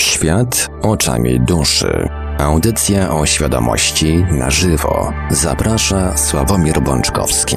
Świat oczami duszy. Audycja o świadomości na żywo. Zaprasza Sławomir Bączkowski.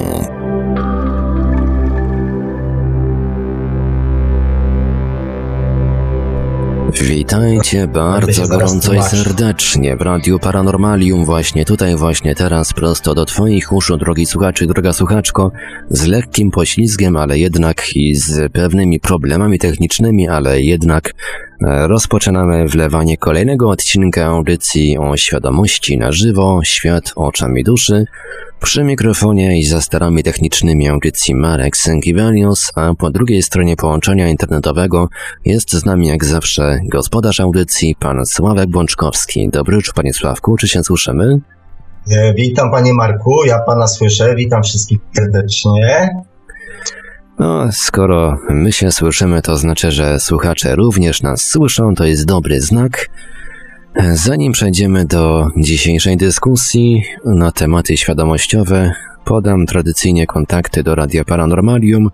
Witajcie bardzo gorąco i serdecznie w Radiu Paranormalium, właśnie tutaj, właśnie teraz, prosto do Twoich uszu, drogi słuchaczy, droga słuchaczko, z lekkim poślizgiem, ale jednak i z pewnymi problemami technicznymi, ale jednak rozpoczynamy wlewanie kolejnego odcinka audycji o świadomości na żywo, świat oczami duszy, przy mikrofonie i za starami technicznymi audycji Marek Sękiewelios, a po drugiej stronie połączenia internetowego jest z nami jak zawsze gospodarz audycji, pan Sławek Błączkowski. Dobry wieczór, panie Sławku, czy się słyszymy? E, witam panie Marku, ja pana słyszę, witam wszystkich serdecznie. No, skoro my się słyszymy, to znaczy, że słuchacze również nas słyszą, to jest dobry znak. Zanim przejdziemy do dzisiejszej dyskusji na tematy świadomościowe, podam tradycyjnie kontakty do Radia Paranormalium.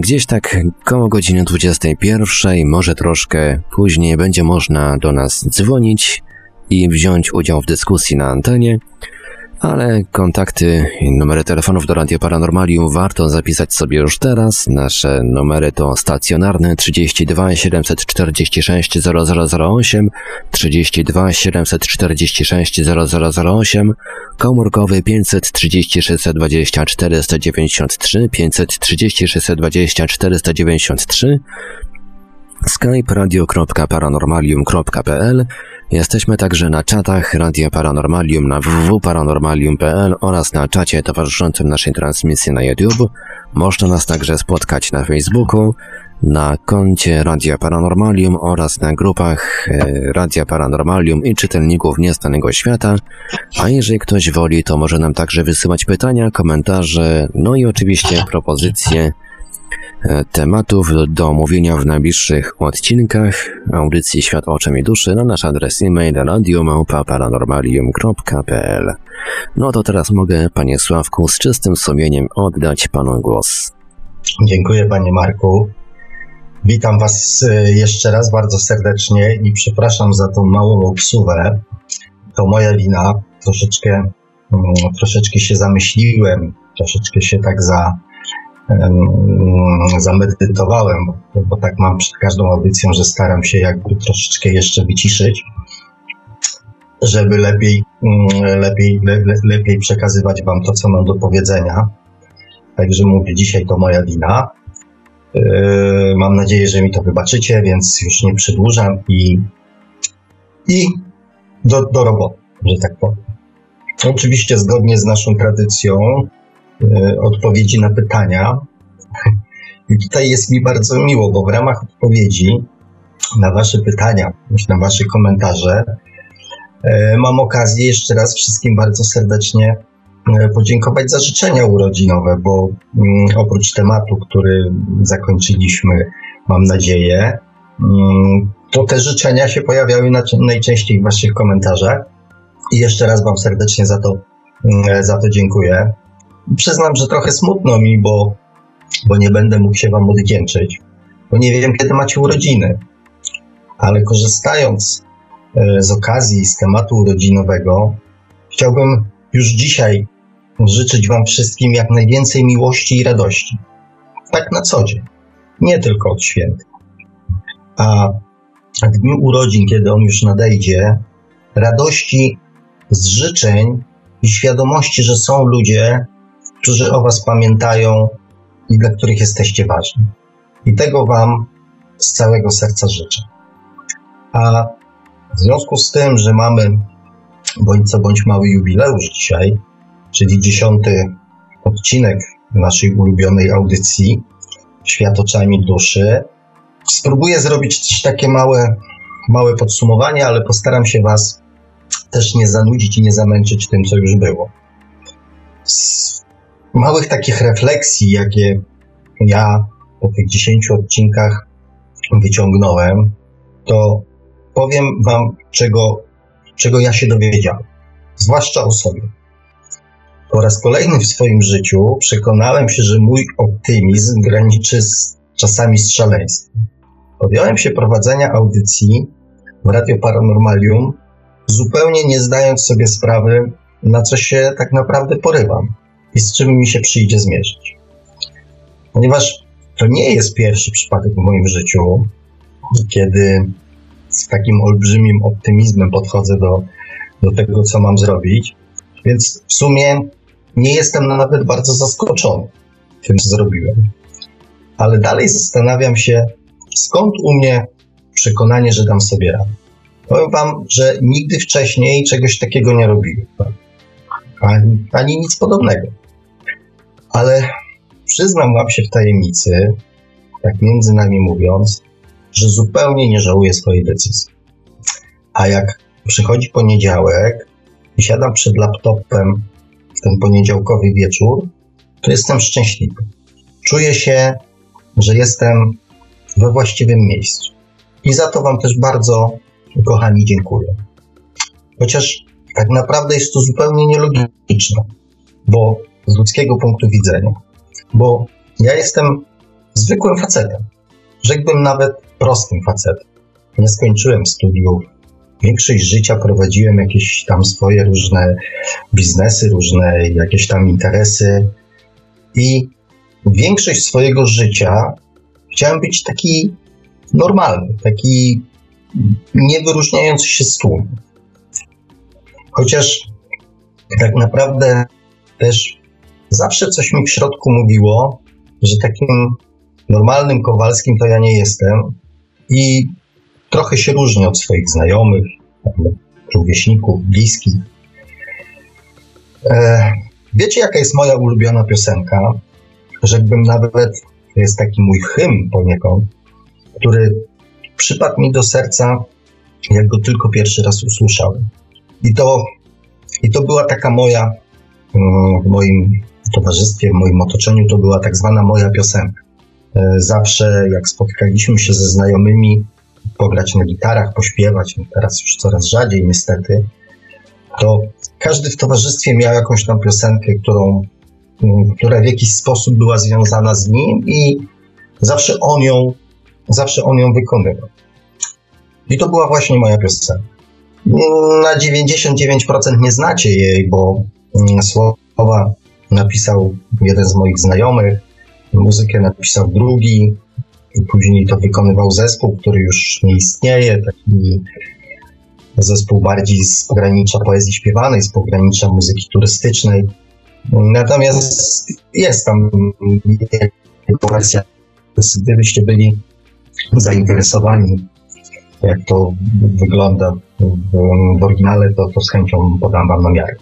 Gdzieś tak koło godziny 21, może troszkę później, będzie można do nas dzwonić i wziąć udział w dyskusji na antenie ale kontakty i numery telefonów do Radio Paranormalium warto zapisać sobie już teraz. Nasze numery to stacjonarne 32 746 0008, 32 746 0008, komórkowy 530 620 493, 530 620 493, skype radio.paranormalium.pl Jesteśmy także na czatach Radia Paranormalium na www.paranormalium.pl oraz na czacie towarzyszącym naszej transmisji na YouTube. Można nas także spotkać na Facebooku, na koncie Radia Paranormalium oraz na grupach e, Radia Paranormalium i czytelników Niestanego Świata. A jeżeli ktoś woli, to może nam także wysyłać pytania, komentarze, no i oczywiście propozycje tematów do omówienia w najbliższych odcinkach audycji Świat Oczem i Duszy na nasz adres e-mail radiomałpa-paranormalium.pl No to teraz mogę, panie Sławku, z czystym sumieniem oddać panu głos. Dziękuję, panie Marku. Witam was e, jeszcze raz bardzo serdecznie i przepraszam za tą małą obsuwę. To moja wina. Troszeczkę, mm, troszeczkę się zamyśliłem, troszeczkę się tak za zamedytowałem, bo, tak mam przed każdą audycją, że staram się jakby troszeczkę jeszcze wyciszyć, żeby lepiej, lepiej, le, lepiej przekazywać Wam to, co mam do powiedzenia. Także mówię, dzisiaj to moja wina. Yy, mam nadzieję, że mi to wybaczycie, więc już nie przedłużam i, i do, do roboty, że tak powiem. Oczywiście zgodnie z naszą tradycją E, odpowiedzi na pytania. I tutaj jest mi bardzo miło, bo w ramach odpowiedzi na Wasze pytania, na Wasze komentarze, e, mam okazję jeszcze raz wszystkim bardzo serdecznie e, podziękować za życzenia urodzinowe, bo mm, oprócz tematu, który zakończyliśmy, mam nadzieję, mm, to te życzenia się pojawiały najczęściej w Waszych komentarzach. I jeszcze raz Wam serdecznie za to, mm, za to dziękuję. Przyznam, że trochę smutno mi, bo, bo nie będę mógł się Wam odwdzięczyć, bo nie wiem, kiedy macie urodziny. Ale korzystając e, z okazji, z tematu urodzinowego, chciałbym już dzisiaj życzyć Wam wszystkim jak najwięcej miłości i radości. Tak na co dzień, nie tylko od święta. A w dniu urodzin, kiedy on już nadejdzie, radości z życzeń i świadomości, że są ludzie, którzy o Was pamiętają i dla których jesteście ważni. I tego Wam z całego serca życzę. A w związku z tym, że mamy bądź co bądź mały jubileusz dzisiaj, czyli dziesiąty odcinek naszej ulubionej audycji Świat oczami duszy, spróbuję zrobić takie małe, małe podsumowanie, ale postaram się Was też nie zanudzić i nie zamęczyć tym, co już było małych takich refleksji, jakie ja po tych 10 odcinkach wyciągnąłem, to powiem Wam, czego, czego ja się dowiedziałem, zwłaszcza o sobie. Po raz kolejny w swoim życiu przekonałem się, że mój optymizm graniczy z czasami z szaleństwem. podjąłem się prowadzenia audycji w Radio Paranormalium, zupełnie nie zdając sobie sprawy, na co się tak naprawdę porywam i z czym mi się przyjdzie zmierzyć. Ponieważ to nie jest pierwszy przypadek w moim życiu, kiedy z takim olbrzymim optymizmem podchodzę do, do tego, co mam zrobić, więc w sumie nie jestem nawet bardzo zaskoczony tym, co zrobiłem. Ale dalej zastanawiam się, skąd u mnie przekonanie, że dam sobie radę. Powiem Wam, że nigdy wcześniej czegoś takiego nie robiłem. Ani, ani nic podobnego. Ale przyznam Wam się w tajemnicy, tak między nami mówiąc, że zupełnie nie żałuję swojej decyzji. A jak przychodzi poniedziałek i siadam przed laptopem w ten poniedziałkowy wieczór, to jestem szczęśliwy. Czuję się, że jestem we właściwym miejscu. I za to Wam też bardzo, kochani, dziękuję. Chociaż tak naprawdę jest to zupełnie nielogiczne, bo z ludzkiego punktu widzenia, bo ja jestem zwykłym facetem. Rzekłbym nawet prostym facetem. Nie skończyłem studiów. Większość życia prowadziłem jakieś tam swoje różne biznesy, różne jakieś tam interesy i większość swojego życia chciałem być taki normalny, taki nie wyróżniający się z tłumu. Chociaż tak naprawdę też zawsze coś mi w środku mówiło, że takim normalnym Kowalskim to ja nie jestem i trochę się różnię od swoich znajomych, rówieśników, bliskich. E, wiecie, jaka jest moja ulubiona piosenka? Rzekłbym nawet, to jest taki mój hymn poniekąd, który przypadł mi do serca, jak go tylko pierwszy raz usłyszałem. I to, i to była taka moja, mm, w moim towarzystwie, w moim otoczeniu, to była tak zwana moja piosenka. E, zawsze jak spotkaliśmy się ze znajomymi, pograć na gitarach, pośpiewać, no teraz już coraz rzadziej niestety, to każdy w towarzystwie miał jakąś tam piosenkę, którą, mm, która w jakiś sposób była związana z nim i zawsze on ją, zawsze on ją wykonywał. I to była właśnie moja piosenka. Na 99% nie znacie jej, bo mm, słowa napisał jeden z moich znajomych, muzykę napisał drugi, i później to wykonywał zespół, który już nie istnieje, taki zespół bardziej z pogranicza poezji śpiewanej, z pogranicza muzyki turystycznej. Natomiast jest tam wersja, gdybyście byli zainteresowani, jak to wygląda w, w oryginale, to, to z chęcią podam Wam namiary.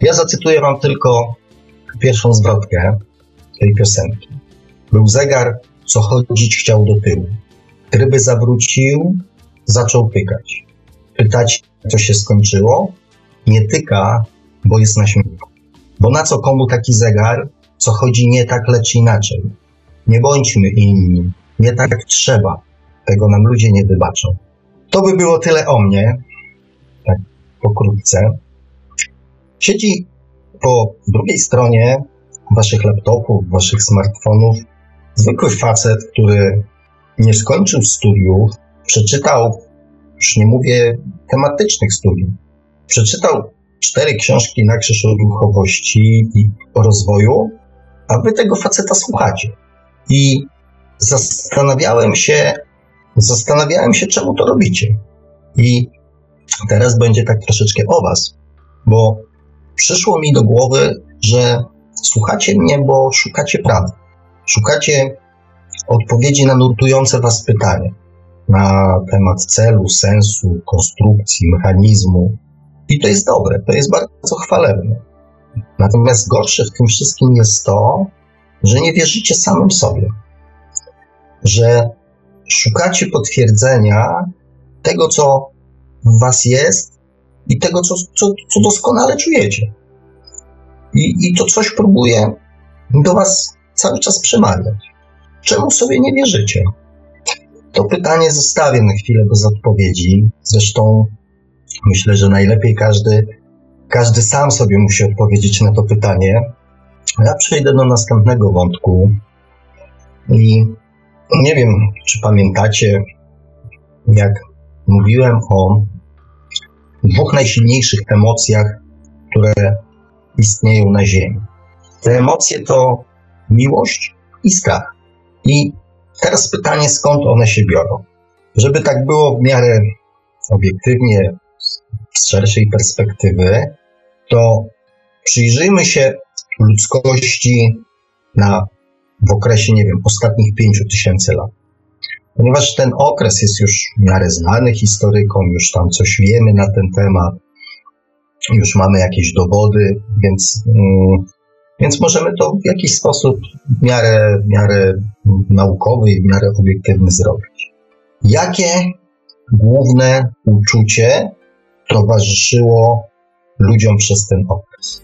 Ja zacytuję Wam tylko pierwszą zwrotkę tej piosenki. Był zegar, co chodzić chciał do tyłu. Gdyby zawrócił, zaczął pykać. Pytać, co się skończyło? Nie tyka, bo jest na śmiechu. Bo na co komu taki zegar, co chodzi nie tak, lecz inaczej? Nie bądźmy inni, nie tak jak trzeba. Tego nam ludzie nie wybaczą. To by było tyle o mnie, tak pokrótce. Siedzi po drugiej stronie waszych laptopów, waszych smartfonów zwykły facet, który nie skończył studiów, przeczytał, już nie mówię tematycznych studiów, przeczytał cztery książki na krzyż o duchowości i o rozwoju, a wy tego faceta słuchacie. I zastanawiałem się, zastanawiałem się, czemu to robicie. I teraz będzie tak troszeczkę o was, bo przyszło mi do głowy, że słuchacie mnie, bo szukacie prawdy. Szukacie odpowiedzi na nurtujące Was pytania na temat celu, sensu, konstrukcji, mechanizmu. I to jest dobre, to jest bardzo chwalebne. Natomiast gorsze w tym wszystkim jest to, że nie wierzycie samym sobie, że szukacie potwierdzenia tego, co w Was jest i tego, co, co, co doskonale czujecie. I, I to coś próbuje do Was cały czas przemawiać. Czemu sobie nie wierzycie? To pytanie zostawię na chwilę bez odpowiedzi. Zresztą myślę, że najlepiej każdy, każdy sam sobie musi odpowiedzieć na to pytanie. Ja przejdę do następnego wątku i nie wiem, czy pamiętacie, jak mówiłem o dwóch najsilniejszych emocjach, które istnieją na Ziemi. Te emocje to miłość i strach. I teraz pytanie, skąd one się biorą? Żeby tak było w miarę obiektywnie, z szerszej perspektywy, to przyjrzyjmy się ludzkości na, w okresie, nie wiem, ostatnich pięciu tysięcy lat. Ponieważ ten okres jest już w miarę znany historykom, już tam coś wiemy na ten temat, już mamy jakieś dowody, więc, mm, więc możemy to w jakiś sposób w miarę, w miarę naukowy i w miarę obiektywny zrobić. Jakie główne uczucie towarzyszyło ludziom przez ten okres?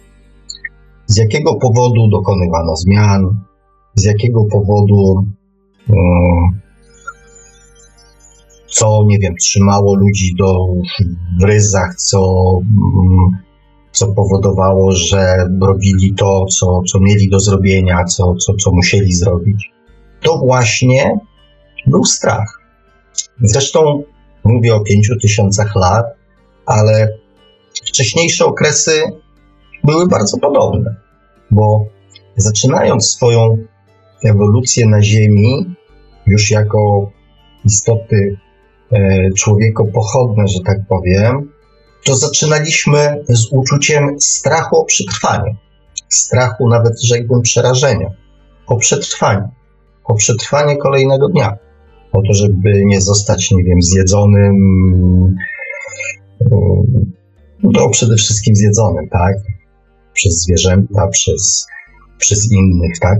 Z jakiego powodu dokonywano zmian? Z jakiego powodu um, co, nie wiem, trzymało ludzi do, w ryzach, co, mm, co powodowało, że robili to, co, co mieli do zrobienia, co, co, co musieli zrobić. To właśnie był strach. Zresztą mówię o pięciu tysiącach lat, ale wcześniejsze okresy były bardzo podobne, bo zaczynając swoją ewolucję na Ziemi, już jako istoty E, człowiekopochodne, że tak powiem, to zaczynaliśmy z uczuciem strachu o przetrwanie. Strachu nawet rzekłbym przerażenia. O przetrwanie. O przetrwanie kolejnego dnia. O to, żeby nie zostać, nie wiem, zjedzonym, no przede wszystkim zjedzonym, tak? Przez zwierzęta, przez, przez innych, tak?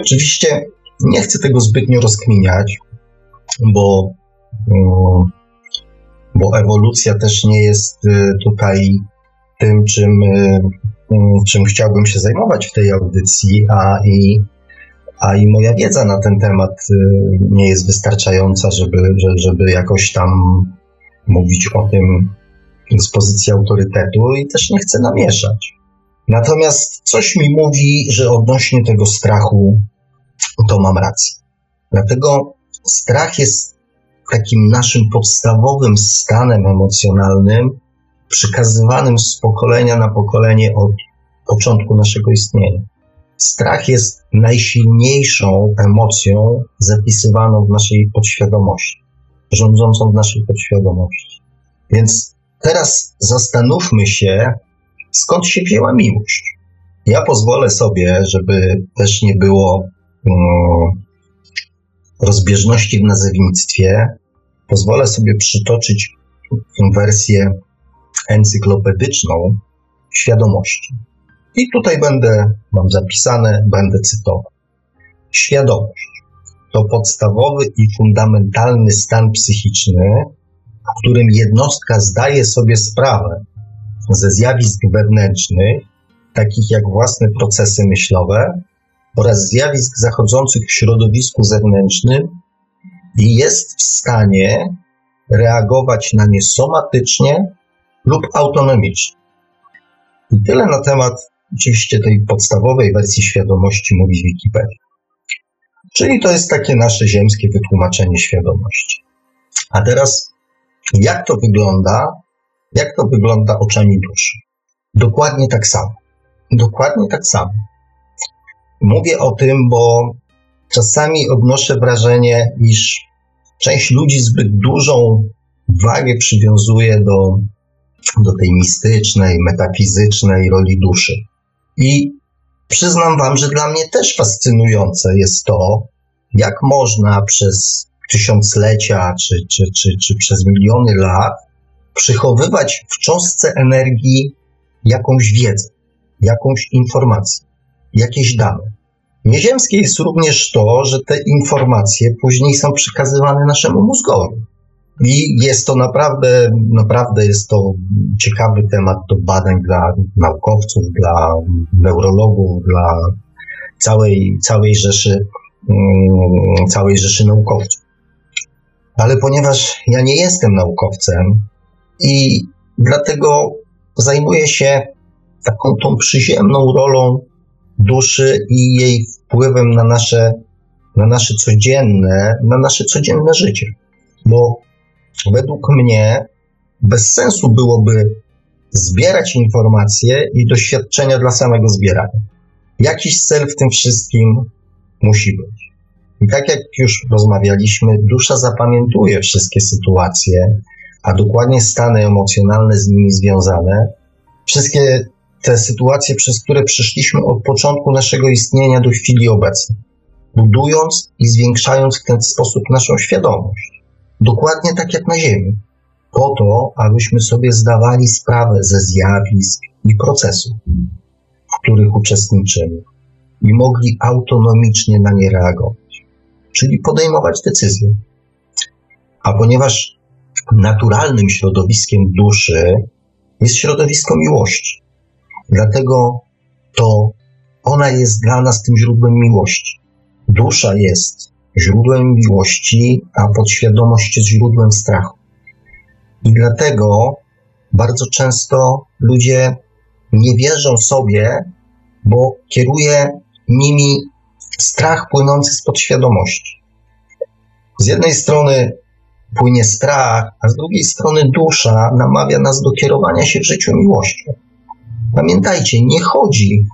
Oczywiście nie chcę tego zbytnio rozkminiać, bo bo ewolucja też nie jest y, tutaj tym, czym, y, mm, czym chciałbym się zajmować w tej audycji, a i, a i moja wiedza na ten temat y, nie jest wystarczająca, żeby, żeby jakoś tam mówić o tym z pozycji autorytetu i też nie chcę namieszać. Natomiast coś mi mówi, że odnośnie tego strachu to mam rację. Dlatego strach jest takim naszym podstawowym stanem emocjonalnym, przekazywanym z pokolenia na pokolenie od początku naszego istnienia. Strach jest najsilniejszą emocją zapisywaną w naszej podświadomości, rządzącą w naszej podświadomości. Więc teraz zastanówmy się, skąd się wzięła miłość. Ja pozwolę sobie, żeby też nie było um, rozbieżności w nazewnictwie, pozwolę sobie przytoczyć wersję encyklopedyczną świadomości. I tutaj będę, mam zapisane, będę cytował. Świadomość to podstawowy i fundamentalny stan psychiczny, w którym jednostka zdaje sobie sprawę ze zjawisk wewnętrznych, takich jak własne procesy myślowe, oraz zjawisk zachodzących w środowisku zewnętrznym i jest w stanie reagować na nie somatycznie lub autonomicznie. I tyle na temat oczywiście tej podstawowej wersji świadomości mówi Wikipedia. Czyli to jest takie nasze ziemskie wytłumaczenie świadomości. A teraz, jak to wygląda? Jak to wygląda oczami duszy? Dokładnie tak samo. Dokładnie tak samo. Mówię o tym, bo czasami odnoszę wrażenie, iż część ludzi zbyt dużą wagę przywiązuje do, do tej mistycznej, metafizycznej roli duszy. I przyznam Wam, że dla mnie też fascynujące jest to, jak można przez tysiąclecia czy, czy, czy, czy przez miliony lat przychowywać w cząstce energii jakąś wiedzę, jakąś informację jakieś dane. Nieziemskie jest również to, że te informacje później są przekazywane naszemu mózgowi. I jest to naprawdę, naprawdę jest to ciekawy temat do badań dla naukowców, dla neurologów, dla całej, całej rzeszy, mm, całej rzeszy naukowców. Ale ponieważ ja nie jestem naukowcem i dlatego zajmuję się taką tą przyziemną rolą duszy i jej wpływem na nasze na nasze codzienne, na nasze codzienne życie. Bo według mnie bez sensu byłoby zbierać informacje i doświadczenia dla samego zbierania. Jakiś cel w tym wszystkim musi być. I tak jak już rozmawialiśmy, dusza zapamiętuje wszystkie sytuacje, a dokładnie stany emocjonalne z nimi związane, wszystkie te sytuacje, przez które przeszliśmy od początku naszego istnienia do chwili obecnej, budując i zwiększając w ten sposób naszą świadomość. Dokładnie tak jak na Ziemi. Po to, abyśmy sobie zdawali sprawę ze zjawisk i procesów, w których uczestniczymy i mogli autonomicznie na nie reagować, czyli podejmować decyzje. A ponieważ naturalnym środowiskiem duszy jest środowisko miłości, dlatego to ona jest dla nas tym źródłem miłości. Dusza jest źródłem miłości, a podświadomość jest źródłem strachu. I dlatego bardzo często ludzie nie wierzą sobie, bo kieruje nimi strach płynący z podświadomości. Z jednej strony płynie strach, a z drugiej strony dusza namawia nas do kierowania się w życiu miłością. Pamiętajcie, nie chodzi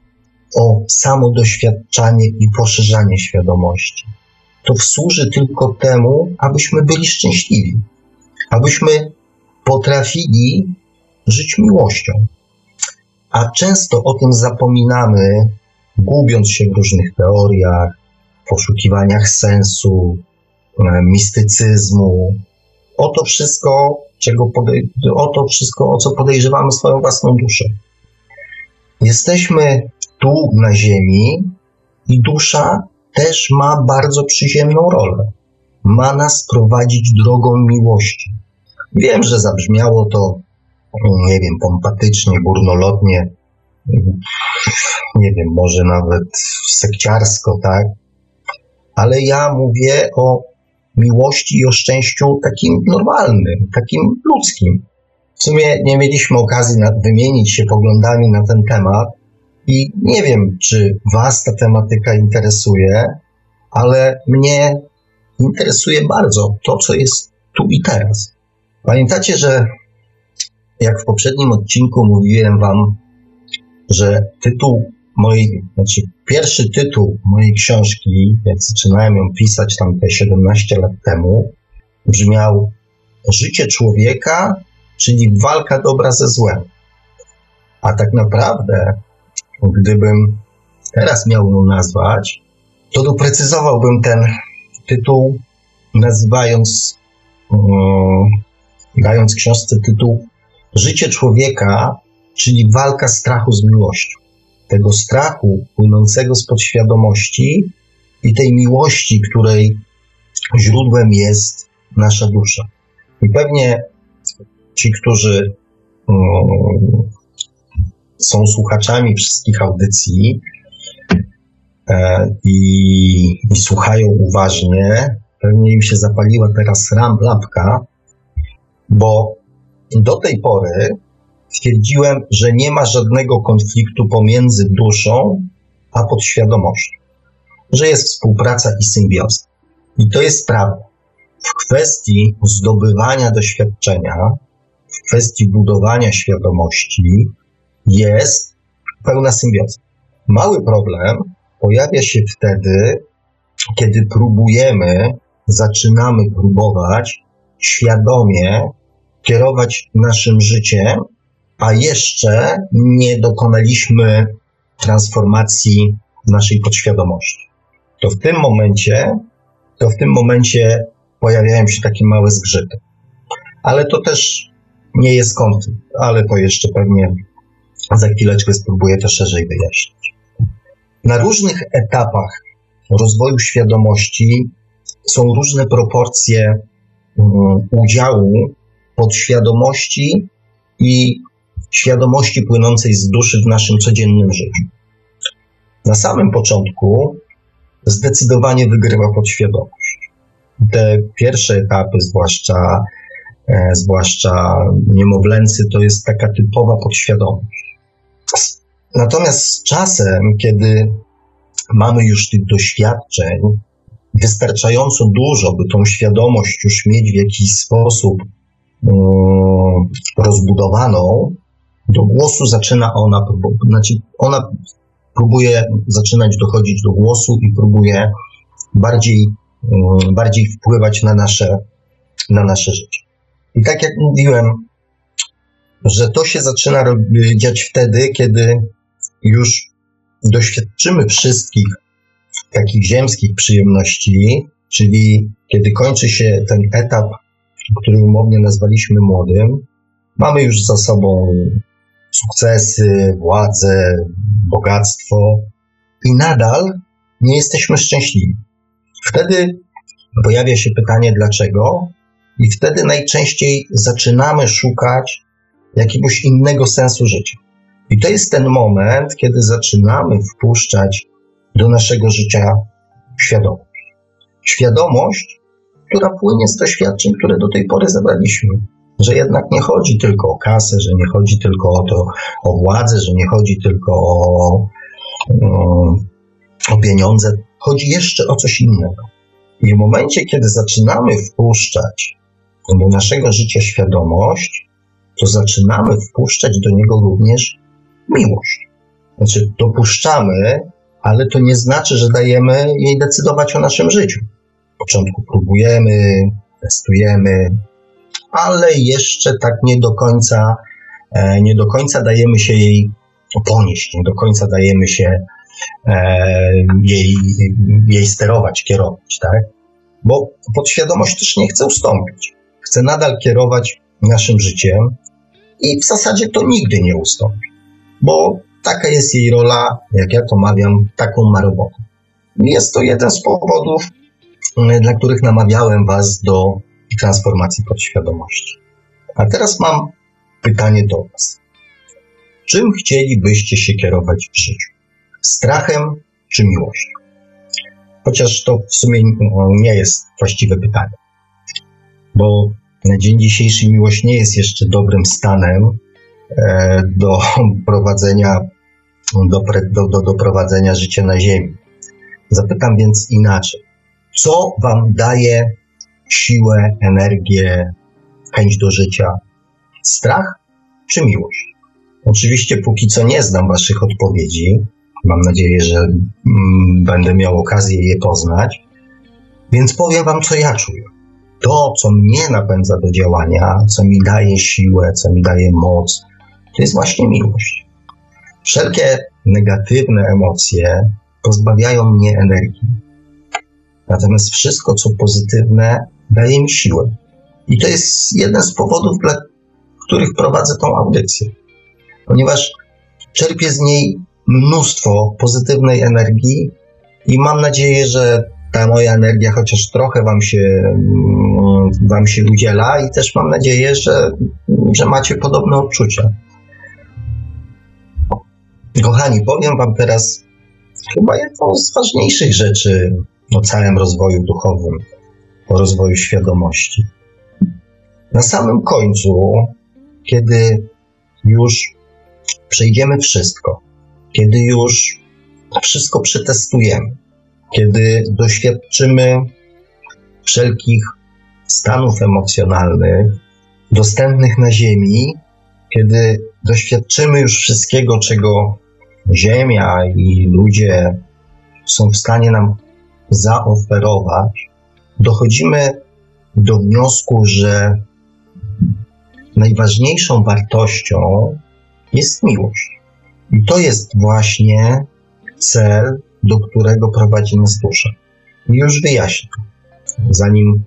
o samo doświadczanie i poszerzanie świadomości. To służy tylko temu, abyśmy byli szczęśliwi, abyśmy potrafili żyć miłością. A często o tym zapominamy, gubiąc się w różnych teoriach, poszukiwaniach sensu, e, mistycyzmu. O to wszystko, czego o to wszystko, o co podejrzewamy swoją własną duszę. Jesteśmy tu na Ziemi i dusza też ma bardzo przyziemną rolę. Ma nas prowadzić drogą miłości. Wiem, że zabrzmiało to, nie wiem, pompatycznie, górnolotnie, nie wiem, może nawet sekciarsko, tak? Ale ja mówię o miłości i o szczęściu takim normalnym, takim ludzkim. W sumie nie mieliśmy okazji wymienić się poglądami na ten temat i nie wiem, czy Was ta tematyka interesuje, ale mnie interesuje bardzo to, co jest tu i teraz. Pamiętacie, że jak w poprzednim odcinku mówiłem Wam, że tytuł mojej, znaczy pierwszy tytuł mojej książki, jak zaczynałem ją pisać tam te 17 lat temu, brzmiał Życie człowieka, czyli walka dobra ze złem. A tak naprawdę, gdybym teraz miał ją nazwać, to doprecyzowałbym ten tytuł, nazywając, um, dając książce tytuł Życie człowieka, czyli walka strachu z miłością. Tego strachu płynącego z podświadomości i tej miłości, której źródłem jest nasza dusza. I pewnie ci, którzy są słuchaczami wszystkich audycji e, i, i, słuchają uważnie, pewnie im się zapaliła teraz ram lampka, bo do tej pory twierdziłem, że nie ma żadnego konfliktu pomiędzy duszą a podświadomością, że jest współpraca i symbioza. I to jest prawda. W kwestii zdobywania doświadczenia, w kwestii budowania świadomości jest pełna symbioza. Mały problem pojawia się wtedy, kiedy próbujemy, zaczynamy próbować świadomie kierować naszym życiem, a jeszcze nie dokonaliśmy transformacji naszej podświadomości. To w tym momencie, to w tym momencie pojawiają się takie małe zgrzyty. Ale to też nie jest konflikt, ale to jeszcze pewnie za chwileczkę spróbuję to szerzej wyjaśnić. Na różnych etapach rozwoju świadomości są różne proporcje um, udziału podświadomości i świadomości płynącej z duszy w naszym codziennym życiu. Na samym początku zdecydowanie wygrywa podświadomość. Te pierwsze etapy, zwłaszcza, zwłaszcza niemowlęcy, to jest taka typowa podświadomość. Natomiast z czasem, kiedy mamy już tych doświadczeń wystarczająco dużo, by tą świadomość już mieć w jakiś sposób um, rozbudowaną, do głosu zaczyna ona, znaczy ona próbuje zaczynać dochodzić do głosu i próbuje bardziej, um, bardziej wpływać na nasze, na nasze życie. I tak jak mówiłem, że to się zaczyna dziać wtedy, kiedy już doświadczymy wszystkich takich ziemskich przyjemności, czyli kiedy kończy się ten etap, który umownie nazwaliśmy młodym, mamy już za sobą sukcesy, władzę, bogactwo i nadal nie jesteśmy szczęśliwi. Wtedy pojawia się pytanie dlaczego, i wtedy najczęściej zaczynamy szukać jakiegoś innego sensu życia. I to jest ten moment, kiedy zaczynamy wpuszczać do naszego życia świadomość. Świadomość, która płynie z doświadczeń, które do tej pory zebraliśmy. Że jednak nie chodzi tylko o kasę, że nie chodzi tylko o to, o władzę, że nie chodzi tylko o, o pieniądze, chodzi jeszcze o coś innego. I w momencie, kiedy zaczynamy wpuszczać do naszego życia świadomość, to zaczynamy wpuszczać do niego również miłość. Znaczy, dopuszczamy, ale to nie znaczy, że dajemy jej decydować o naszym życiu. W początku próbujemy, testujemy, ale jeszcze tak nie do końca, e, nie do końca dajemy się jej ponieść, nie do końca dajemy się e, jej, jej sterować, kierować, tak? Bo podświadomość też nie chce ustąpić. Chce nadal kierować naszym życiem i w zasadzie to nigdy nie ustąpi bo taka jest jej rola, jak ja to mawiam, taką ma robotę. Jest to jeden z powodów, mm, dla których namawiałem Was do transformacji podświadomości. A teraz mam pytanie do Was. Czym chcielibyście się kierować w życiu? Strachem czy miłością? Chociaż to w sumie nie jest właściwe pytanie, bo na dzień dzisiejszy miłość nie jest jeszcze dobrym stanem, E, do prowadzenia, do, do, do, do prowadzenia życia na Ziemi. Zapytam więc inaczej. Co Wam daje siłę, energię, chęć do życia? Strach czy miłość? Oczywiście póki co nie znam Waszych odpowiedzi. Mam nadzieję, że mm, będę miał okazję je poznać. Więc powiem Wam, co ja czuję. To, co mnie napędza do działania, co mi daje siłę, co mi daje moc, to jest właśnie miłość. Wszelkie negatywne emocje pozbawiają mnie energii. Natomiast wszystko, co pozytywne, daje mi siłę. I to jest jeden z powodów, dla których prowadzę tą audycję. Ponieważ czerpię z niej mnóstwo pozytywnej energii i mam nadzieję, że ta moja energia chociaż trochę wam się, mm, wam się udziela i też mam nadzieję, że, że macie podobne odczucia. Kochani, powiem Wam teraz chyba jedną z ważniejszych rzeczy o całym rozwoju duchowym, o rozwoju świadomości. Na samym końcu, kiedy już przejdziemy wszystko, kiedy już wszystko przetestujemy, kiedy doświadczymy wszelkich stanów emocjonalnych dostępnych na Ziemi, kiedy doświadczymy już wszystkiego, czego Ziemia i ludzie są w stanie nam zaoferować, dochodzimy do wniosku, że najważniejszą wartością jest miłość. I to jest właśnie cel, do którego prowadzi nas dusza. Już wyjaśnię. Zanim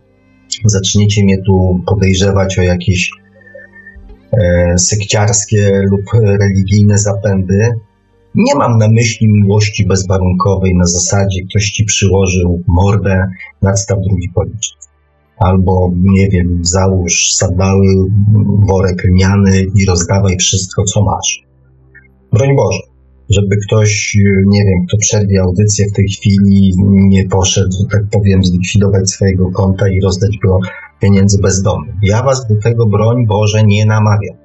zaczniecie mnie tu podejrzewać o jakieś e, sekciarskie lub religijne zapędy, nie mam na myśli miłości bezwarunkowej na zasadzie ktoś ci przyłożył mordę, nadstaw drugi policzek. Albo, nie wiem, załóż sandały, worek lniany i rozdawaj wszystko, co masz. Broń Boże, żeby ktoś, nie wiem, kto przerwie audycję w tej chwili, nie poszedł, tak powiem, zlikwidować swojego konta i rozdać go pieniędzy bezdomnym. Ja was do tego, broń Boże, nie namawiam.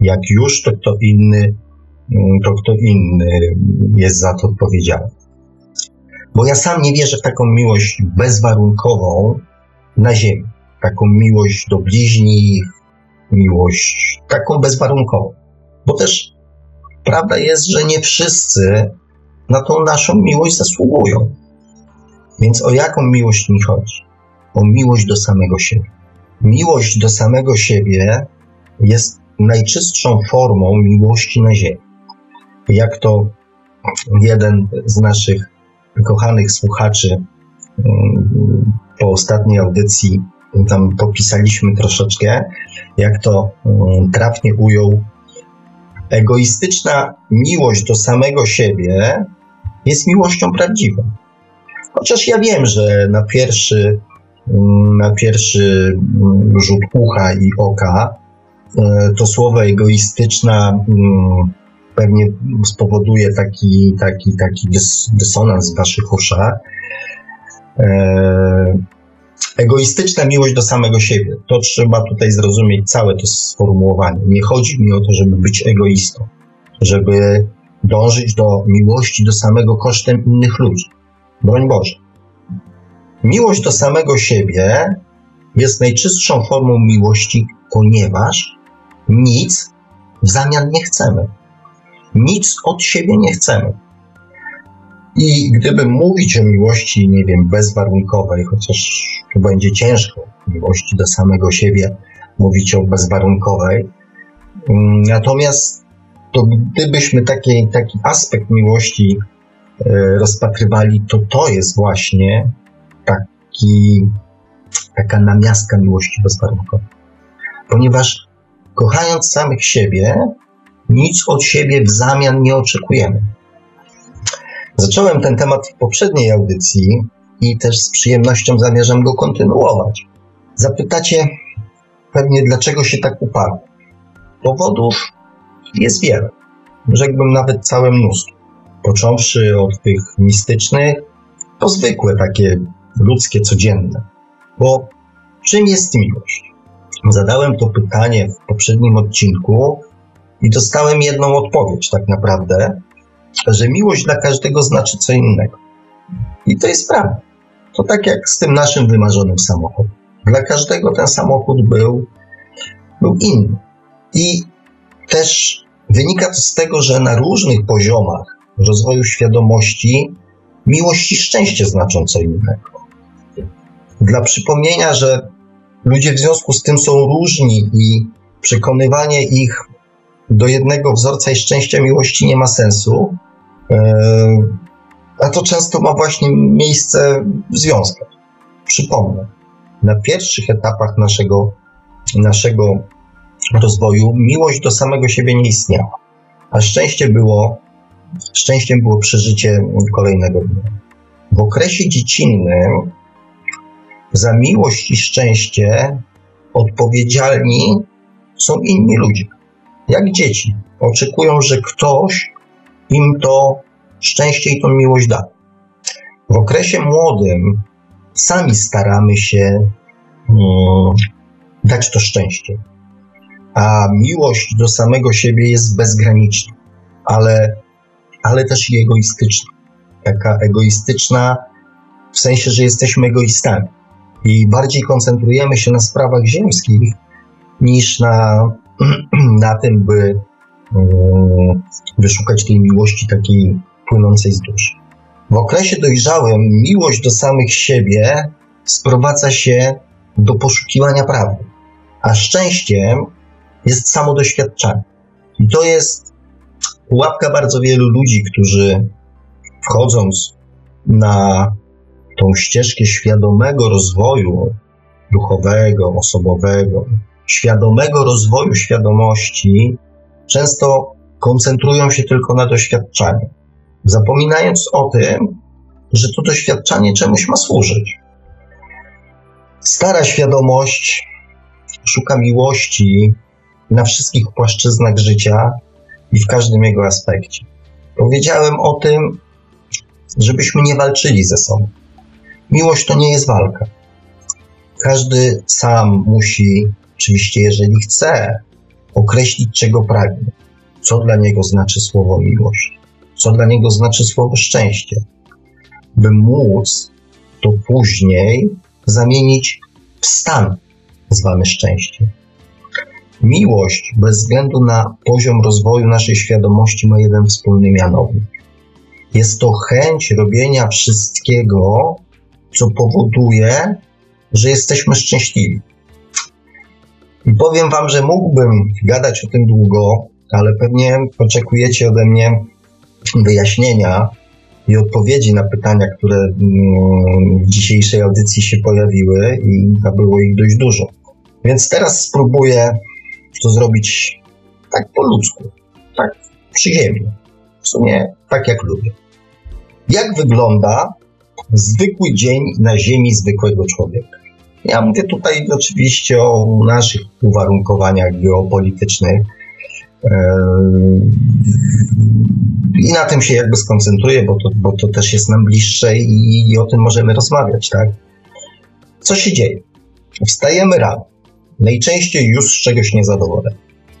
Jak już, to kto inny to kto inny jest za to odpowiedzialny. Bo ja sam nie wierzę w taką miłość bezwarunkową na ziemi. Taką miłość do bliźnich, miłość taką bezwarunkową. Bo też prawda jest, że nie wszyscy na tą naszą miłość zasługują. Więc o jaką miłość mi chodzi? O miłość do samego siebie. Miłość do samego siebie jest najczystszą formą miłości na ziemi. Jak to jeden z naszych kochanych słuchaczy mm, po ostatniej audycji tam popisaliśmy troszeczkę, jak to mm, trafnie ujął. Egoistyczna miłość do samego siebie jest miłością prawdziwą. Chociaż ja wiem, że na pierwszy, mm, na pierwszy rzut ucha i oka e, to słowo egoistyczna pewnie spowoduje taki, taki, taki dys, dysonans w waszych uszach. Egoistyczna miłość do samego siebie. To trzeba tutaj zrozumieć całe to sformułowanie. Nie chodzi mi o to, żeby być egoistą, żeby dążyć do miłości do samego kosztem innych ludzi. Broń Boże. Miłość do samego siebie jest najczystszą formą miłości, ponieważ nic w zamian nie chcemy. Nic od siebie nie chcemy. I gdyby mówić o miłości, nie wiem, bezwarunkowej, chociaż tu będzie ciężko, miłości do samego siebie, mówić o bezwarunkowej, mm, natomiast to gdybyśmy taki, taki aspekt miłości e, rozpatrywali, to to jest właśnie taki, taka namiastka miłości bezwarunkowej. Ponieważ kochając samych siebie, nic od siebie w zamian nie oczekujemy. Zacząłem ten temat w poprzedniej audycji i też z przyjemnością zamierzam go kontynuować. Zapytacie pewnie, dlaczego się tak uparł. Powodów jest wiele, rzekłbym nawet całe mnóstwo. Począwszy od tych mistycznych, po zwykłe, takie ludzkie, codzienne. Bo czym jest miłość? Zadałem to pytanie w poprzednim odcinku i dostałem jedną odpowiedź, tak naprawdę, że miłość dla każdego znaczy co innego. I to jest prawda. To tak jak z tym naszym wymarzonym samochodem. Dla każdego ten samochód był, był inny. I też wynika to z tego, że na różnych poziomach rozwoju świadomości miłość i szczęście znaczą co innego. Dla przypomnienia, że ludzie w związku z tym są różni i przekonywanie ich do jednego wzorca i szczęścia miłości nie ma sensu, e, a to często ma właśnie miejsce w związkach. Przypomnę, na pierwszych etapach naszego, naszego rozwoju miłość do samego siebie nie istniała, a szczęście było, szczęściem było przeżycie kolejnego dnia. W okresie dziecinnym za miłość i szczęście odpowiedzialni są inni ludzie jak dzieci. Oczekują, że ktoś im to szczęście i tą miłość da. W okresie młodym sami staramy się um, dać to szczęście. A miłość do samego siebie jest bezgraniczna, ale, ale też i egoistyczna. Taka egoistyczna w sensie, że jesteśmy egoistami i bardziej koncentrujemy się na sprawach ziemskich niż na na tym, by mm, wyszukać tej miłości takiej płynącej z duszy. W okresie dojrzałym miłość do samych siebie sprowadza się do poszukiwania prawdy, a szczęściem jest samo doświadczanie. I to jest pułapka bardzo wielu ludzi, którzy wchodząc na tą ścieżkę świadomego rozwoju duchowego, osobowego, świadomego rozwoju świadomości często koncentrują się tylko na doświadczaniu, zapominając o tym, że to doświadczanie czemuś ma służyć. Stara świadomość szuka miłości na wszystkich płaszczyznach życia i w każdym jego aspekcie. Powiedziałem o tym, żebyśmy nie walczyli ze sobą. Miłość to nie jest walka. Każdy sam musi Oczywiście, jeżeli chce określić, czego pragnie, co dla niego znaczy słowo miłość, co dla niego znaczy słowo szczęście, by móc to później zamienić w stan zwany szczęściem. Miłość, bez względu na poziom rozwoju naszej świadomości, ma jeden wspólny mianownik. Jest to chęć robienia wszystkiego, co powoduje, że jesteśmy szczęśliwi. I powiem Wam, że mógłbym gadać o tym długo, ale pewnie oczekujecie ode mnie wyjaśnienia i odpowiedzi na pytania, które mm, w dzisiejszej audycji się pojawiły, i było ich dość dużo. Więc teraz spróbuję to zrobić tak po ludzku, tak przyziemnie, w sumie tak jak lubię. Jak wygląda zwykły dzień na ziemi zwykłego człowieka? Ja mówię tutaj oczywiście o naszych uwarunkowaniach geopolitycznych. I na tym się jakby skoncentruję, bo to, bo to też jest nam bliższe i, i o tym możemy rozmawiać, tak? Co się dzieje? Wstajemy rano. Najczęściej już z czegoś niezadowoleni.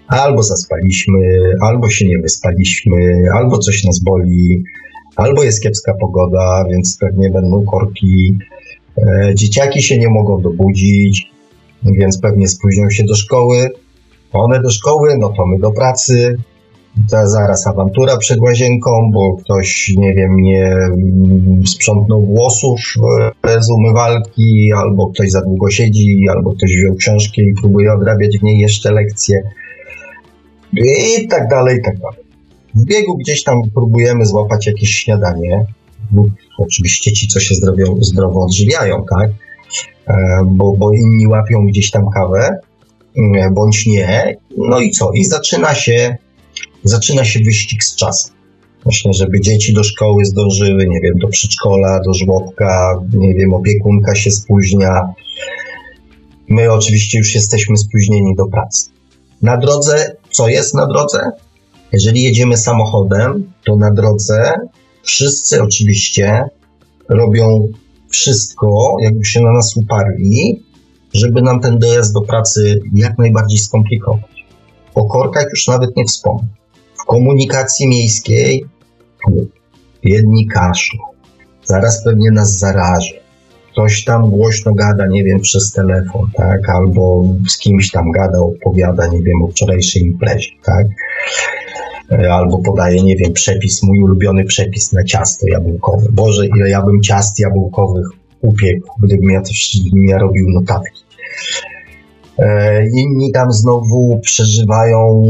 Albo zaspaliśmy, albo się nie wyspaliśmy, albo coś nas boli, albo jest kiepska pogoda, więc pewnie będą korki, E, dzieciaki się nie mogą dobudzić, więc pewnie spóźnią się do szkoły. One do szkoły, no to my do pracy. To zaraz awantura przed łazienką, bo ktoś, nie wiem, nie sprzątnął włosów e, z umywalki, albo ktoś za długo siedzi, albo ktoś wziął książkę i próbuje odrabiać w niej jeszcze lekcje. I tak dalej, i tak dalej. W biegu gdzieś tam próbujemy złapać jakieś śniadanie, oczywiście ci, co się zdrowo, zdrowo odżywiają, tak? E, bo, bo inni łapią gdzieś tam kawę, e, bądź nie. No i co? I zaczyna się, zaczyna się wyścig z czasem. Myślę, żeby dzieci do szkoły zdążyły, nie wiem, do przedszkola, do żłobka, nie wiem, opiekunka się spóźnia. My oczywiście już jesteśmy spóźnieni do pracy. Na drodze, co jest na drodze? Jeżeli jedziemy samochodem, to na drodze Wszyscy oczywiście robią wszystko, jakby się na nas uparli, żeby nam ten dojazd do pracy jak najbardziej skomplikować. O korkach już nawet nie wspomnę. W komunikacji miejskiej jedni kaszą, zaraz pewnie nas zarażą. Ktoś tam głośno gada, nie wiem, przez telefon, tak, albo z kimś tam gada, opowiada, nie wiem, o wczorajszej imprezie, tak. Albo podaje, nie wiem, przepis, mój ulubiony przepis na ciasto jabłkowe. Boże, ile ja bym ciast jabłkowych upiekł, gdybym ja też ja robił notatki. E, inni tam znowu przeżywają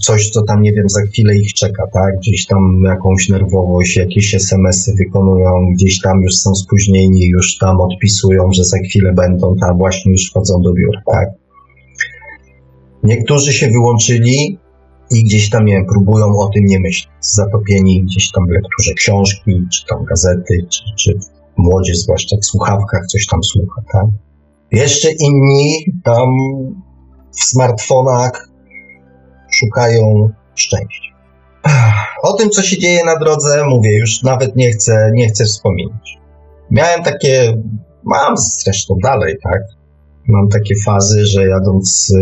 coś, co tam, nie wiem, za chwilę ich czeka, tak? Gdzieś tam jakąś nerwowość, jakieś SMS-y wykonują, gdzieś tam już są spóźnieni, już tam odpisują, że za chwilę będą, tam właśnie już wchodzą do biur, tak? Niektórzy się wyłączyli, i gdzieś tam, nie wiem, próbują o tym nie myśleć. Zatopieni gdzieś tam w lekturze książki, czy tam gazety, czy, czy młodzież, zwłaszcza w słuchawkach, coś tam słucha, tak? Jeszcze inni tam w smartfonach szukają szczęścia. O tym, co się dzieje na drodze, mówię, już nawet nie chcę, nie chcę wspominać. Miałem takie, mam zresztą dalej, tak? Mam takie fazy, że jadąc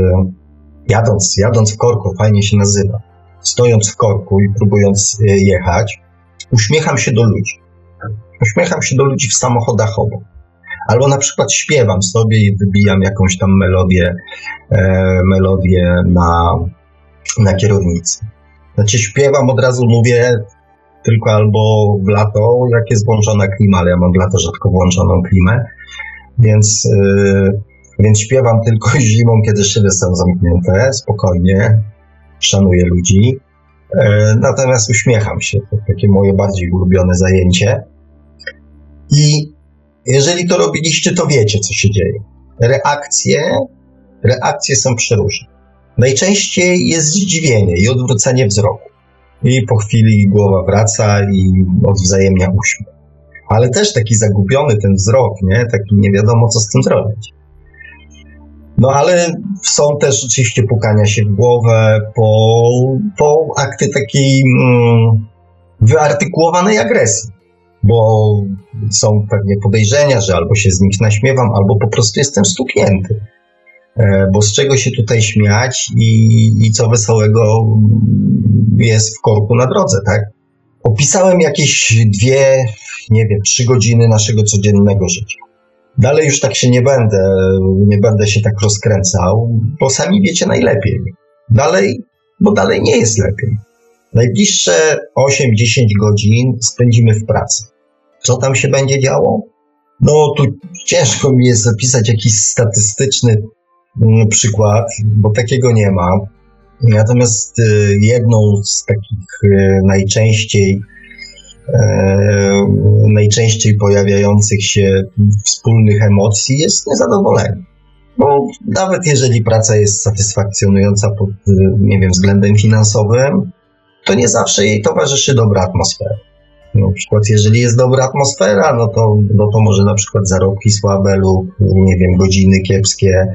jadąc, jadąc w korku, fajnie się nazywa, stojąc w korku i próbując e, jechać, uśmiecham się do ludzi. Uśmiecham się do ludzi w samochodach obok. Albo na przykład śpiewam sobie i wybijam jakąś tam melodię, e, melodię na, na kierownicy. Znaczy śpiewam, od razu mówię tylko albo w lato, jak jest włączona klima, ale ja mam w lato rzadko włączoną klimę, więc... E, więc śpiewam tylko zimą, kiedy szyby są zamknięte, spokojnie, szanuję ludzi. E, natomiast uśmiecham się, to takie moje bardziej ulubione zajęcie. I jeżeli to robiliście, to wiecie, co się dzieje. Reakcje, reakcje są przeróżne. Najczęściej jest zdziwienie i odwrócenie wzroku. I po chwili głowa wraca i odwzajemnia uśmiech. Ale też taki zagubiony ten wzrok, nie? Taki nie wiadomo, co z tym zrobić. No ale są też oczywiście pukania się w głowę po, po akty takiej mm, wyartykułowanej agresji, bo są pewnie podejrzenia, że albo się z nich naśmiewam, albo po prostu jestem stuknięty. E, bo z czego się tutaj śmiać i, i co wesołego jest w korku na drodze, tak? Opisałem jakieś dwie nie wiem, trzy godziny naszego codziennego życia. Dalej już tak się nie będę, nie będę się tak rozkręcał, bo sami wiecie najlepiej. Dalej, bo dalej nie jest lepiej. Najbliższe 8-10 godzin spędzimy w pracy. Co tam się będzie działo? No, tu ciężko mi jest zapisać jakiś statystyczny mm, przykład, bo takiego nie ma. Natomiast y, jedną z takich y, najczęściej najczęściej pojawiających się wspólnych emocji jest niezadowolenie. Bo nawet jeżeli praca jest satysfakcjonująca pod, y, nie wiem, względem finansowym, to nie zawsze jej towarzyszy dobra atmosfera. Na przykład, jeżeli jest dobra atmosfera, no to, no to może na przykład zarobki słabe lub, nie wiem, godziny kiepskie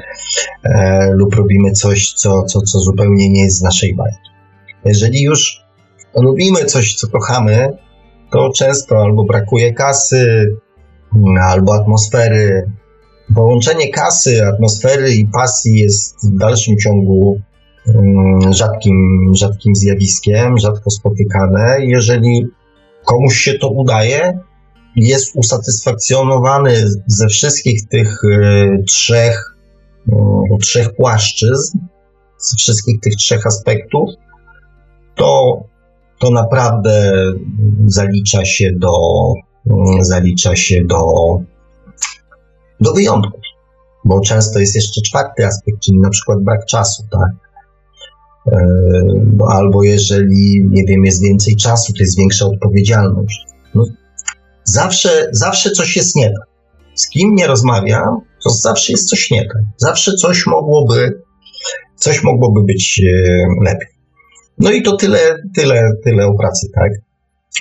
e, lub robimy coś, co, co, co zupełnie nie jest z naszej bajki. Jeżeli już lubimy coś, co kochamy, to często albo brakuje kasy, albo atmosfery. Połączenie kasy, atmosfery i pasji jest w dalszym ciągu mm, rzadkim, rzadkim zjawiskiem, rzadko spotykane. Jeżeli komuś się to udaje, jest usatysfakcjonowany ze wszystkich tych y, trzech, y, trzech płaszczyzn, ze wszystkich tych trzech aspektów, to, to naprawdę zalicza się do, y, zalicza się do, do wyjątków. Bo często jest jeszcze czwarty aspekt, czyli na przykład brak czasu, tak? albo jeżeli, nie wiem, jest więcej czasu, to jest większa odpowiedzialność. No, zawsze, zawsze coś jest nie tak. Z kim nie rozmawiam, to zawsze jest coś nie tak. Zawsze coś mogłoby, coś mogłoby być e, lepiej. No i to tyle, tyle, tyle o pracy, tak?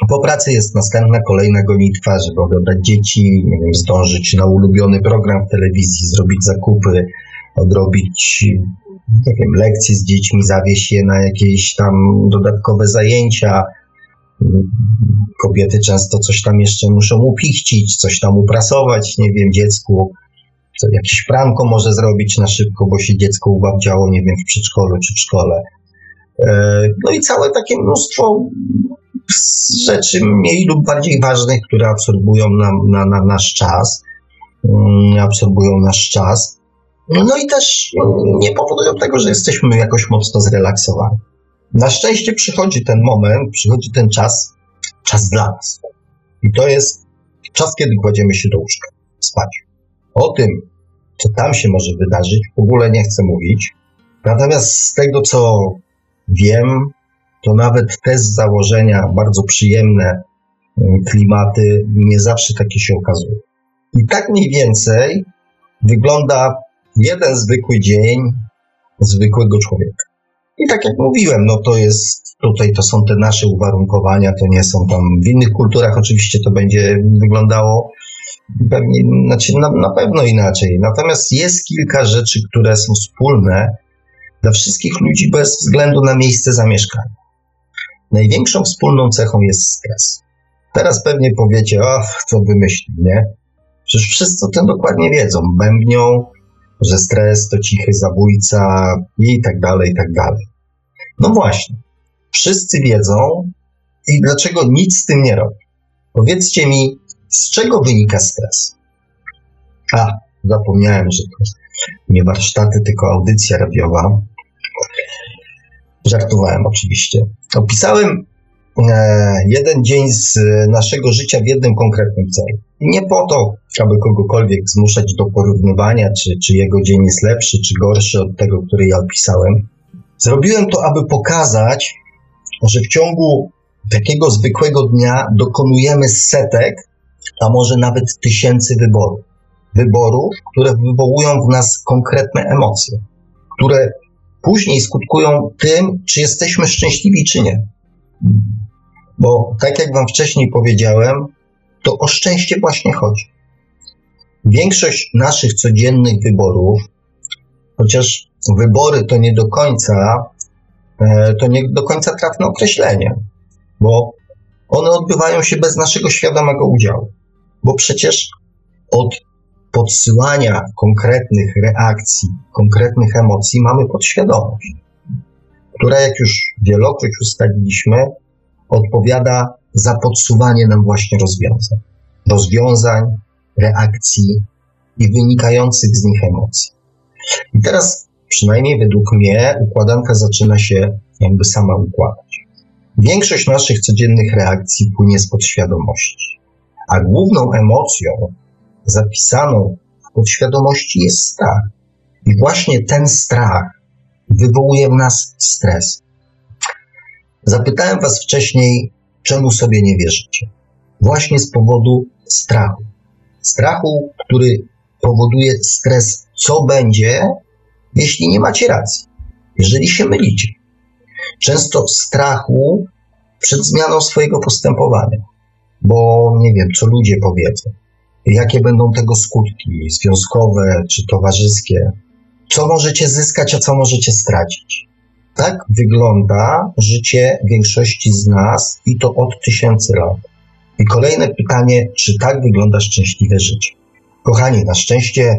Po pracy jest następna, kolejna gonitwa, żeby oglądać dzieci, nie wiem, zdążyć na ulubiony program w telewizji, zrobić zakupy, odrobić nie wiem, lekcje z dziećmi, zawieść je na jakieś tam dodatkowe zajęcia. Kobiety często coś tam jeszcze muszą upichcić, coś tam uprasować, nie wiem, dziecku. Jakiś pranko może zrobić na szybko, bo się dziecko ubawdziało, nie wiem, w przedszkolu czy w szkole. E, no i całe takie mnóstwo rzeczy mniej lub bardziej ważnych, które absorbują na, na, na nasz czas. Mm, absorbują nasz czas. No i też nie powodują tego, że jesteśmy jakoś mocno zrelaksowani. Na szczęście przychodzi ten moment, przychodzi ten czas, czas dla nas. I to jest czas, kiedy kładziemy się do łóżka, spać. O tym, co tam się może wydarzyć, w ogóle nie chcę mówić. Natomiast z tego, co wiem, to nawet te z założenia bardzo przyjemne mm, klimaty nie zawsze takie się okazują. I tak mniej więcej wygląda jeden zwykły dzień zwykłego człowieka. I tak jak mówiłem, no to jest, tutaj to są te nasze uwarunkowania, to nie są tam, w innych kulturach oczywiście to będzie wyglądało pewnie, znaczy na, na pewno inaczej. Natomiast jest kilka rzeczy, które są wspólne dla wszystkich ludzi bez względu na miejsce zamieszkania. Największą wspólną cechą jest stres. Teraz pewnie powiecie, ach, co wymyśli, nie? Przecież wszyscy o tym dokładnie wiedzą. Bębnią, że stres to cichy zabójca i tak dalej, i tak dalej. No właśnie, wszyscy wiedzą i dlaczego nic z tym nie robi. Powiedzcie mi, z czego wynika stres? A, zapomniałem, że to nie warsztaty, tylko audycja radiowa. Żartowałem oczywiście. Opisałem e, jeden dzień z naszego życia w jednym konkretnym celu. Nie po to, aby kogokolwiek zmuszać do porównywania, czy, czy jego dzień jest lepszy, czy gorszy od tego, który ja opisałem. Zrobiłem to, aby pokazać, że w ciągu takiego zwykłego dnia dokonujemy setek, a może nawet tysięcy wyborów. Wyborów, które wywołują w nas konkretne emocje, które później skutkują tym, czy jesteśmy szczęśliwi, czy nie. Bo tak jak Wam wcześniej powiedziałem, to o szczęście właśnie chodzi. Większość naszych codziennych wyborów, chociaż wybory to nie do końca, e, to nie do końca trafne określenie, bo one odbywają się bez naszego świadomego udziału. Bo przecież od podsyłania konkretnych reakcji, konkretnych emocji mamy podświadomość, która, jak już wielokroć ustaliliśmy, odpowiada za podsuwanie nam właśnie rozwiązań. rozwiązań, reakcji i wynikających z nich emocji. I teraz, przynajmniej według mnie, układanka zaczyna się jakby sama układać. Większość naszych codziennych reakcji płynie z podświadomości, a główną emocją zapisaną w podświadomości jest strach. I właśnie ten strach wywołuje w nas stres. Zapytałem Was wcześniej, czemu sobie nie wierzycie. Właśnie z powodu strachu. Strachu, który powoduje stres, co będzie, jeśli nie macie racji, jeżeli się mylicie. Często strachu przed zmianą swojego postępowania, bo nie wiem, co ludzie powiedzą, jakie będą tego skutki związkowe czy towarzyskie, co możecie zyskać, a co możecie stracić. Tak wygląda życie większości z nas i to od tysięcy lat. I kolejne pytanie, czy tak wygląda szczęśliwe życie? Kochani, na szczęście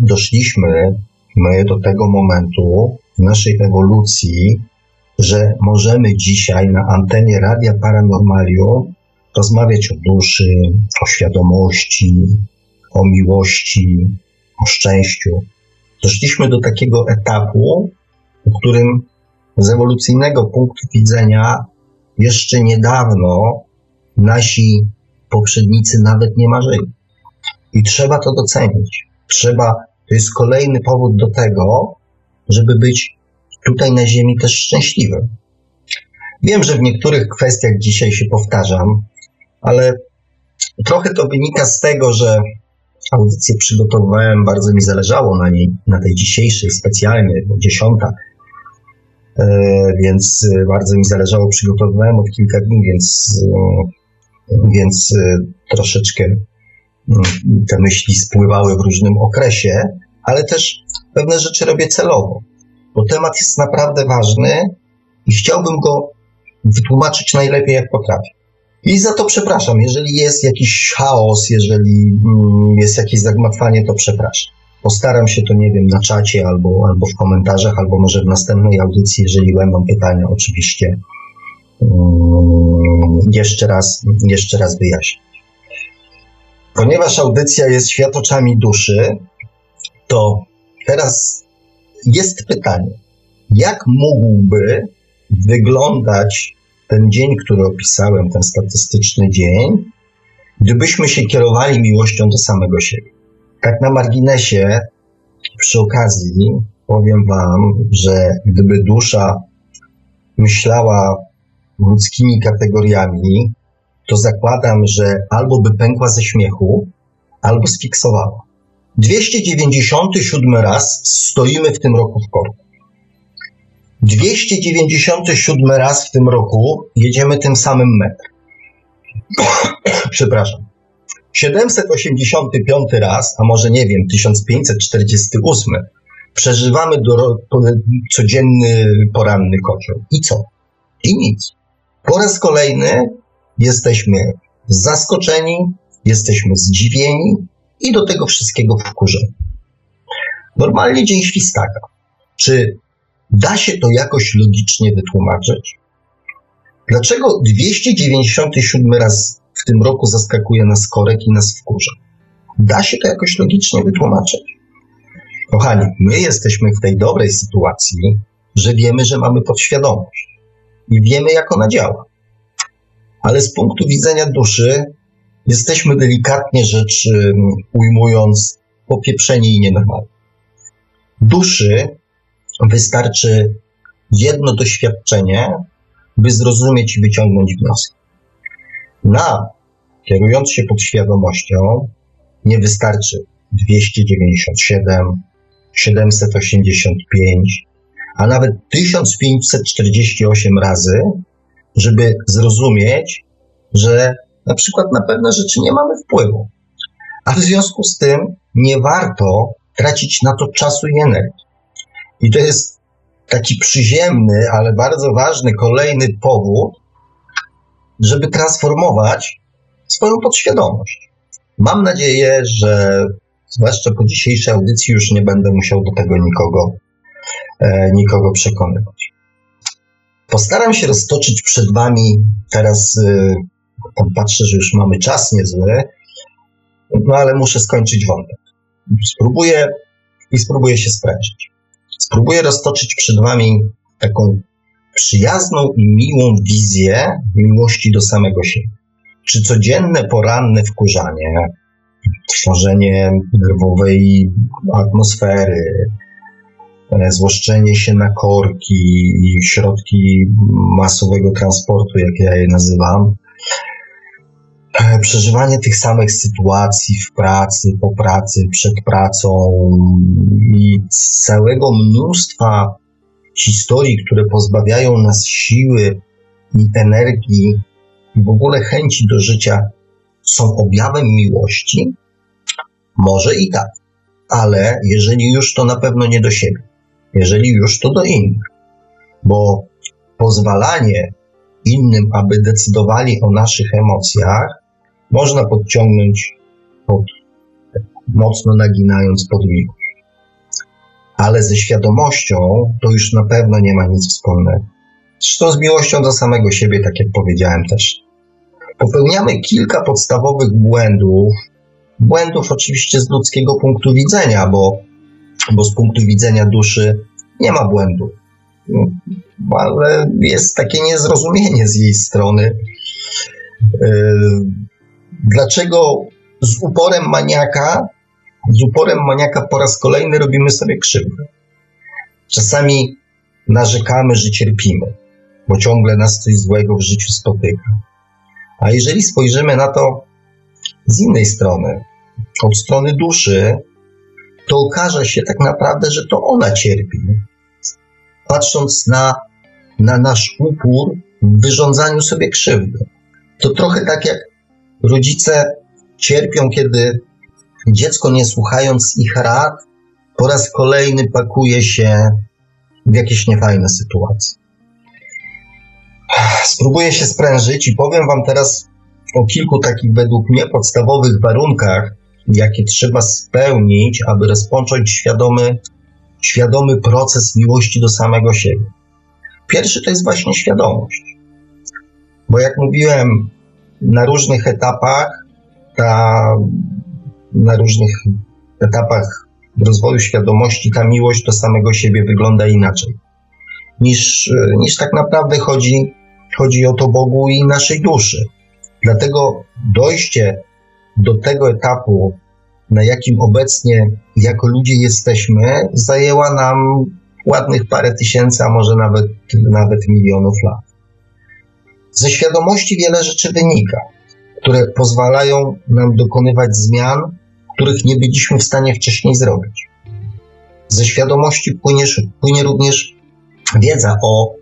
doszliśmy my do tego momentu w naszej ewolucji, że możemy dzisiaj na antenie Radia Paranormalium rozmawiać o duszy, o świadomości, o miłości, o szczęściu. Doszliśmy do takiego etapu, w którym z ewolucyjnego punktu widzenia jeszcze niedawno nasi poprzednicy nawet nie marzyli. I trzeba to docenić. Trzeba, to jest kolejny powód do tego, żeby być tutaj na Ziemi też szczęśliwym. Wiem, że w niektórych kwestiach dzisiaj się powtarzam, ale trochę to wynika z tego, że audycję przygotowywałem, bardzo mi zależało na niej, na tej dzisiejszej specjalnie, dziesiąta, e, więc bardzo mi zależało, przygotowywałem od kilka dni, więc, e, więc e, troszeczkę mm, te myśli spływały w różnym okresie, ale też pewne rzeczy robię celowo, bo temat jest naprawdę ważny i chciałbym go wytłumaczyć najlepiej, jak potrafię. I za to przepraszam. Jeżeli jest jakiś chaos, jeżeli mm, jest jakieś zagmatwanie, to przepraszam. Postaram się to, nie wiem, na czacie albo, albo w komentarzach, albo może w następnej audycji, jeżeli będą pytania, oczywiście mm, jeszcze raz, jeszcze raz wyjaśnić. Ponieważ audycja jest światoczami duszy, to teraz jest pytanie, jak mógłby wyglądać ten dzień, który opisałem, ten statystyczny dzień, gdybyśmy się kierowali miłością do samego siebie. Tak na marginesie, przy okazji, powiem Wam, że gdyby dusza myślała ludzkimi kategoriami, to zakładam, że albo by pękła ze śmiechu, albo sfiksowała. 297 raz stoimy w tym roku w korku. 297 raz w tym roku jedziemy tym samym metrem. Przepraszam. 785 raz, a może nie wiem, 1548 przeżywamy do, codzienny poranny kocioł. I co? I nic. Po raz kolejny jesteśmy zaskoczeni, jesteśmy zdziwieni i do tego wszystkiego wkurzeni. Normalnie dzień świstaka. Czy Da się to jakoś logicznie wytłumaczyć? Dlaczego 297 raz w tym roku zaskakuje nas korek i nas wkurza? Da się to jakoś logicznie wytłumaczyć? Kochani, my jesteśmy w tej dobrej sytuacji, że wiemy, że mamy podświadomość i wiemy, jak ona działa. Ale z punktu widzenia duszy jesteśmy delikatnie rzecz ujmując popieprzeni i nienormalni. Duszy Wystarczy jedno doświadczenie, by zrozumieć i wyciągnąć wnioski. Na, kierując się podświadomością, nie wystarczy 297, 785, a nawet 1548 razy, żeby zrozumieć, że na przykład na pewne rzeczy nie mamy wpływu. A w związku z tym nie warto tracić na to czasu i energii. I to jest taki przyziemny, ale bardzo ważny kolejny powód, żeby transformować swoją podświadomość. Mam nadzieję, że zwłaszcza po dzisiejszej audycji już nie będę musiał do tego nikogo, e, nikogo przekonywać. Postaram się roztoczyć przed Wami teraz, tam patrzę, że już mamy czas niezły, No ale muszę skończyć wątek. Spróbuję i spróbuję się sprężyć. Spróbuję roztoczyć przed Wami taką przyjazną i miłą wizję miłości do samego siebie. Czy codzienne poranne wkurzanie, tworzenie nerwowej atmosfery, e, złoszczenie się na korki i środki masowego transportu, jak ja je nazywam, przeżywanie tych samych sytuacji w pracy, po pracy, przed pracą i całego mnóstwa historii, które pozbawiają nas siły i energii i w ogóle chęci do życia, są objawem miłości? Może i tak, ale jeżeli już, to na pewno nie do siebie. Jeżeli już, to do innych. Bo pozwalanie innym, aby decydowali o naszych emocjach, można podciągnąć pod, mocno naginając pod miłość ale ze świadomością to już na pewno nie ma nic wspólnego. Zresztą z miłością do samego siebie, tak jak powiedziałem też. Popełniamy kilka podstawowych błędów, błędów oczywiście z ludzkiego punktu widzenia, bo, bo z punktu widzenia duszy nie ma błędu, ale jest takie niezrozumienie z jej strony. Yy, dlaczego z uporem maniaka z uporem maniaka po raz kolejny robimy sobie krzywdę. Czasami narzekamy, że cierpimy, bo ciągle nas coś złego w życiu spotyka. A jeżeli spojrzymy na to z innej strony, od strony duszy, to okaże się tak naprawdę, że to ona cierpi. Patrząc na, na nasz upór w wyrządzaniu sobie krzywdy. To trochę tak jak rodzice cierpią, kiedy Dziecko, nie słuchając ich rad, po raz kolejny pakuje się w jakieś niefajne sytuacje. Spróbuję się sprężyć i powiem Wam teraz o kilku takich według mnie podstawowych warunkach, jakie trzeba spełnić, aby rozpocząć świadomy, świadomy proces miłości do samego siebie. Pierwszy to jest właśnie świadomość. Bo jak mówiłem, na różnych etapach ta na różnych etapach rozwoju świadomości ta miłość do samego siebie wygląda inaczej. Niż, niż tak naprawdę chodzi, chodzi o to Bogu i naszej duszy. Dlatego dojście do tego etapu, na jakim obecnie jako ludzie jesteśmy, zajęła nam ładnych parę tysięcy, a może nawet, nawet milionów lat. Ze świadomości wiele rzeczy wynika, które pozwalają nam dokonywać zmian których nie byliśmy w stanie wcześniej zrobić. Ze świadomości płynie, płynie również wiedza o,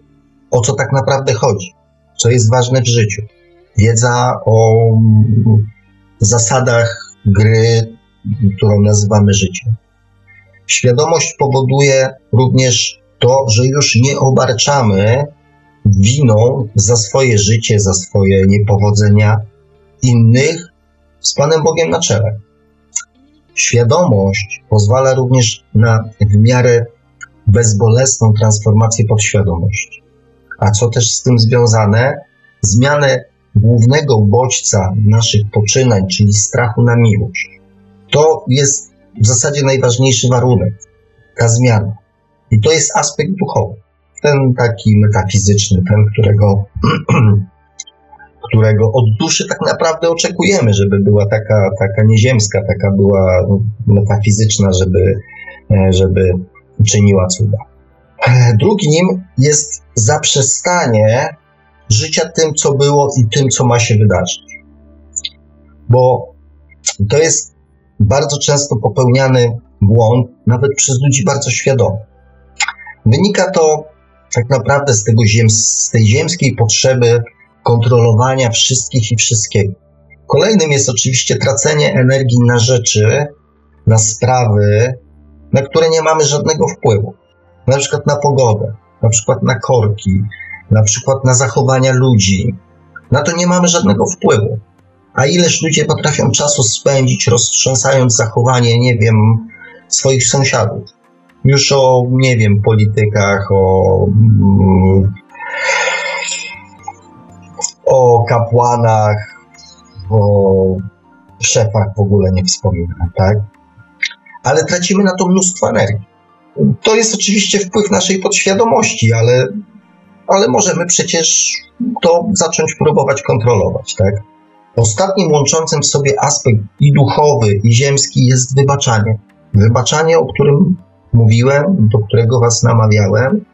o co tak naprawdę chodzi, co jest ważne w życiu. Wiedza o zasadach gry, którą nazywamy życiem. Świadomość powoduje również to, że już nie obarczamy winą za swoje życie, za swoje niepowodzenia innych z Panem Bogiem na czele. Świadomość pozwala również na w miarę bezbolesną transformację podświadomości. A co też z tym związane? Zmianę głównego bodźca naszych poczynań, czyli strachu na miłość. To jest w zasadzie najważniejszy warunek, ta zmiana. I to jest aspekt duchowy, ten taki metafizyczny, ten, którego którego od duszy tak naprawdę oczekujemy, żeby była taka, taka nieziemska, taka była metafizyczna, żeby, e, żeby czyniła cuda. E, drugim jest zaprzestanie życia tym, co było i tym, co ma się wydarzyć. Bo to jest bardzo często popełniany błąd, nawet przez ludzi bardzo świadomych. Wynika to tak naprawdę z, tego z tej ziemskiej potrzeby kontrolowania wszystkich i wszystkiego. Kolejnym jest oczywiście tracenie energii na rzeczy, na sprawy, na które nie mamy żadnego wpływu. Na przykład na pogodę, na przykład na korki, na przykład na zachowania ludzi. Na to nie mamy żadnego wpływu. A ileż ludzie potrafią czasu spędzić roztrząsając zachowanie, nie wiem, swoich sąsiadów. Już o, nie wiem, politykach, o mm, o kapłanach, o szefach w ogóle nie wspominam, tak? Ale tracimy na to mnóstwo energii. To jest oczywiście wpływ naszej podświadomości, ale, ale możemy przecież to zacząć próbować kontrolować, tak? Ostatnim łączącym w sobie aspekt i duchowy, i ziemski jest wybaczanie. Wybaczanie, o którym mówiłem, do którego was namawiałem.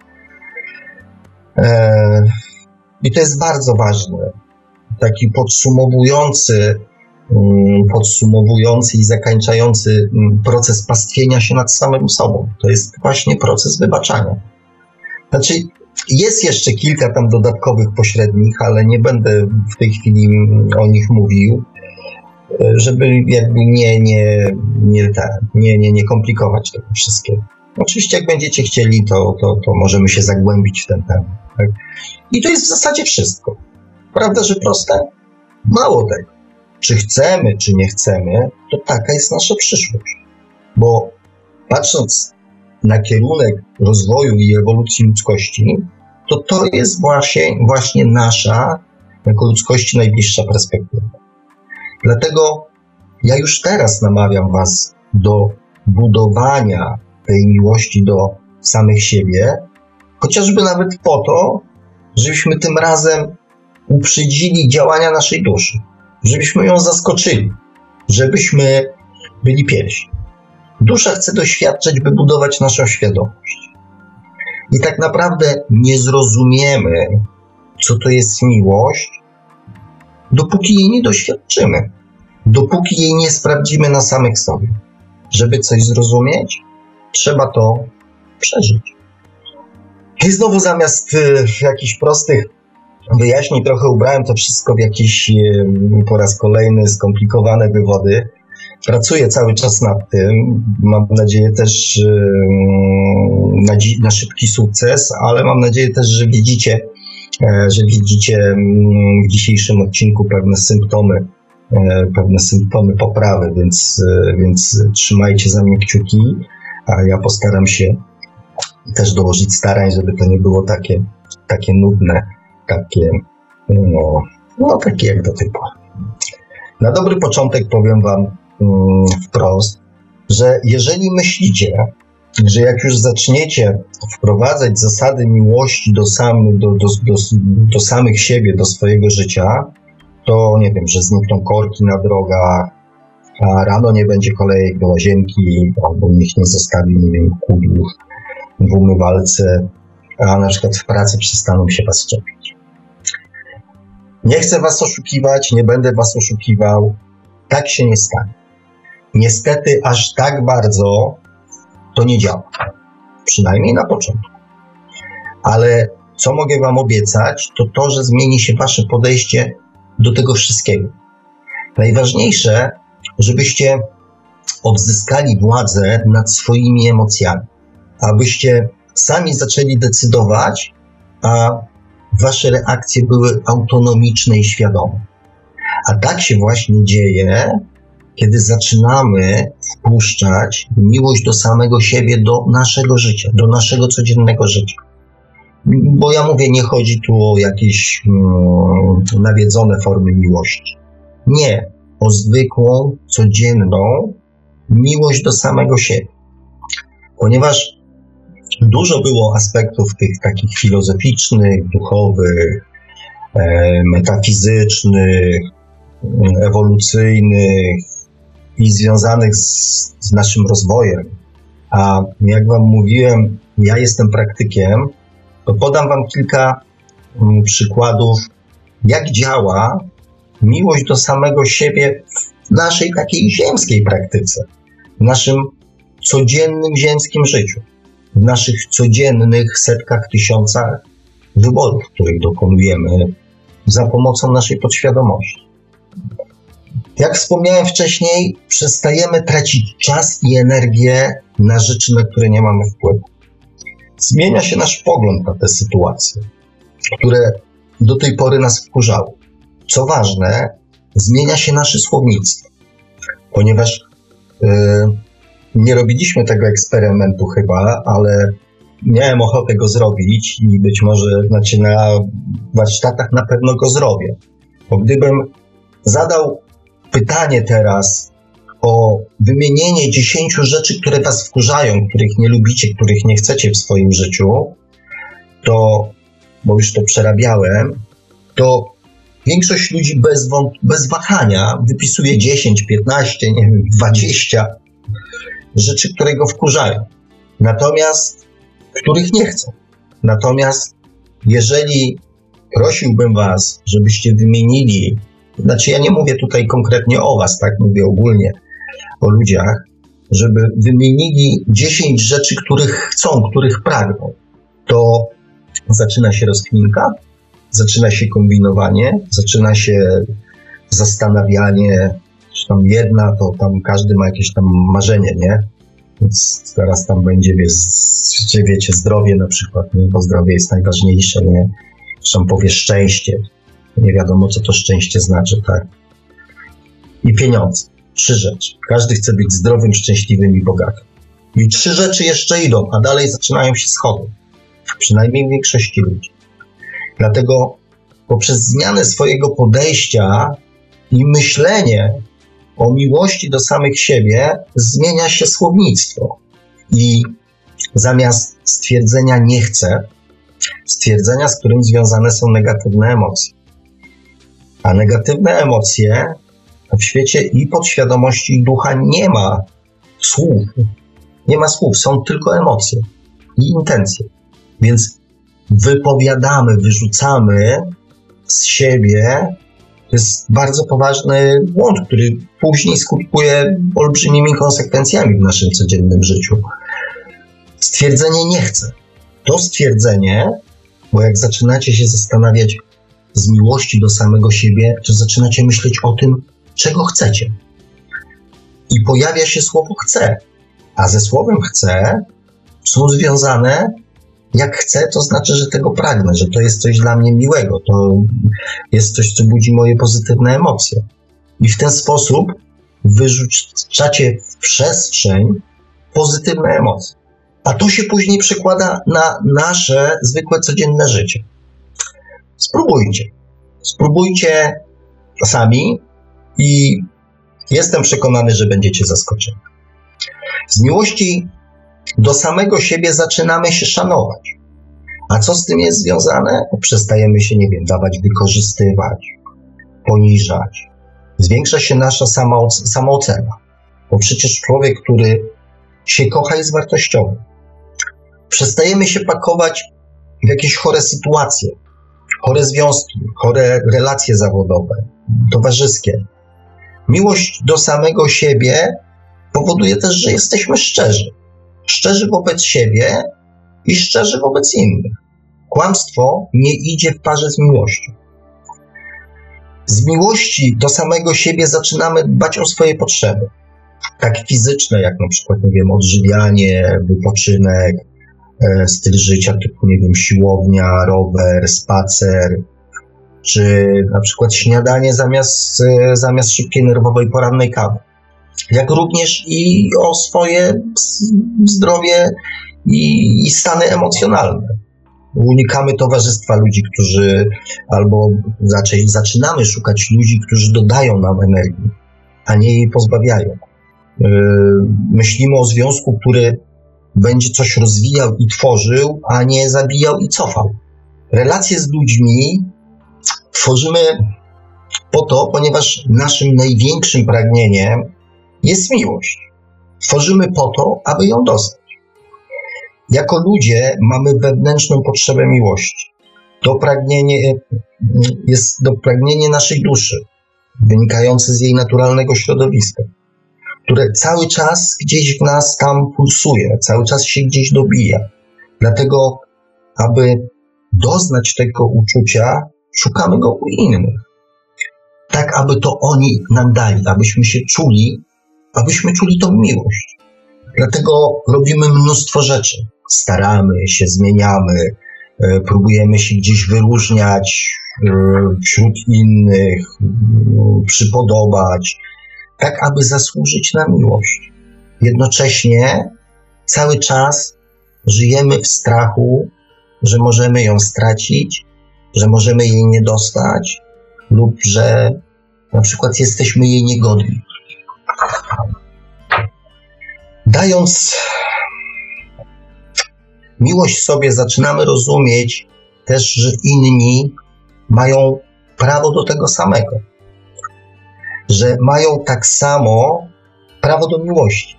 E, I to jest bardzo ważne. Taki podsumowujący, mm, podsumowujący i zakończający mm, proces pastwienia się nad samym sobą. To jest właśnie proces wybaczania. Znaczy, jest jeszcze kilka tam dodatkowych pośrednich, ale nie będę w tej chwili o nich mówił, żeby jakby nie, nie, nie, nie, nie, nie komplikować tego wszystkiego. Oczywiście, jak będziecie chcieli, to, to, to możemy się zagłębić w ten temat. Tak? I to jest w zasadzie wszystko. Prawda, że proste? Mało tego. Czy chcemy, czy nie chcemy, to taka jest nasza przyszłość. Bo patrząc na kierunek rozwoju i ewolucji ludzkości, to to jest właśnie, właśnie nasza, jako ludzkości, najbliższa perspektywa. Dlatego ja już teraz namawiam Was do budowania tej miłości do samych siebie, chociażby nawet po to, żebyśmy tym razem uprzedzili działania naszej duszy, żebyśmy ją zaskoczyli, żebyśmy byli pierwsi. Dusza chce doświadczać, by budować naszą świadomość. I tak naprawdę nie zrozumiemy, co to jest miłość, dopóki jej nie doświadczymy, dopóki jej nie sprawdzimy na samych sobie. Żeby coś zrozumieć, trzeba to przeżyć. I znowu zamiast y, jakichś prostych wyjaśnień trochę ubrałem to wszystko w jakieś y, po raz kolejny skomplikowane wywody. Pracuję cały czas nad tym. Mam nadzieję też y, na, na szybki sukces, ale mam nadzieję też, że widzicie, że widzicie mm, w dzisiejszym odcinku pewne symptomy, e, pewne symptomy poprawy, więc, e, więc trzymajcie za mnie kciuki, a ja postaram się też dołożyć starań, żeby to nie było takie, takie nudne, takie, no, no takie jak do pory. Na dobry początek powiem Wam mm, wprost, że jeżeli myślicie, że jak już zaczniecie wprowadzać zasady miłości do, sam, do, do, do, do samych siebie, do swojego życia, to nie wiem, że znikną korki na drogach, a rano nie będzie kolejek do łazienki, albo nikt nie zostawi, nie wiem, kudłów w umywalce, a na przykład w pracy przestaną się was czepić. Nie chcę was oszukiwać, nie będę was oszukiwał. Tak się nie stanie. Niestety aż tak bardzo to nie działa. Przynajmniej na początku. Ale co mogę Wam obiecać, to to, że zmieni się Wasze podejście do tego wszystkiego. Najważniejsze, żebyście odzyskali władzę nad swoimi emocjami, abyście sami zaczęli decydować, a Wasze reakcje były autonomiczne i świadome. A tak się właśnie dzieje, kiedy zaczynamy wpuszczać miłość do samego siebie, do naszego życia, do naszego codziennego życia. Bo ja mówię, nie chodzi tu o jakieś mm, nawiedzone formy miłości. Nie, o zwykłą, codzienną miłość do samego siebie. Ponieważ dużo było aspektów tych takich filozoficznych, duchowych, e, metafizycznych, ewolucyjnych, i związanych z, z naszym rozwojem. A jak Wam mówiłem, ja jestem praktykiem, to podam Wam kilka mm, przykładów, jak działa miłość do samego siebie w naszej takiej ziemskiej praktyce, w naszym codziennym ziemskim życiu, w naszych codziennych setkach, tysiącach wyborów, których dokonujemy za pomocą naszej podświadomości. Jak wspomniałem wcześniej, przestajemy tracić czas i energię na rzeczy, na które nie mamy wpływu. Zmienia się nasz pogląd na te sytuacje, które do tej pory nas wkurzały. Co ważne, zmienia się nasze słownictwo, ponieważ yy, nie robiliśmy tego eksperymentu chyba, ale miałem ochotę go zrobić i być może znaczy na warsztatach na pewno go zrobię. Bo gdybym zadał pytanie teraz o wymienienie dziesięciu rzeczy, które was wkurzają, których nie lubicie, których nie chcecie w swoim życiu, to, bo już to przerabiałem, to większość ludzi bez, bez wahania wypisuje 10, 15, nie wiem, 20 rzeczy, które go wkurzają. Natomiast, których nie chcą. Natomiast, jeżeli prosiłbym Was, żebyście wymienili, znaczy ja nie mówię tutaj konkretnie o Was, tak, mówię ogólnie o ludziach, żeby wymienili 10 rzeczy, których chcą, których pragną, to zaczyna się rozkminka, zaczyna się kombinowanie, zaczyna się zastanawianie, czy tam jedna, to tam każdy ma jakieś tam marzenie, nie? Więc teraz tam będzie, wiecie, zdrowie na przykład, nie? bo zdrowie jest najważniejsze, nie? Zresztą powie szczęście. Nie wiadomo, co to szczęście znaczy, tak? I pieniądze. Trzy rzeczy. Każdy chce być zdrowym, szczęśliwym i bogatym. I trzy rzeczy jeszcze idą, a dalej zaczynają się schody. Przynajmniej w większości ludzi. Dlatego poprzez zmianę swojego podejścia i myślenie o miłości do samych siebie zmienia się słownictwo. I zamiast stwierdzenia nie chcę, stwierdzenia, z którym związane są negatywne emocje. A negatywne emocje w świecie i podświadomości ducha nie ma słów. Nie ma słów, są tylko emocje i intencje. Więc wypowiadamy, wyrzucamy z siebie. To jest bardzo poważny błąd, który później skutkuje olbrzymimi konsekwencjami w naszym codziennym życiu. Stwierdzenie nie chcę. To stwierdzenie, bo jak zaczynacie się zastanawiać z miłości do samego siebie, to zaczynacie myśleć o tym, czego chcecie. I pojawia się słowo chcę. A ze słowem chcę są związane jak chcę, to znaczy, że tego pragnę, że to jest coś dla mnie miłego, to jest coś, co budzi moje pozytywne emocje. I w ten sposób wyrzucacie w przestrzeń pozytywne emocje. A to się później przekłada na nasze zwykłe codzienne życie. Spróbujcie. Spróbujcie sami i jestem przekonany, że będziecie zaskoczeni. Z miłości do samego siebie zaczynamy się szanować. A co z tym jest związane? Przestajemy się, nie wiem, dawać wykorzystywać, poniżać. Zwiększa się nasza samoocena. Bo przecież człowiek, który się kocha, jest wartościowy. Przestajemy się pakować w jakieś chore sytuacje, chore związki, chore relacje zawodowe, towarzyskie. Miłość do samego siebie powoduje też, że jesteśmy szczerzy szczerzy wobec siebie i szczerzy wobec innych. Kłamstwo nie idzie w parze z miłością. Z miłości do samego siebie zaczynamy dbać o swoje potrzeby. Tak fizyczne, jak na przykład, nie wiem, odżywianie, wypoczynek, styl życia typu, nie wiem, siłownia, rower, spacer, czy na przykład śniadanie zamiast, e, zamiast szybkiej nerwowej porannej kawy jak również i o swoje zdrowie i, i stany emocjonalne. Unikamy towarzystwa ludzi, którzy albo zaczynamy szukać ludzi, którzy dodają nam energii, a nie jej pozbawiają. Yy, myślimy o związku, który będzie coś rozwijał i tworzył, a nie zabijał i cofał. Relacje z ludźmi tworzymy po to, ponieważ naszym największym pragnieniem jest miłość. Tworzymy po to, aby ją dostać. Jako ludzie mamy wewnętrzną potrzebę miłości. To pragnienie jest to pragnienie naszej duszy, wynikające z jej naturalnego środowiska, które cały czas gdzieś w nas tam pulsuje, cały czas się gdzieś dobija. Dlatego, aby doznać tego uczucia, szukamy go u innych. Tak, aby to oni nam dali, abyśmy się czuli abyśmy czuli tą miłość. Dlatego robimy mnóstwo rzeczy. Staramy się, zmieniamy, e, próbujemy się gdzieś wyróżniać e, wśród innych, przypodobać, tak aby zasłużyć na miłość. Jednocześnie cały czas żyjemy w strachu, że możemy ją stracić, że możemy jej nie dostać lub że na przykład jesteśmy jej niegodni. Dając miłość sobie, zaczynamy rozumieć też, że inni mają prawo do tego samego. Że mają tak samo prawo do miłości.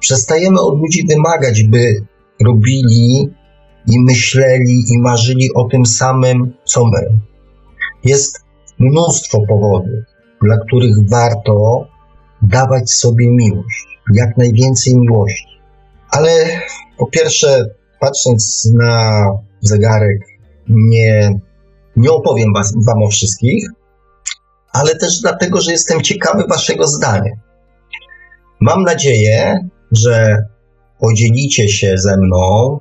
Przestajemy od ludzi wymagać, by robili i myśleli i marzyli o tym samym, co my. Jest mnóstwo powodów, dla których warto dawać sobie miłość, jak najwięcej miłości. Ale po pierwsze, patrząc na zegarek, nie, nie opowiem was, Wam o wszystkich, ale też dlatego, że jestem ciekawy Waszego zdania. Mam nadzieję, że podzielicie się ze mną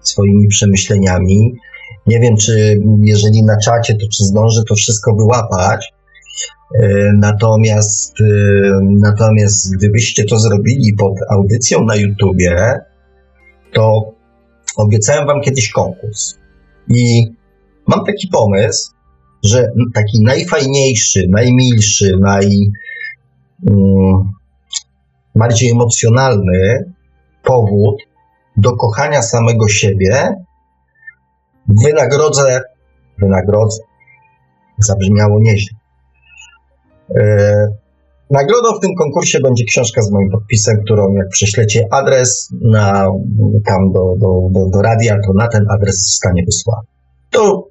swoimi przemyśleniami. Nie wiem, czy jeżeli na czacie, to czy zdążę to wszystko wyłapać. E, natomiast, e, natomiast gdybyście to zrobili pod audycją na YouTubie, to obiecałem wam kiedyś konkurs. I mam taki pomysł, że taki najfajniejszy, najmilszy, naj, um, bardziej emocjonalny powód do kochania samego siebie wynagrodzę, wynagrodzę, zabrzmiało nieźle. E, nagrodą w tym konkursie będzie książka z moim podpisem, którą jak prześlecie adres na, tam do, do, do, do radia, to na ten adres zostanie wysłany. To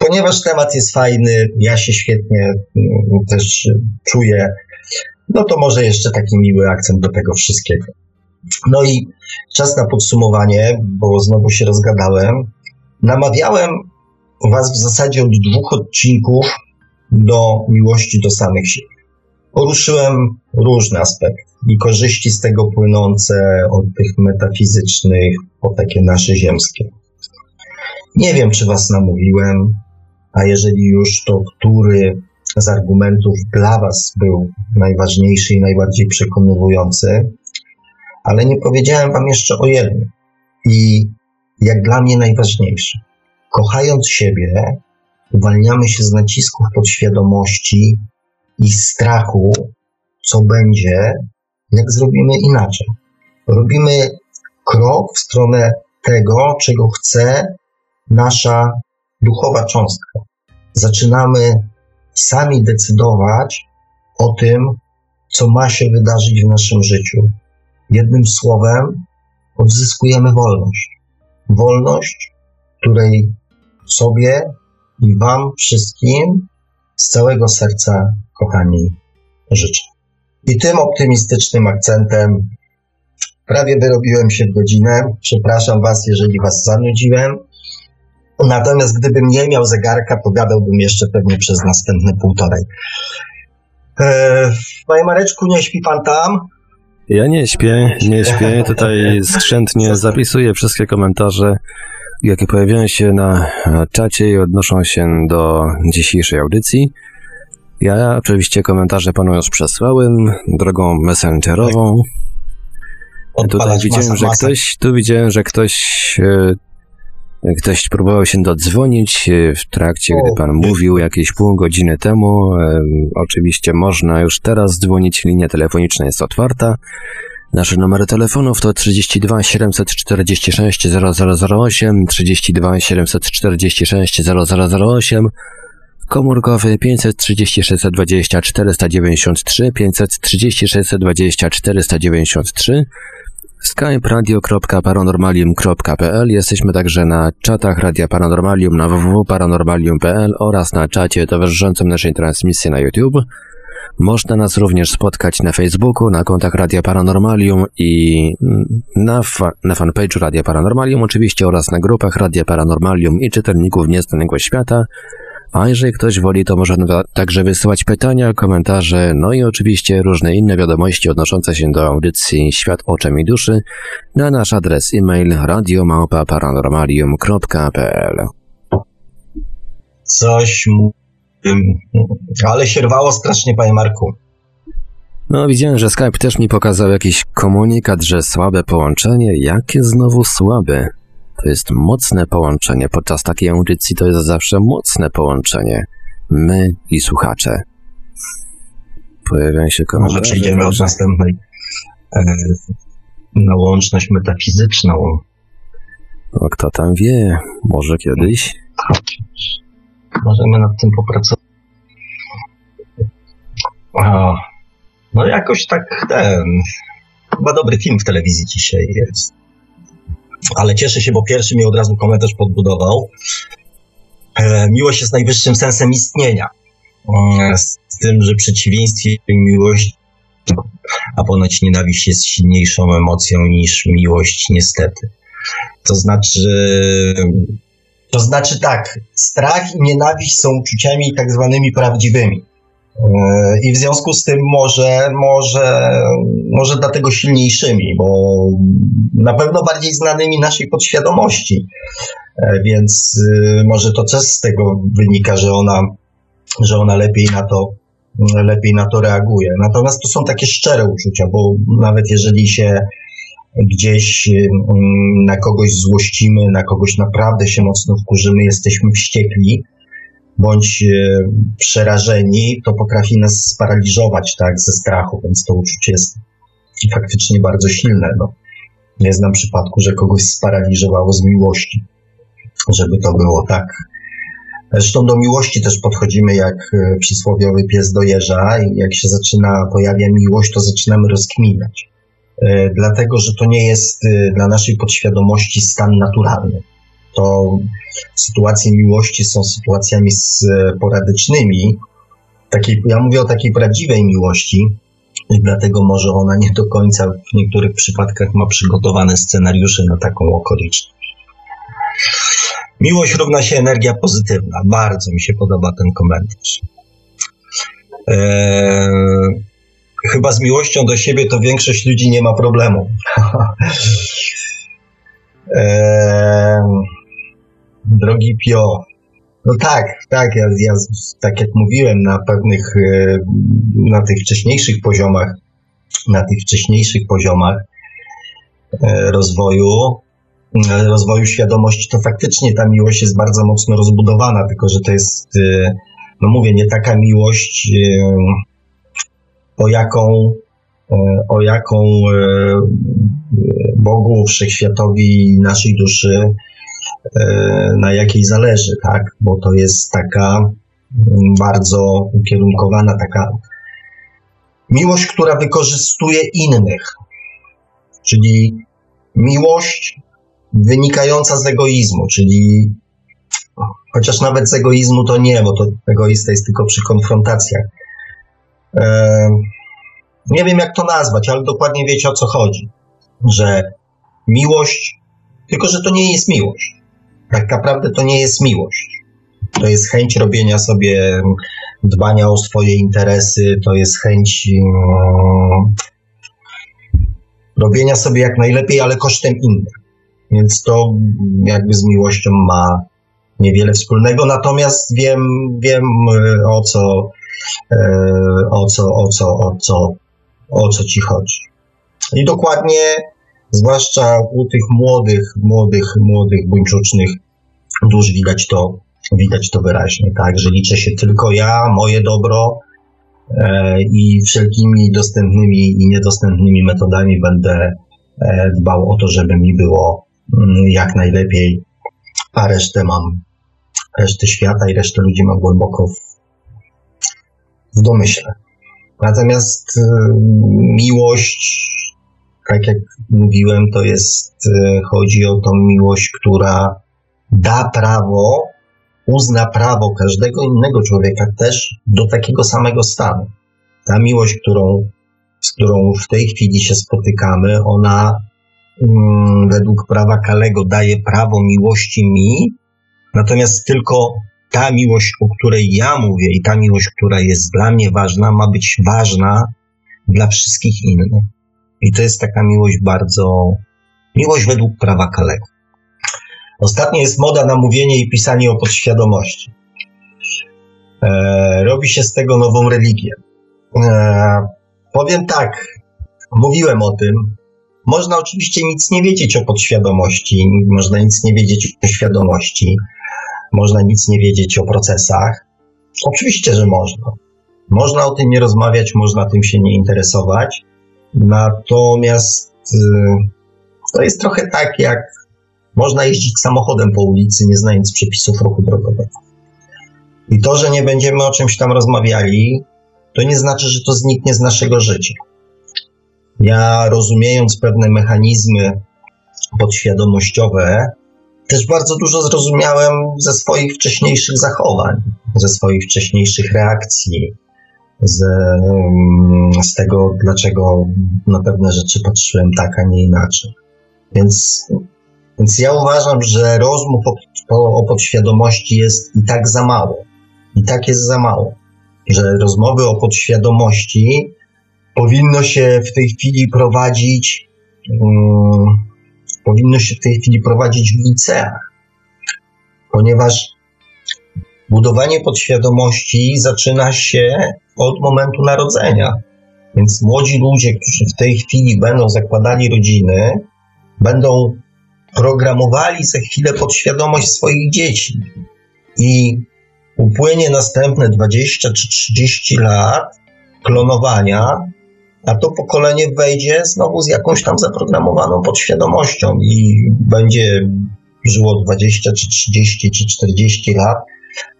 ponieważ temat jest fajny, ja się świetnie mm, też czuję, no to może jeszcze taki miły akcent do tego wszystkiego. No i czas na podsumowanie, bo znowu się rozgadałem. Namawiałem Was w zasadzie od dwóch odcinków do miłości do samych siebie. Poruszyłem różne aspekty i korzyści z tego płynące od tych metafizycznych po takie nasze ziemskie. Nie wiem, czy Was namówiłem, a jeżeli już, to który z argumentów dla Was był najważniejszy i najbardziej przekonujący, ale nie powiedziałem Wam jeszcze o jednym i jak dla mnie najważniejszy. Kochając siebie, uwalniamy się z nacisków podświadomości i strachu, co będzie, jak zrobimy inaczej. Robimy krok w stronę tego, czego chce nasza duchowa cząstka. Zaczynamy sami decydować o tym, co ma się wydarzyć w naszym życiu. Jednym słowem, odzyskujemy wolność. Wolność, której sobie i Wam wszystkim z całego serca, kochani, życzę. I tym optymistycznym akcentem prawie wyrobiłem się w godzinę. Przepraszam Was, jeżeli Was zanudziłem. Natomiast gdybym nie miał zegarka, to gadałbym jeszcze pewnie przez następne półtorej. Eee, panie Mareczku, nie śpi Pan tam? Ja nie śpię, nie śpię. Tutaj skrzętnie zapisuję wszystkie komentarze, jakie pojawiają się na czacie i odnoszą się do dzisiejszej audycji. Ja oczywiście komentarze panu już przesłałem drogą messengerową. Tutaj widziałem, że ktoś, tu widziałem, że ktoś e, Ktoś próbował się dodzwonić e, w trakcie, gdy pan mówił jakieś pół godziny temu. Oczywiście można już teraz dzwonić, linia telefoniczna jest otwarta. Nasze numery telefonów to 32 746 0008, 32 746 0008, komórkowy 536 20 493, 536 20 493, Skype radio.paranormalium.pl Jesteśmy także na czatach Radia Paranormalium na www.paranormalium.pl oraz na czacie towarzyszącym naszej transmisji na YouTube. Można nas również spotkać na Facebooku, na kontach Radia Paranormalium i na, fa na fanpage'u Radia Paranormalium oczywiście oraz na grupach Radia Paranormalium i czytelników Nieznanego Świata. A jeżeli ktoś woli, to może także wysyłać pytania, komentarze, no i oczywiście różne inne wiadomości odnoszące się do audycji Świat Oczem i Duszy na nasz adres e-mail radiomałpa-paranormalium.pl Coś mu... ale się rwało strasznie, panie Marku. No, widziałem, że Skype też mi pokazał jakiś komunikat, że słabe połączenie. Jakie znowu słabe? To jest mocne połączenie. Podczas takiej audycji to jest zawsze mocne połączenie. My i słuchacze. Pojawiają się komentarze. Może przejdziemy od następnej e, na łączność metafizyczną. No, kto tam wie, może kiedyś. Możemy nad tym popracować. O, no jakoś tak ten. Chyba dobry film w telewizji dzisiaj jest. Ale cieszę się, bo pierwszy mi od razu komentarz podbudował. E, miłość jest najwyższym sensem istnienia. E, z tym, że przeciwieństwie miłości, a ponoć nienawiść jest silniejszą emocją niż miłość, niestety. To znaczy, to znaczy tak, strach i nienawiść są uczuciami tak zwanymi prawdziwymi. E, I w związku z tym może, może, może dlatego silniejszymi, bo na pewno bardziej znanymi naszej podświadomości. E, więc y, może to też z tego wynika, że ona, że ona lepiej na to, lepiej na to reaguje. Natomiast to są takie szczere uczucia, bo nawet jeżeli się gdzieś y, na kogoś złościmy, na kogoś naprawdę się mocno wkurzymy, jesteśmy wściekli, bądź e, przerażeni, to potrafi nas sparaliżować tak, ze strachu, więc to uczucie jest faktycznie bardzo silne. No. Nie znam przypadku, że kogoś sparaliżowało z miłości, żeby to było tak. Zresztą do miłości też podchodzimy jak e, przysłowiowy pies do jeża i jak się zaczyna, pojawia miłość, to zaczynamy rozkminiać. E, dlatego, że to nie jest dla naszej podświadomości stan naturalny to sytuacje miłości są sytuacjami sporadycznymi. Takiej, ja mówię o takiej prawdziwej miłości, i dlatego może ona nie do końca w niektórych przypadkach ma przygotowane scenariusze na taką okoliczność. Miłość równa się energia pozytywna. Bardzo mi się podoba ten komentarz. Eee, chyba z miłością do siebie to większość ludzi nie ma problemu. eee, drogi Pio. No tak, tak, ja, ja tak jak mówiłem, na pewnych, e, na tych wcześniejszych poziomach, na tych wcześniejszych poziomach e, rozwoju, e, rozwoju świadomości, to faktycznie ta miłość jest bardzo mocno rozbudowana, tylko że to jest, no mówię, nie taka miłość, o jaką, o jaką Bogu, Wszechświatowi, naszej duszy na jakiej zależy, tak? Bo to jest taka mm, bardzo ukierunkowana, taka miłość, która wykorzystuje innych, czyli miłość wynikająca z egoizmu, czyli chociaż nawet z egoizmu to nie, bo to egoista jest tylko przy konfrontacjach. E, nie wiem, jak to nazwać, ale dokładnie wiecie o co chodzi. Że miłość, tylko że to nie jest miłość tak naprawdę to nie jest miłość. To jest chęć robienia sobie, dbania o swoje interesy, to jest chęć um, robienia sobie jak najlepiej, ale kosztem innych. Więc to jakby z miłością ma niewiele wspólnego, natomiast wiem, wiem e, o co, e, o co, o co, o co, o co ci chodzi. I dokładnie zwłaszcza u tych młodych, młodych, młodych, buńczucznych dusz widać to, widać to wyraźnie, tak, że liczę się tylko ja, moje dobro e, i wszelkimi dostępnymi i niedostępnymi metodami będę e, dbał o to, żeby mi było mm, jak najlepiej, a resztę mam, resztę świata i resztę ludzi mam głęboko w, w domyśle. Natomiast y, miłość tak jak mówiłem, to jest, e, chodzi o tą miłość, która da prawo, uzna prawo każdego innego człowieka też do takiego samego stanu. Ta miłość, którą, z którą w tej chwili się spotykamy, ona mm, według prawa Kalego daje prawo miłości mi, natomiast tylko ta miłość, o której ja mówię i ta miłość, która jest dla mnie ważna, ma być ważna dla wszystkich innych. I to jest taka miłość bardzo, miłość według prawa Kalego. Ostatnio jest moda na mówienie i pisanie o podświadomości. E, robi się z tego nową religię. E, powiem tak, mówiłem o tym. Można oczywiście nic nie wiedzieć o podświadomości, można nic nie wiedzieć o świadomości, można nic nie wiedzieć o procesach. Oczywiście, że można. Można o tym nie rozmawiać, można tym się nie interesować. Natomiast y, to jest trochę tak, jak można jeździć samochodem po ulicy, nie znając przepisów ruchu drogowego. I to, że nie będziemy o czymś tam rozmawiali, to nie znaczy, że to zniknie z naszego życia. Ja rozumiejąc pewne mechanizmy podświadomościowe, też bardzo dużo zrozumiałem ze swoich wcześniejszych zachowań, ze swoich wcześniejszych reakcji, z, mm, z tego, dlaczego na pewne rzeczy patrzyłem tak, a nie inaczej. Więc, więc ja uważam, że rozmów o, o podświadomości jest i tak za mało. I tak jest za mało. Że rozmowy o podświadomości powinno się w tej chwili prowadzić, um, powinno się w tej chwili prowadzić w liceach, ponieważ budowanie podświadomości zaczyna się od momentu narodzenia. Więc młodzi ludzie, którzy w tej chwili będą zakładali rodziny, będą programowali za chwilę podświadomość swoich dzieci. I upłynie następne 20 czy 30 lat klonowania, a to pokolenie wejdzie znowu z jakąś tam zaprogramowaną podświadomością i będzie żyło 20 czy 30 czy 40 lat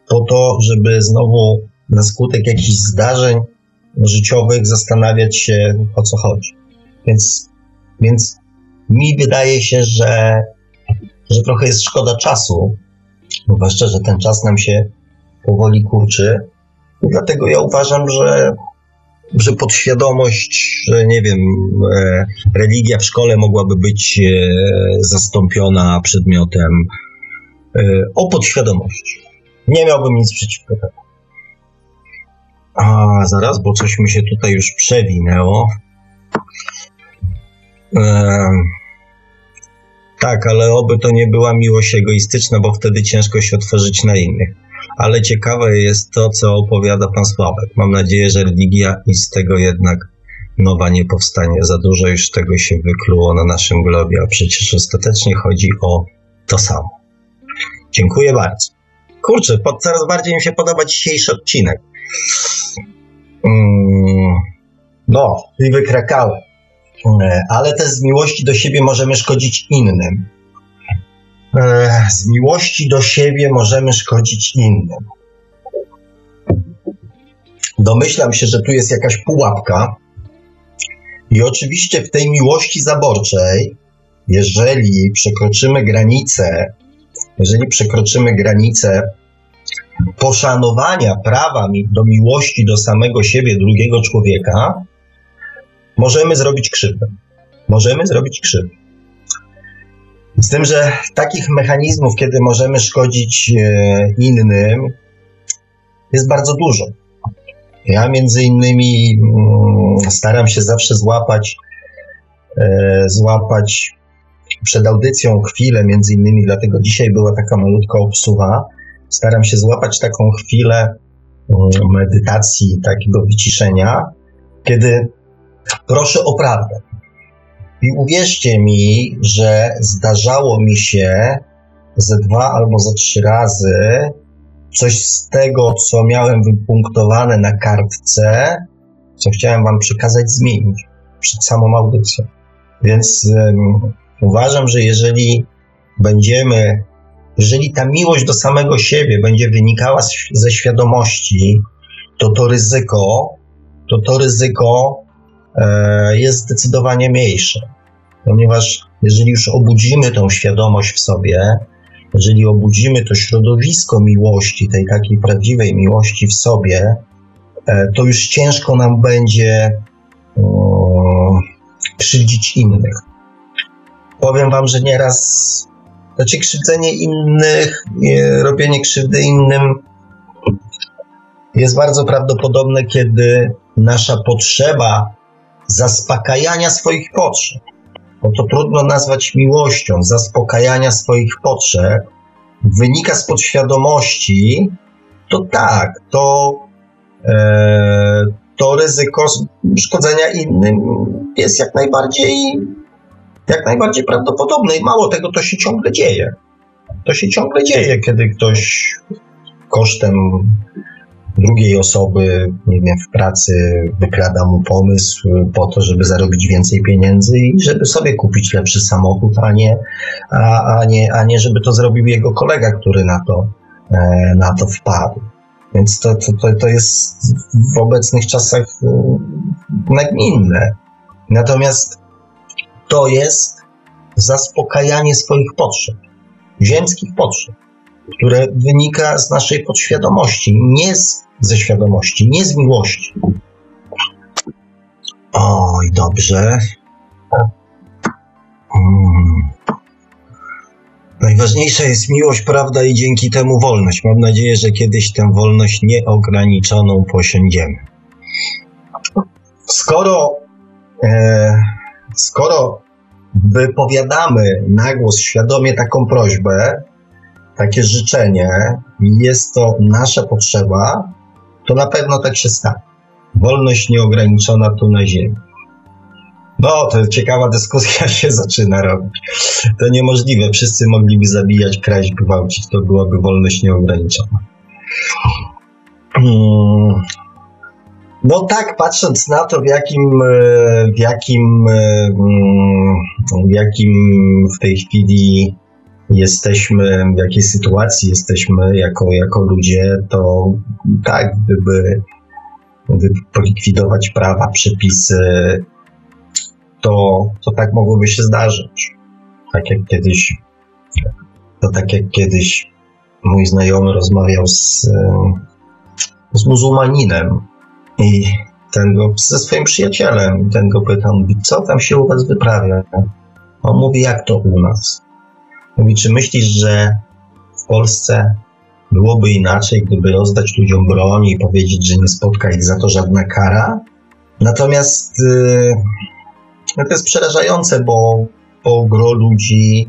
po to, żeby znowu na skutek jakichś zdarzeń życiowych zastanawiać się o co chodzi. Więc, więc mi wydaje się, że, że trochę jest szkoda czasu, zwłaszcza, że ten czas nam się powoli kurczy. I dlatego ja uważam, że, że podświadomość, że nie wiem, e, religia w szkole mogłaby być e, zastąpiona przedmiotem e, o podświadomości. Nie miałbym nic przeciwko temu. A zaraz, bo coś mi się tutaj już przewinęło. Tak, ale oby to nie była miłość egoistyczna, bo wtedy ciężko się otworzyć na innych ale ciekawe jest to, co opowiada pan Sławek. Mam nadzieję, że religia i z tego jednak nowa nie powstanie. Za dużo już tego się wykluło na naszym globie, a przecież ostatecznie chodzi o to samo. Dziękuję bardzo. Kurczę, pod, coraz bardziej mi się podoba dzisiejszy odcinek. Mm, no, i wykrakałem. E, ale też z miłości do siebie możemy szkodzić innym. E, z miłości do siebie możemy szkodzić innym. Domyślam się, że tu jest jakaś pułapka. I oczywiście w tej miłości zaborczej, jeżeli przekroczymy granicę, jeżeli przekroczymy granicę poszanowania prawa do miłości do samego siebie, drugiego człowieka, możemy zrobić krzywdę. Możemy zrobić krzywdę. Z tym, że takich mechanizmów, kiedy możemy szkodzić e, innym, jest bardzo dużo. Ja między innymi mm, staram się zawsze złapać, e, złapać przed audycją chwilę, między innymi dlatego dzisiaj była taka malutka obsuwa. Staram się złapać taką chwilę mm, medytacji, takiego wyciszenia, kiedy proszę o prawdę. I uwierzcie mi, że zdarzało mi się ze dwa albo ze trzy razy coś z tego, co miałem wypunktowane na kartce, co chciałem Wam przekazać, zmienić przed samą audycją. Więc um, uważam, że jeżeli będziemy, jeżeli ta miłość do samego siebie będzie wynikała z, ze świadomości, to to ryzyko, to to ryzyko jest zdecydowanie mniejsze. Ponieważ jeżeli już obudzimy tą świadomość w sobie, jeżeli obudzimy to środowisko miłości, tej takiej prawdziwej miłości w sobie, e, to już ciężko nam będzie krzywdzić innych. Powiem Wam, że nieraz, znaczy krzywdzenie innych, robienie krzywdy innym jest bardzo prawdopodobne, kiedy nasza potrzeba zaspokajania swoich potrzeb, bo to trudno nazwać miłością, zaspokajania swoich potrzeb, wynika z podświadomości, to tak, to, e, to ryzyko szkodzenia innym jest jak najbardziej, jak najbardziej prawdopodobne i mało tego, to się ciągle dzieje. To się ciągle dzieje, kiedy ktoś kosztem drugiej osoby, nie wiem, w pracy wykrada mu pomysł po to, żeby zarobić więcej pieniędzy i żeby sobie kupić lepszy samochód, a nie, a, a nie, a nie żeby to zrobił jego kolega, który na to, e, na to wpadł. Więc to, to, to jest w obecnych czasach e, nagminne. Natomiast to jest zaspokajanie swoich potrzeb, ziemskich potrzeb, które wynika z naszej podświadomości, nie z, ze świadomości, nie z miłości. Oj, dobrze. Hmm. Najważniejsza jest miłość, prawda i dzięki temu wolność. Mam nadzieję, że kiedyś tę wolność nieograniczoną posiądziemy. Skoro, e, skoro wypowiadamy na głos świadomie taką prośbę, takie życzenie i jest to nasza potrzeba, to na pewno tak się stanie. Wolność nieograniczona tu na ziemi. No, to ciekawa dyskusja się zaczyna robić. To niemożliwe. Wszyscy mogliby zabijać, kraść, gwałcić. To byłaby wolność nieograniczona. Hmm. No tak, patrząc na to, w jakim, e, w jakim, e, mm, w jakim w tej chwili jesteśmy, w jakiej sytuacji jesteśmy jako, jako ludzie, to tak, gdyby, gdyby polikwidować prawa, przepisy, to, to tak mogłoby się zdarzyć. Tak jak kiedyś, to tak jak kiedyś mój znajomy rozmawiał z, z muzułmaninem i ten go, ze swoim przyjacielem, ten go pytał, co tam się u was wyprawia? On mówi, jak to u nas? Mówi, czy myślisz, że w Polsce byłoby inaczej, gdyby rozdać ludziom broń i powiedzieć, że nie spotka ich za to żadna kara? Natomiast yy, to jest przerażające, bo, bo gro ludzi,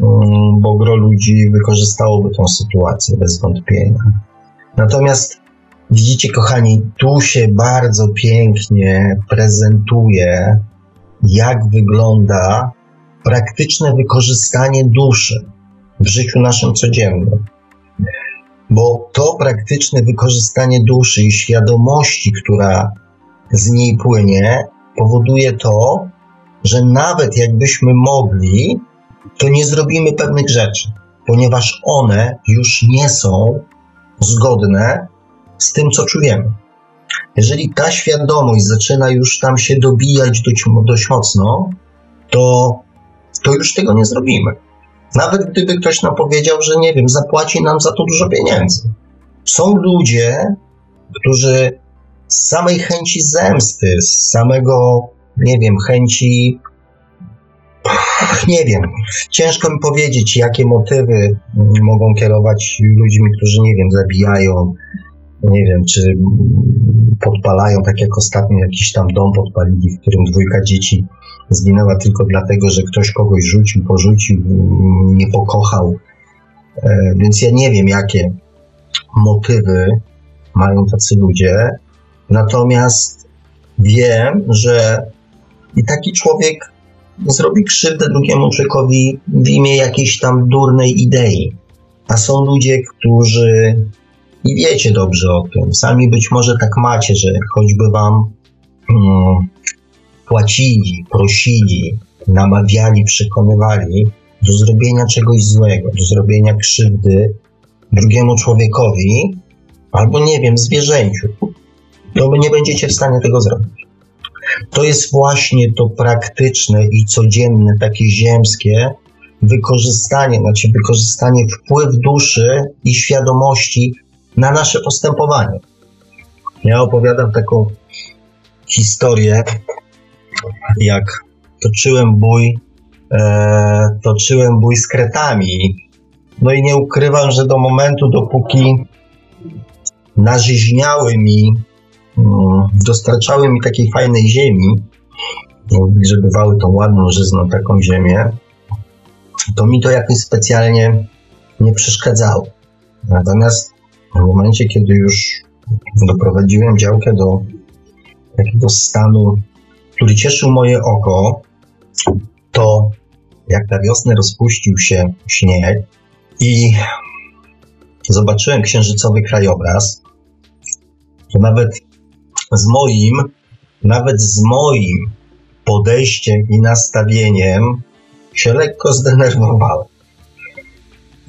yy, bo gro ludzi wykorzystałoby tą sytuację bez wątpienia. Natomiast widzicie, kochani, tu się bardzo pięknie prezentuje, jak wygląda praktyczne wykorzystanie duszy w życiu naszym codziennym. Bo to praktyczne wykorzystanie duszy i świadomości, która z niej płynie, powoduje to, że nawet jakbyśmy mogli, to nie zrobimy pewnych rzeczy, ponieważ one już nie są zgodne z tym, co czujemy. Jeżeli ta świadomość zaczyna już tam się dobijać dość, dość mocno, to to już tego nie zrobimy. Nawet gdyby ktoś nam powiedział, że nie wiem, zapłaci nam za to dużo pieniędzy. Są ludzie, którzy z samej chęci zemsty, z samego, nie wiem, chęci, nie wiem, ciężko mi powiedzieć, jakie motywy mogą kierować ludźmi, którzy, nie wiem, zabijają, nie wiem, czy podpalają, tak jak ostatnio jakiś tam dom podpalili, w którym dwójka dzieci zginęła tylko dlatego, że ktoś kogoś rzucił, porzucił, nie pokochał. E, więc ja nie wiem, jakie motywy mają tacy ludzie. Natomiast wiem, że i taki człowiek zrobi krzywdę drugiemu człowiekowi w imię jakiejś tam durnej idei. A są ludzie, którzy i wiecie dobrze o tym. Sami być może tak macie, że choćby wam hmm, płacili, prosili, namawiali, przekonywali do zrobienia czegoś złego, do zrobienia krzywdy drugiemu człowiekowi albo nie wiem, zwierzęciu, to nie będziecie w stanie tego zrobić. To jest właśnie to praktyczne i codzienne, takie ziemskie wykorzystanie, znaczy wykorzystanie wpływ duszy i świadomości na nasze postępowanie. Ja opowiadam taką historię jak toczyłem bój, e, toczyłem bój z kretami. No i nie ukrywam, że do momentu, dopóki nażyźniały mi, mm, dostarczały mi takiej fajnej ziemi, że bywały tą ładną, żyzną taką ziemię, to mi to jakoś specjalnie nie przeszkadzało. Natomiast w momencie, kiedy już doprowadziłem działkę do takiego stanu który cieszył moje oko, to jak na wiosnę rozpuścił się śnieg i zobaczyłem księżycowy krajobraz, to nawet z moim, nawet z moim podejściem i nastawieniem się lekko zdenerwowałem.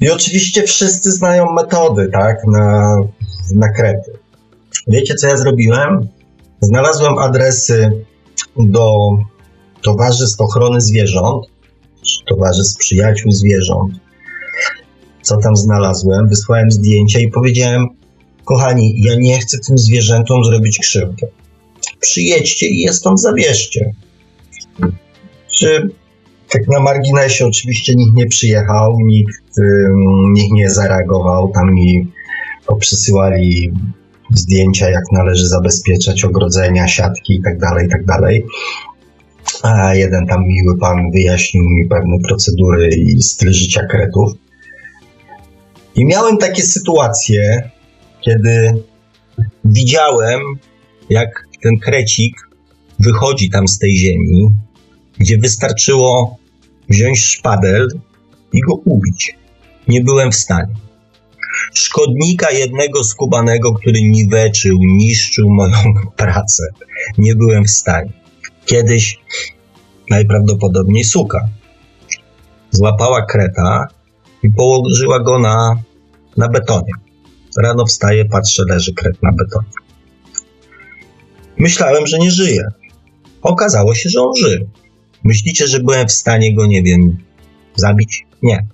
I oczywiście wszyscy znają metody, tak, na, na krety. Wiecie, co ja zrobiłem? Znalazłem adresy do towarzystw ochrony zwierząt, towarzystw przyjaciół zwierząt. Co tam znalazłem? Wysłałem zdjęcia i powiedziałem: Kochani, ja nie chcę tym zwierzętom zrobić krzywdy. Przyjedźcie i je stąd zabierzcie. Czy tak na marginesie oczywiście nikt nie przyjechał, nikt, nikt nie zareagował. Tam mi poprzysyłali zdjęcia, jak należy zabezpieczać ogrodzenia, siatki itd., tak itd. Tak A jeden tam miły pan wyjaśnił mi pewne procedury i styl życia kretów. I miałem takie sytuacje, kiedy widziałem, jak ten krecik wychodzi tam z tej ziemi, gdzie wystarczyło wziąć szpadel i go ubić. Nie byłem w stanie. Szkodnika jednego skubanego, który niweczył, niszczył moją pracę. Nie byłem w stanie. Kiedyś najprawdopodobniej suka złapała kreta i położyła go na, na betonie. Rano wstaje, patrzę, leży kret na betonie. Myślałem, że nie żyje. Okazało się, że on żyje. Myślicie, że byłem w stanie go, nie wiem, zabić? Nie.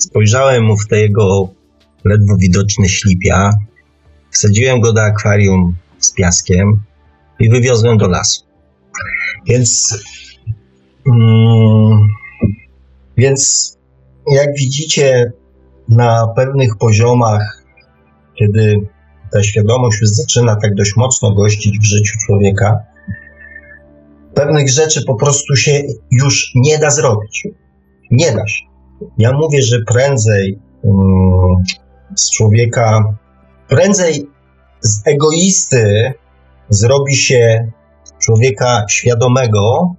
Spojrzałem mu w te jego ledwo widoczne ślipia, wsadziłem go do akwarium z piaskiem i wywiozłem do lasu. Więc, mm, więc jak widzicie, na pewnych poziomach, kiedy ta świadomość już zaczyna tak dość mocno gościć w życiu człowieka, pewnych rzeczy po prostu się już nie da zrobić. Nie da się. Ja mówię, że prędzej um, z człowieka, prędzej z egoisty zrobi się człowieka świadomego,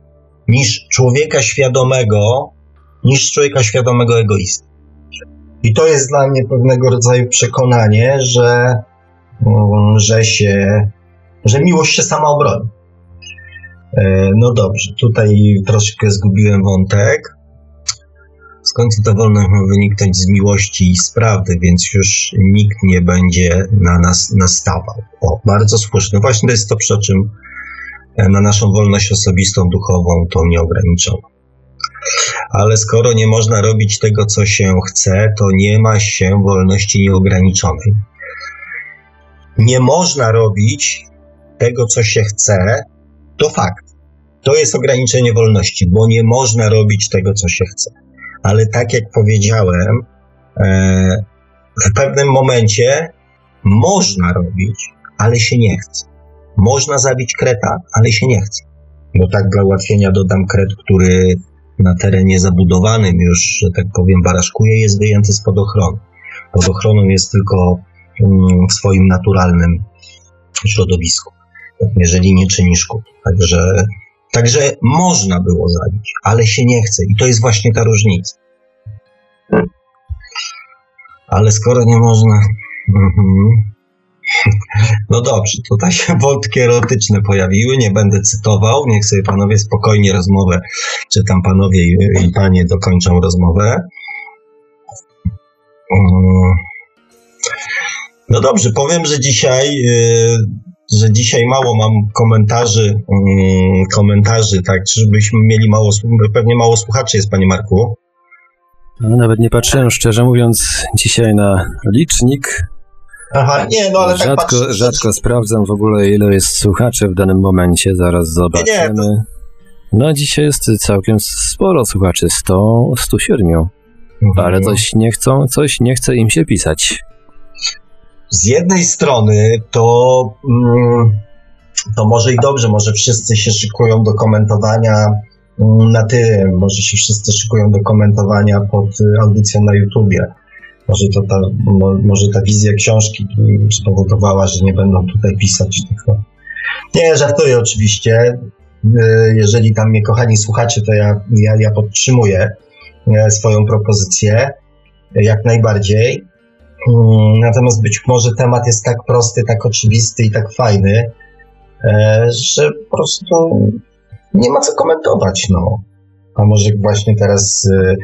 niż człowieka świadomego, niż człowieka świadomego egoisty. I to jest dla mnie pewnego rodzaju przekonanie, że, um, że się, że miłość się sama obroni. E, no dobrze, tutaj troszkę zgubiłem wątek. Skąd ta wolność ma wyniknąć z miłości i z prawdy, więc już nikt nie będzie na nas nastawał. O, bardzo słuszne. No właśnie to jest to, przy czym e, na naszą wolność osobistą, duchową, tą nieograniczoną. Ale skoro nie można robić tego, co się chce, to nie ma się wolności nieograniczonej. Nie można robić tego, co się chce, to fakt. To jest ograniczenie wolności, bo nie można robić tego, co się chce. Ale tak jak powiedziałem, e, w pewnym momencie można robić, ale się nie chce. Można zabić kreta, ale się nie chce. Bo tak dla ułatwienia dodam kret, który na terenie zabudowanym już, że tak powiem, baraszkuje, jest wyjęty spod ochrony. Pod ochroną jest tylko mm, w swoim naturalnym środowisku jeżeli nie czyni szkód. Także, także można było zabić, ale się nie chce i to jest właśnie ta różnica. Ale skoro nie można. Mhm. No dobrze, tutaj się wątki erotyczne pojawiły, nie będę cytował, niech sobie panowie spokojnie rozmowę, czy tam panowie i panie dokończą rozmowę. Mm. No dobrze, powiem, że dzisiaj y, że dzisiaj mało mam komentarzy, mm, komentarzy, tak, żebyśmy mieli mało, pewnie mało słuchaczy jest, panie Marku. No, nawet nie patrzyłem, szczerze mówiąc, dzisiaj na licznik. Aha, nie, no ale rzadko, tak patrzę, Rzadko sprawdzam w ogóle, ile jest słuchaczy w danym momencie, zaraz zobaczymy. Nie, nie. No, dzisiaj jest całkiem sporo słuchaczy, 100, 107. Mhm. Ale coś nie chcą, coś nie chce im się pisać z jednej strony to, mm, to może i dobrze, może wszyscy się szykują do komentowania mm, na tym, może się wszyscy szykują do komentowania pod y, audycją na YouTubie. Może, to ta, może ta wizja książki spowodowała, że nie będą tutaj pisać tylko. Nie, żartuję oczywiście. Y, jeżeli tam mnie kochani słuchacie, to ja, ja, ja podtrzymuję y, swoją propozycję jak najbardziej. Mm, natomiast być może temat jest tak prosty, tak oczywisty i tak fajny, e, że po prostu nie ma co komentować. No. A może właśnie teraz e,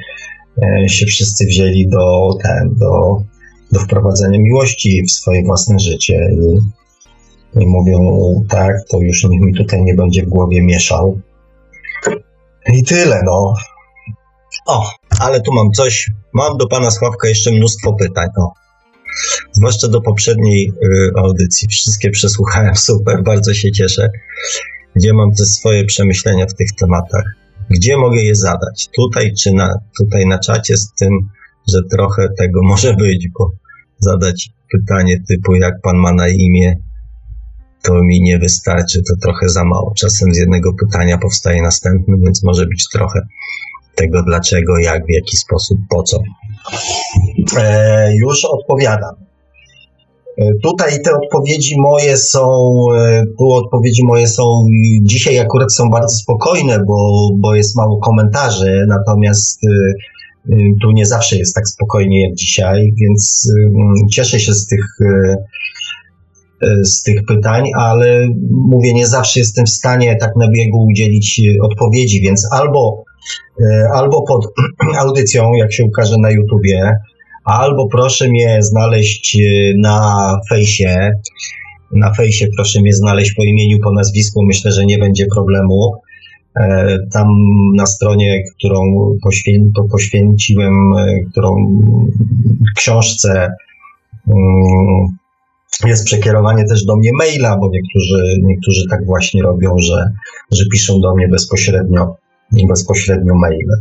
e, się wszyscy wzięli do, ten, do, do wprowadzenia miłości w swoje własne życie i, i mówią, tak, to już nikt mi tutaj nie będzie w głowie mieszał. I tyle, no. O, ale tu mam coś. Mam do pana Sławka jeszcze mnóstwo pytań. O. Zwłaszcza do poprzedniej y, audycji. Wszystkie przesłuchałem super, bardzo się cieszę. Gdzie mam te swoje przemyślenia w tych tematach? Gdzie mogę je zadać? Tutaj czy na, tutaj na czacie z tym, że trochę tego może być, bo zadać pytanie typu jak pan ma na imię, to mi nie wystarczy, to trochę za mało. Czasem z jednego pytania powstaje następny, więc może być trochę tego dlaczego, jak, w jaki sposób, po co. E, już odpowiadam. E, tutaj te odpowiedzi moje są, e, tu odpowiedzi moje są, dzisiaj akurat są bardzo spokojne, bo, bo jest mało komentarzy, natomiast tu nie zawsze jest tak spokojnie jak dzisiaj, więc cieszę się z tych, z tych pytań, ale mówię, nie zawsze jestem w stanie tak na biegu udzielić odpowiedzi, więc albo albo pod audycją, jak się ukaże na YouTubie, albo proszę mnie znaleźć e, na fejsie. Na fejsie proszę mnie znaleźć po imieniu, po nazwisku. Myślę, że nie będzie problemu. E, tam na stronie, którą poświę poświęciłem, którą książce mm, jest przekierowanie też do mnie maila, bo niektórzy, niektórzy tak właśnie robią, że, że piszą do mnie bezpośrednio bezpośrednio maile.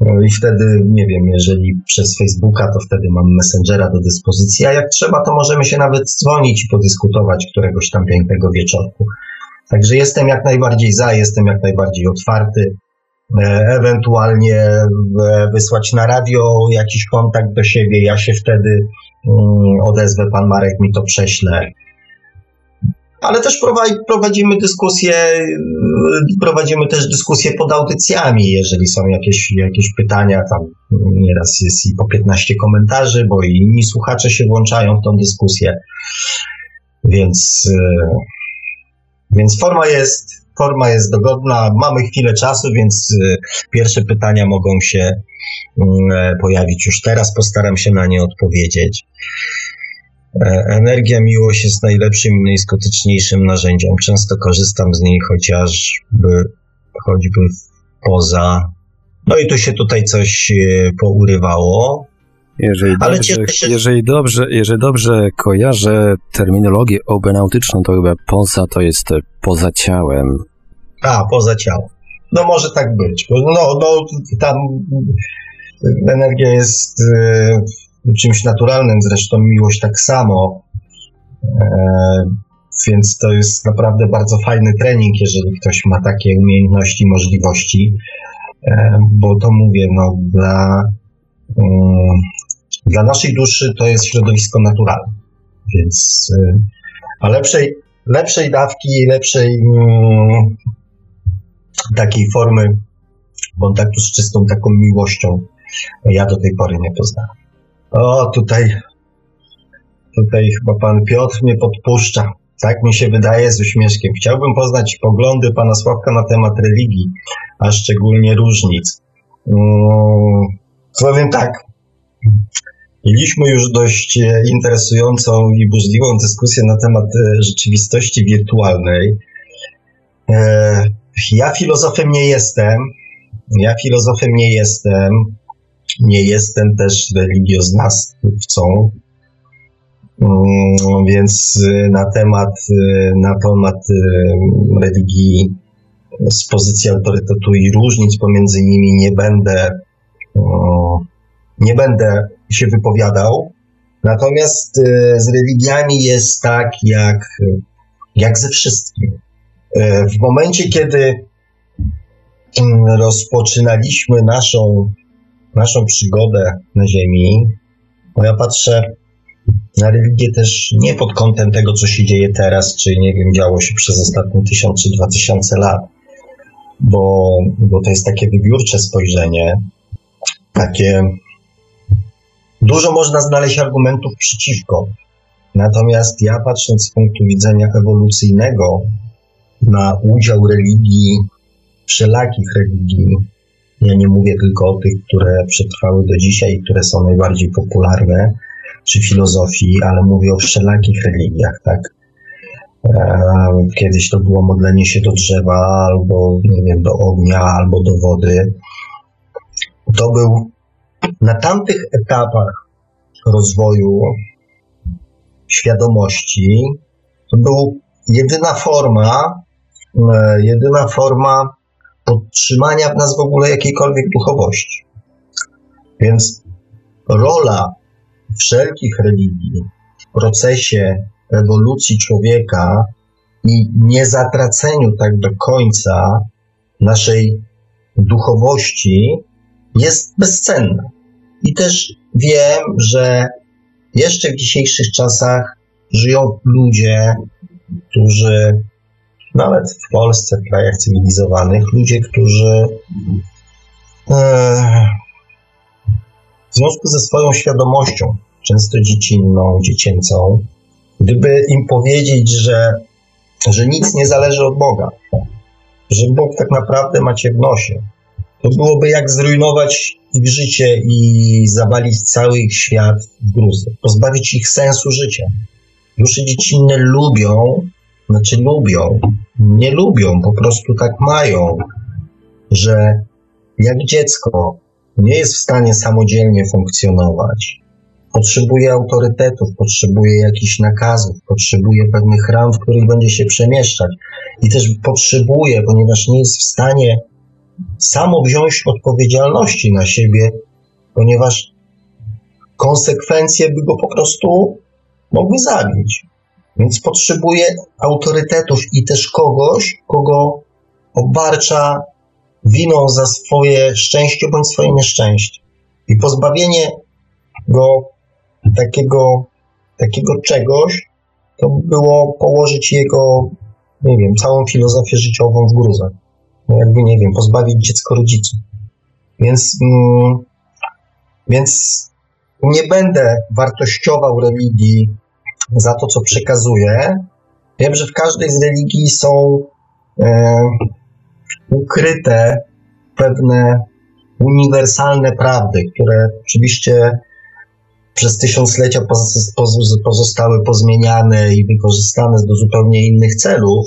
No I wtedy, nie wiem, jeżeli przez Facebooka, to wtedy mam Messengera do dyspozycji, a jak trzeba, to możemy się nawet dzwonić i podyskutować któregoś tam pięknego wieczorku. Także jestem jak najbardziej za, jestem jak najbardziej otwarty. E, ewentualnie e, wysłać na radio jakiś kontakt do siebie, ja się wtedy mm, odezwę, pan Marek mi to prześle ale też prowadzimy dyskusje, prowadzimy też dyskusje pod audycjami, jeżeli są jakieś, jakieś pytania, tam nieraz jest i po 15 komentarzy, bo i inni słuchacze się włączają w tą dyskusję, więc, e, więc forma jest, forma jest dogodna, mamy chwilę czasu, więc e, pierwsze pytania mogą się mm, e, pojawić już teraz, postaram się na nie odpowiedzieć. E, energia miłość jest najlepszym i najskuteczniejszym narzędziem. Często korzystam z niej chociażby choćby poza. No i tu się tutaj coś e, pourywało. Jeżeli dobrze, się... jeżeli dobrze, jeżeli dobrze kojarzę terminologię obenautyczną, to chyba poza to jest poza ciałem. A, poza ciałem. No może tak być. No, no tam energia jest e, czymś naturalnym, zresztą miłość tak samo. E, więc to jest naprawdę bardzo fajny trening, jeżeli ktoś ma takie umiejętności, możliwości, e, bo to mówię, no dla, mm, dla naszej duszy to jest środowisko naturalne. Więc e, a lepszej, lepszej dawki, lepszej mm, takiej formy kontaktu z czystą taką miłością ja do tej pory nie poznałem. O, tutaj, tutaj chyba pan Piotr mnie podpuszcza. Tak mi się wydaje z uśmieszkiem. Chciałbym poznać poglądy pana Sławka na temat religii, a szczególnie różnic. Hmm, powiem tak. Mieliśmy już dość e, interesującą i burzliwą dyskusję na temat e, rzeczywistości wirtualnej. E, ja filozofem nie jestem. Ja filozofem nie jestem. Nie jestem też religioznawcą, mm, więc y, na temat, y, na temat y, religii z pozycji autorytetu i różnic pomiędzy nimi nie będę, nie będę się wypowiadał. Natomiast z religiami jest tak, jak, jak ze wszystkim. W momencie, kiedy mm, rozpoczynaliśmy naszą naszą przygodę na Ziemi, bo ja patrzę na religię też nie pod kątem tego, co się dzieje teraz, czy nie wiem, działo się przez ostatnie tysiąc czy dwa tysiące lat, bo, bo to jest takie wybiórcze spojrzenie, takie dużo można znaleźć argumentów przeciwko. Natomiast ja patrząc z punktu widzenia ewolucyjnego na udział religii, wszelakich religii, ja nie mówię tylko o tych, które przetrwały do dzisiaj które są najbardziej popularne, czy filozofii, ale mówię o wszelakich religiach, tak? Kiedyś to było modlenie się do drzewa, albo nie wiem, do ognia, albo do wody. To był na tamtych etapach rozwoju świadomości, to był jedyna forma, e, jedyna forma podtrzymania w nas w ogóle jakiejkolwiek duchowości. Więc rola wszelkich religii w procesie ewolucji człowieka i niezatraceniu tak do końca naszej duchowości jest bezcenna. I też wiem, że jeszcze w dzisiejszych czasach żyją ludzie, którzy nawet w Polsce, w krajach cywilizowanych, ludzie, którzy e, w związku ze swoją świadomością, często dziecinną, dziecięcą, gdyby im powiedzieć, że, że nic nie zależy od Boga, że Bóg tak naprawdę macie w nosie, to byłoby jak zrujnować ich życie i zawalić cały ich świat w gruzę, pozbawić ich sensu życia. Dusze dziecinne lubią, znaczy lubią, nie lubią, po prostu tak mają, że jak dziecko nie jest w stanie samodzielnie funkcjonować, potrzebuje autorytetów, potrzebuje jakichś nakazów, potrzebuje pewnych ram, w których będzie się przemieszczać i też potrzebuje, ponieważ nie jest w stanie samo wziąć odpowiedzialności na siebie, ponieważ konsekwencje by go po prostu mogły zabić. Więc potrzebuje autorytetów i też kogoś, kogo obarcza winą za swoje szczęście bądź swoje nieszczęście. I pozbawienie go takiego, takiego czegoś, to było położyć jego, nie wiem, całą filozofię życiową w gruzach no jakby nie wiem, pozbawić dziecko rodziców. Więc, mm, więc nie będę wartościował religii za to, co przekazuję. Wiem, że w każdej z religii są e, ukryte pewne uniwersalne prawdy, które oczywiście przez tysiąclecia pozostały pozmieniane i wykorzystane do zupełnie innych celów,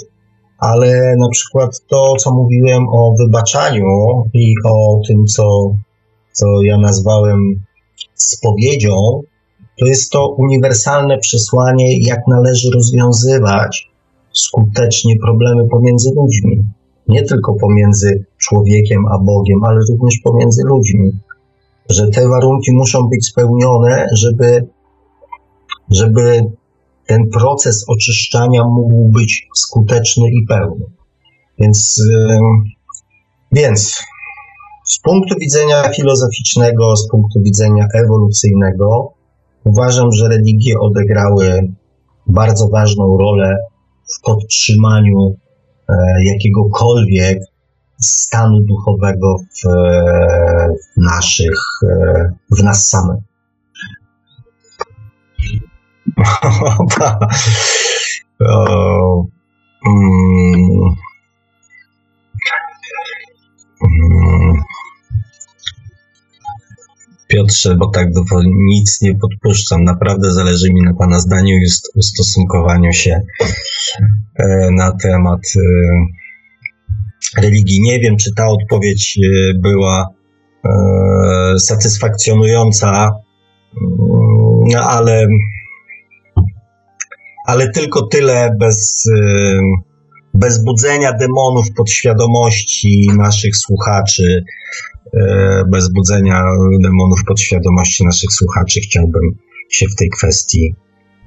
ale na przykład to, co mówiłem o wybaczaniu i o tym, co, co ja nazwałem spowiedzią, to jest to uniwersalne przesłanie, jak należy rozwiązywać skutecznie problemy pomiędzy ludźmi. Nie tylko pomiędzy człowiekiem a Bogiem, ale również pomiędzy ludźmi. Że te warunki muszą być spełnione, żeby, żeby ten proces oczyszczania mógł być skuteczny i pełny. Więc, więc z punktu widzenia filozoficznego, z punktu widzenia ewolucyjnego, uważam, że religie odegrały bardzo ważną rolę w podtrzymaniu e, jakiegokolwiek stanu duchowego w, w naszych, e, w nas samych. Piotrze, bo tak nic nie podpuszczam. Naprawdę zależy mi na Pana zdaniu i ustosunkowaniu się e, na temat e, religii. Nie wiem, czy ta odpowiedź e, była satysfakcjonująca, mm, ale ale tylko tyle bez, bez budzenia demonów podświadomości naszych słuchaczy, bez budzenia demonów podświadomości naszych słuchaczy chciałbym się w tej kwestii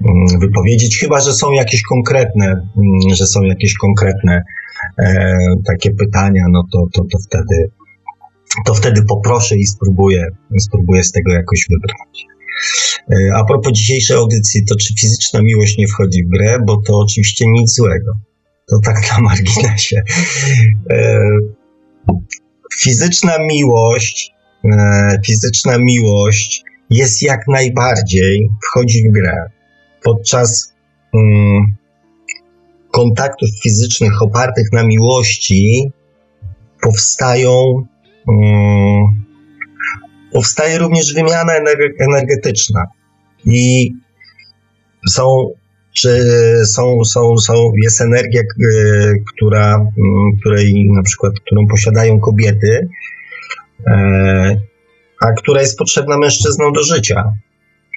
mm, wypowiedzieć, chyba że są jakieś konkretne, mm, że są jakieś konkretne e, takie pytania, no to, to, to wtedy to wtedy poproszę i spróbuję, spróbuję z tego jakoś wybrać. E, a propos dzisiejszej audycji, to czy fizyczna miłość nie wchodzi w grę, bo to oczywiście nic złego. To tak na marginesie. E, fizyczna miłość, e, fizyczna miłość jest jak najbardziej, wchodzi w grę. Podczas mm, kontaktów fizycznych opartych na miłości powstają, mm, powstaje również wymiana energetyczna. I są czy są, są, są, jest energia, e, która, której na przykład, którą posiadają kobiety, e, a która jest potrzebna mężczyznom do życia,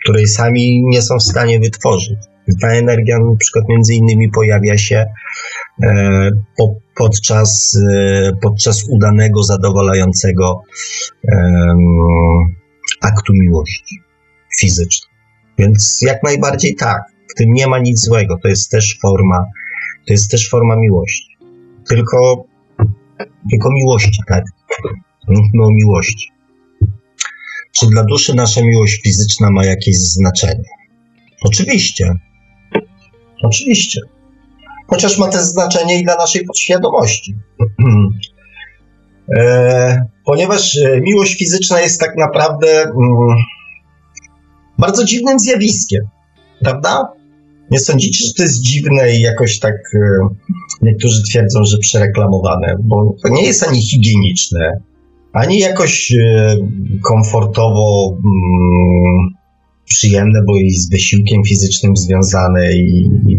której sami nie są w stanie wytworzyć. Ta energia na przykład między innymi pojawia się e, po, podczas, podczas udanego, zadowalającego aktu miłości fizycznej. Więc jak najbardziej tak. Tym nie ma nic złego. To jest też forma, to jest też forma miłości. Tylko, tylko miłości, tak? Mówmy o miłości. Czy dla duszy nasza miłość fizyczna ma jakieś znaczenie? Oczywiście. Oczywiście. Chociaż ma też znaczenie i dla naszej podświadomości. e, ponieważ e, miłość fizyczna jest tak naprawdę mm, bardzo dziwnym zjawiskiem, prawda? Nie sądzicie, że to jest dziwne i jakoś tak e, niektórzy twierdzą, że przereklamowane, bo to nie jest ani higieniczne, ani jakoś e, komfortowo mm, przyjemne, bo i z wysiłkiem fizycznym związane i, i,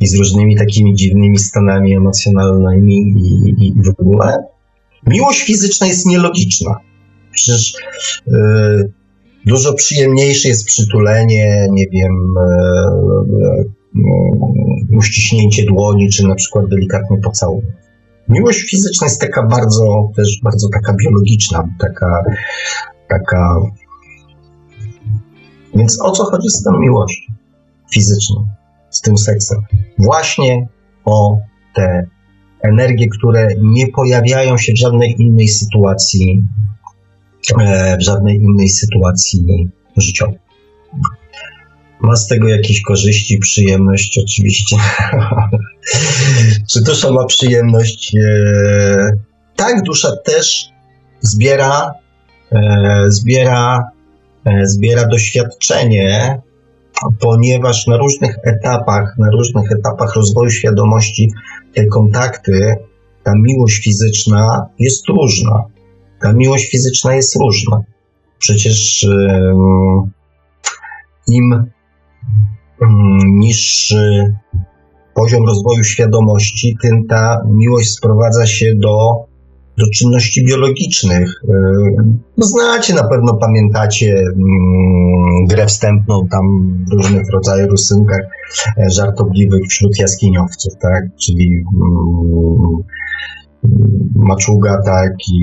i, z różnymi takimi dziwnymi stanami emocjonalnymi i, i w ogóle. Miłość fizyczna jest nielogiczna. Przecież yy, Dużo przyjemniejsze jest przytulenie, nie wiem, e, e, uściśnięcie dłoni, czy na przykład delikatny pocałunek. Miłość fizyczna jest taka bardzo, też bardzo taka biologiczna, taka, taka. Więc o co chodzi z tą miłością fizyczną, z tym seksem? Właśnie o te energie, które nie pojawiają się w żadnej innej sytuacji w żadnej innej sytuacji życiowej. Ma z tego jakieś korzyści, przyjemność, oczywiście. Czy dusza ma przyjemność? E, tak, dusza też zbiera, e, zbiera, zbiera doświadczenie, ponieważ na różnych etapach, na różnych etapach rozwoju świadomości te kontakty, ta miłość fizyczna jest różna ta miłość fizyczna jest różna. Przecież im niższy poziom rozwoju świadomości, tym ta miłość sprowadza się do, do czynności biologicznych. No znacie, na pewno pamiętacie grę wstępną tam w różnych rodzajach rysunkach e, żartobliwych wśród jaskiniowców, tak? Czyli maczuga, tak, i,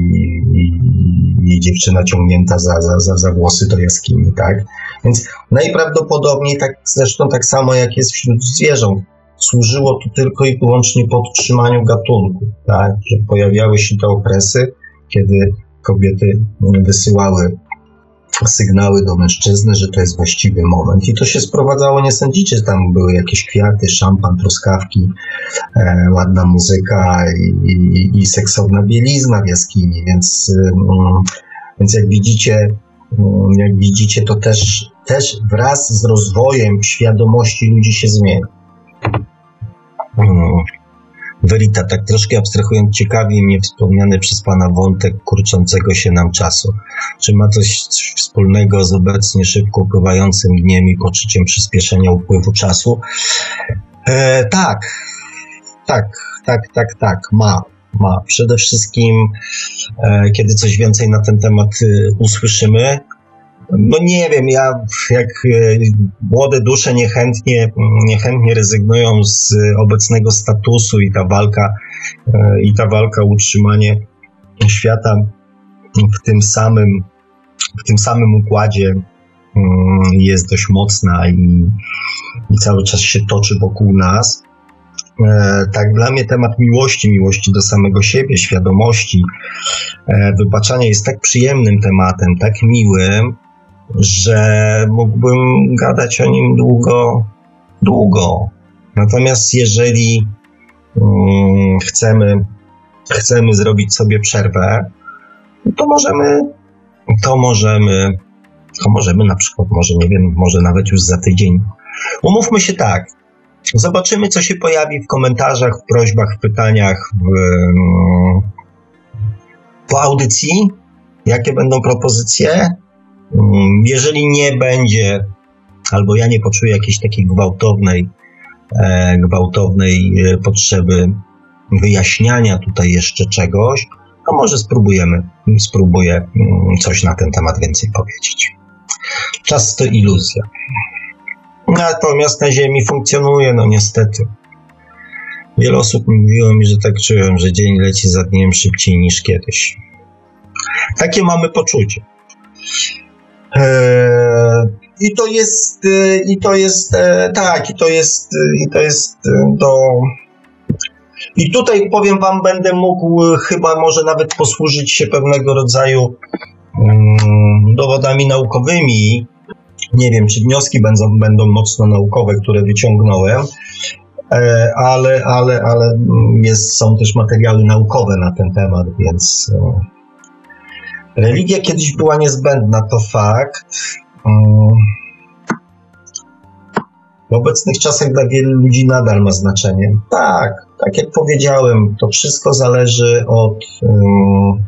i, dziewczyna ciągnięta za, za, za, za włosy do jaskini, tak. Więc najprawdopodobniej, tak, zresztą tak samo jak jest wśród zwierząt, służyło to tylko i wyłącznie podtrzymaniu gatunku, tak, że pojawiały się te okresy, kiedy kobiety wysyłały sygnały do mężczyzny, że to jest właściwy moment. I to się sprowadzało, nie sądzicie, że tam były jakieś kwiaty, szampan, truskawki, e, ładna muzyka i, i, i, seksowna bielizna w jaskini, więc, mm, więc jak widzicie, mm, jak widzicie, to też, też wraz z rozwojem świadomości ludzi się zmienia. Mm. Verita, tak troszkę abstrahując, ciekawi mnie wspomniany przez Pana wątek kurczącego się nam czasu. Czy ma coś wspólnego z obecnie szybko upływającym dniem i poczuciem przyspieszenia upływu czasu? E, tak, tak, tak, tak, tak, ma. Ma. Przede wszystkim, e, kiedy coś więcej na ten temat e, usłyszymy, no nie wiem, ja jak e, młode dusze niechętnie, niechętnie rezygnują z obecnego statusu i ta walka, e, i ta walka o utrzymanie świata w tym samym, w tym samym układzie mm, jest dość mocna i, i cały czas się toczy wokół nas. E, tak, dla mnie temat miłości, miłości do samego siebie, świadomości, wybaczania jest tak przyjemnym tematem, tak miłym, że mógłbym gadać o nim długo, długo. Natomiast jeżeli um, chcemy, chcemy zrobić sobie przerwę, to możemy, to możemy to możemy na przykład, może nie wiem, może nawet już za tydzień. Umówmy się tak. Zobaczymy, co się pojawi w komentarzach, w prośbach, w pytaniach, w, mm, po audycji, jakie będą propozycje. Mm, jeżeli nie będzie, albo ja nie poczuję jakiejś takiej gwałtownej, e, gwałtownej e, potrzeby wyjaśniania tutaj jeszcze czegoś, to może spróbujemy, spróbuję mm, coś na ten temat więcej powiedzieć. Czas to iluzja. Natomiast na Ziemi funkcjonuje, no niestety. Wiele osób mówiło mi, że tak czułem, że dzień leci za dniem szybciej niż kiedyś. Takie mamy poczucie. Eee, I to jest, e, i to jest, e, tak, i to jest, e, i to jest do. I tutaj powiem Wam, będę mógł chyba może nawet posłużyć się pewnego rodzaju mm, dowodami naukowymi. Nie wiem, czy wnioski będą, będą mocno naukowe, które wyciągnąłem, ale, ale, ale jest, są też materiały naukowe na ten temat, więc Religia kiedyś była niezbędna, to fakt. Mm. W obecnych czasach dla wielu ludzi nadal ma znaczenie. Tak, tak jak powiedziałem, to wszystko zależy od, um,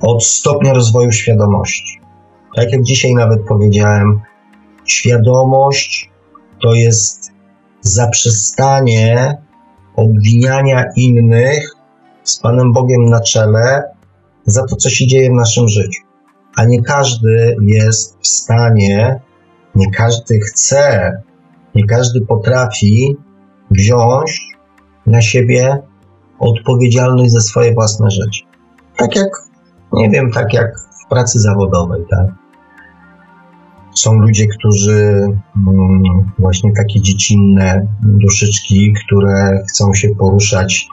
od stopnia rozwoju świadomości. Tak jak dzisiaj nawet powiedziałem, świadomość to jest zaprzestanie obwiniania innych z Panem Bogiem na czele za to, co się dzieje w naszym życiu. A nie każdy jest w stanie, nie każdy chce, nie każdy potrafi wziąć na siebie odpowiedzialność za swoje własne życie. Tak jak, nie wiem, tak jak w pracy zawodowej, tak? Są ludzie, którzy mm, właśnie takie dziecinne duszyczki, które chcą się poruszać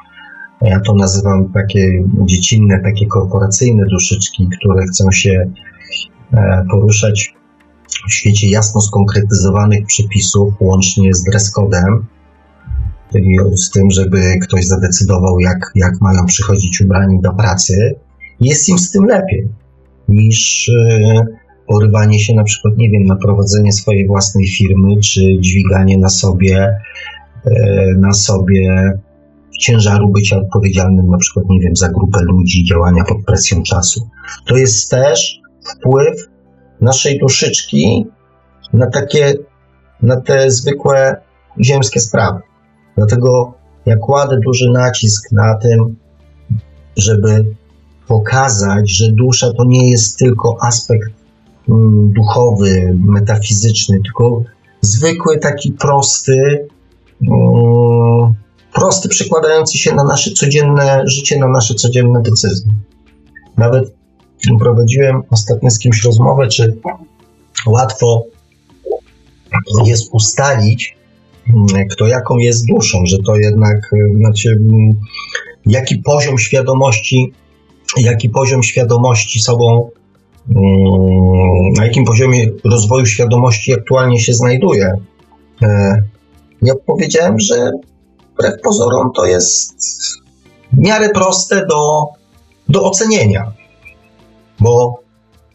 ja to nazywam takie dziecinne, takie korporacyjne duszyczki, które chcą się e, poruszać w świecie jasno skonkretyzowanych przepisów, łącznie z dress codem, czyli z tym, żeby ktoś zadecydował, jak, jak mają przychodzić ubrani do pracy. Jest im z tym lepiej niż e, porywanie się na przykład, nie wiem, na prowadzenie swojej własnej firmy, czy dźwiganie na sobie, e, na sobie ciężaru bycia odpowiedzialnym na przykład, nie wiem, za grupę ludzi, działania pod presją czasu. To jest też wpływ naszej duszyczki na takie, na te zwykłe ziemskie sprawy. Dlatego ja kładę duży nacisk na tym, żeby pokazać, że dusza to nie jest tylko aspekt mm, duchowy, metafizyczny, tylko zwykły, taki prosty, mm, prosty, przekładający się na nasze codzienne życie, na nasze codzienne decyzje. Nawet prowadziłem ostatnio z kimś rozmowę, czy łatwo jest ustalić, mm, kto jaką jest duszą, że to jednak, y, znaczy, mm, jaki poziom świadomości, jaki poziom świadomości sobą, mm, na jakim poziomie rozwoju świadomości aktualnie się znajduje. E, ja powiedziałem, że wbrew pozorom to jest w miarę proste do, do ocenienia, bo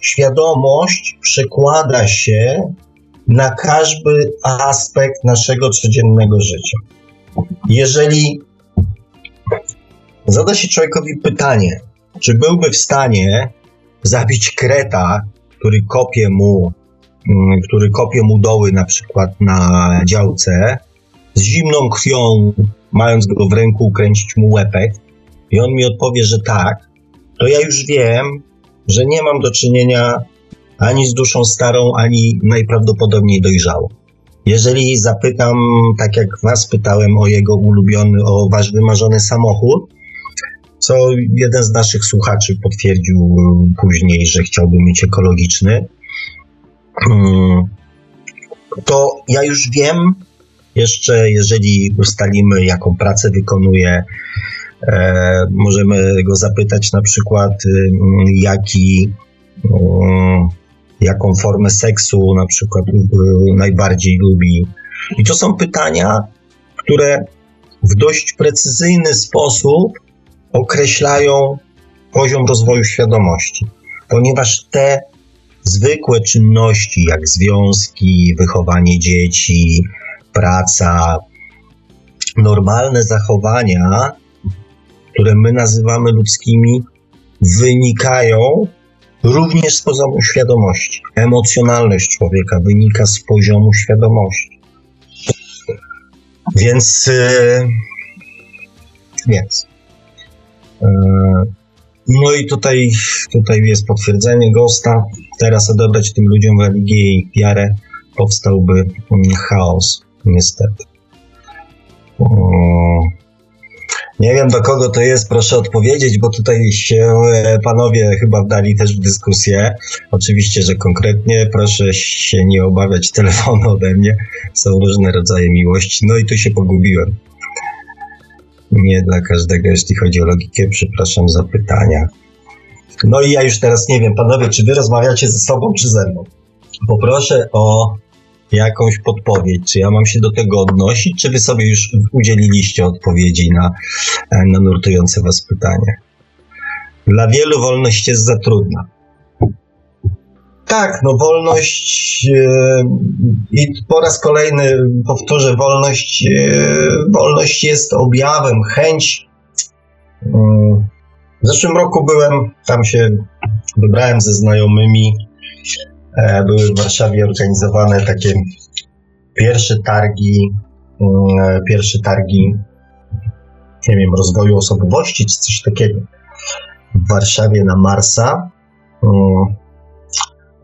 świadomość przekłada się na każdy aspekt naszego codziennego życia. Jeżeli zada się człowiekowi pytanie, czy byłby w stanie zabić kreta, który kopie mu, mm, który kopie mu doły na przykład na działce, z zimną krwią, mając go w ręku, kręcić mu łepek i on mi odpowie, że tak, to ja już wiem, że nie mam do czynienia ani z duszą starą, ani najprawdopodobniej dojrzałą. Jeżeli zapytam, tak jak Was pytałem o jego ulubiony, o Wasz wymarzony samochód, co jeden z naszych słuchaczy potwierdził później, że chciałby mieć ekologiczny, mm, to ja już wiem, jeszcze jeżeli ustalimy, jaką pracę wykonuje, e, możemy go zapytać na przykład, y, jaki, jaką formę seksu na przykład y, najbardziej lubi. I to są pytania, które w dość precyzyjny sposób określają poziom rozwoju świadomości, ponieważ te zwykłe czynności jak związki, wychowanie dzieci, praca, normalne zachowania, które my nazywamy ludzkimi, wynikają również z poziomu świadomości. Emocjonalność człowieka wynika z poziomu świadomości. Więc, yy, więc. Yy, no i tutaj, tutaj jest potwierdzenie Gosta. Teraz odebrać tym ludziom religię i wiarę powstałby mm, chaos, niestety. Nie wiem do kogo to jest, proszę odpowiedzieć, bo tutaj się e, panowie chyba wdali też w dyskusję. Oczywiście, że konkretnie proszę się nie obawiać telefonu ode mnie. Są różne rodzaje miłości. No i tu się pogubiłem. Nie dla każdego, jeśli chodzi o logikę, przepraszam za pytania. No i ja już teraz nie wiem, panowie, czy wy rozmawiacie ze sobą, czy ze mną? Poproszę o jakąś podpowiedź, czy ja mam się do tego odnosić, czy wy sobie już udzieliliście odpowiedzi na, na nurtujące was pytanie? Dla wielu wolność jest za trudna. Tak, no wolność yy, i po raz kolejny powtórzę, wolność, yy, wolność jest objawem, chęć. Yy, w zeszłym roku byłem, tam się wybrałem ze znajomymi E, były w Warszawie organizowane takie pierwsze targi, mm, pierwsze targi, nie wiem, rozwoju osobowości czy coś takiego w Warszawie na Marsa. Mm.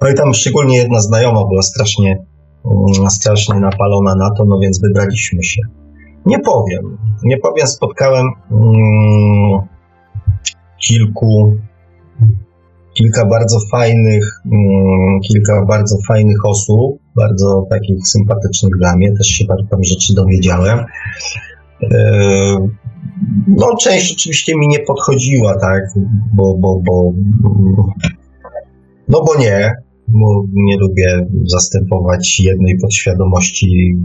No i tam szczególnie jedna znajoma była strasznie, mm, strasznie napalona na to, no więc wybraliśmy się. Nie powiem, nie powiem, spotkałem kilku kilka bardzo fajnych, mm, kilka bardzo fajnych osób, bardzo takich sympatycznych dla mnie, też się parę tam rzeczy dowiedziałem. E, no, część oczywiście mi nie podchodziła, tak, bo, bo, bo, no bo nie, bo nie lubię zastępować jednej podświadomości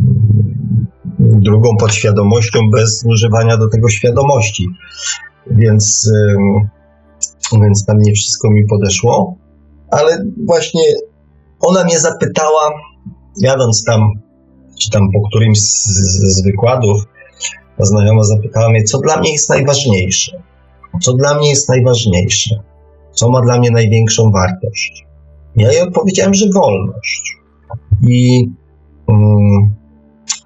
drugą podświadomością bez używania do tego świadomości. Więc więc tam nie wszystko mi podeszło, ale właśnie ona mnie zapytała, jadąc tam, czy tam po którymś z, z, wykładów, ta znajoma zapytała mnie, co dla mnie jest najważniejsze. Co dla mnie jest najważniejsze? Co ma dla mnie największą wartość? Ja jej odpowiedziałem, że wolność. I um,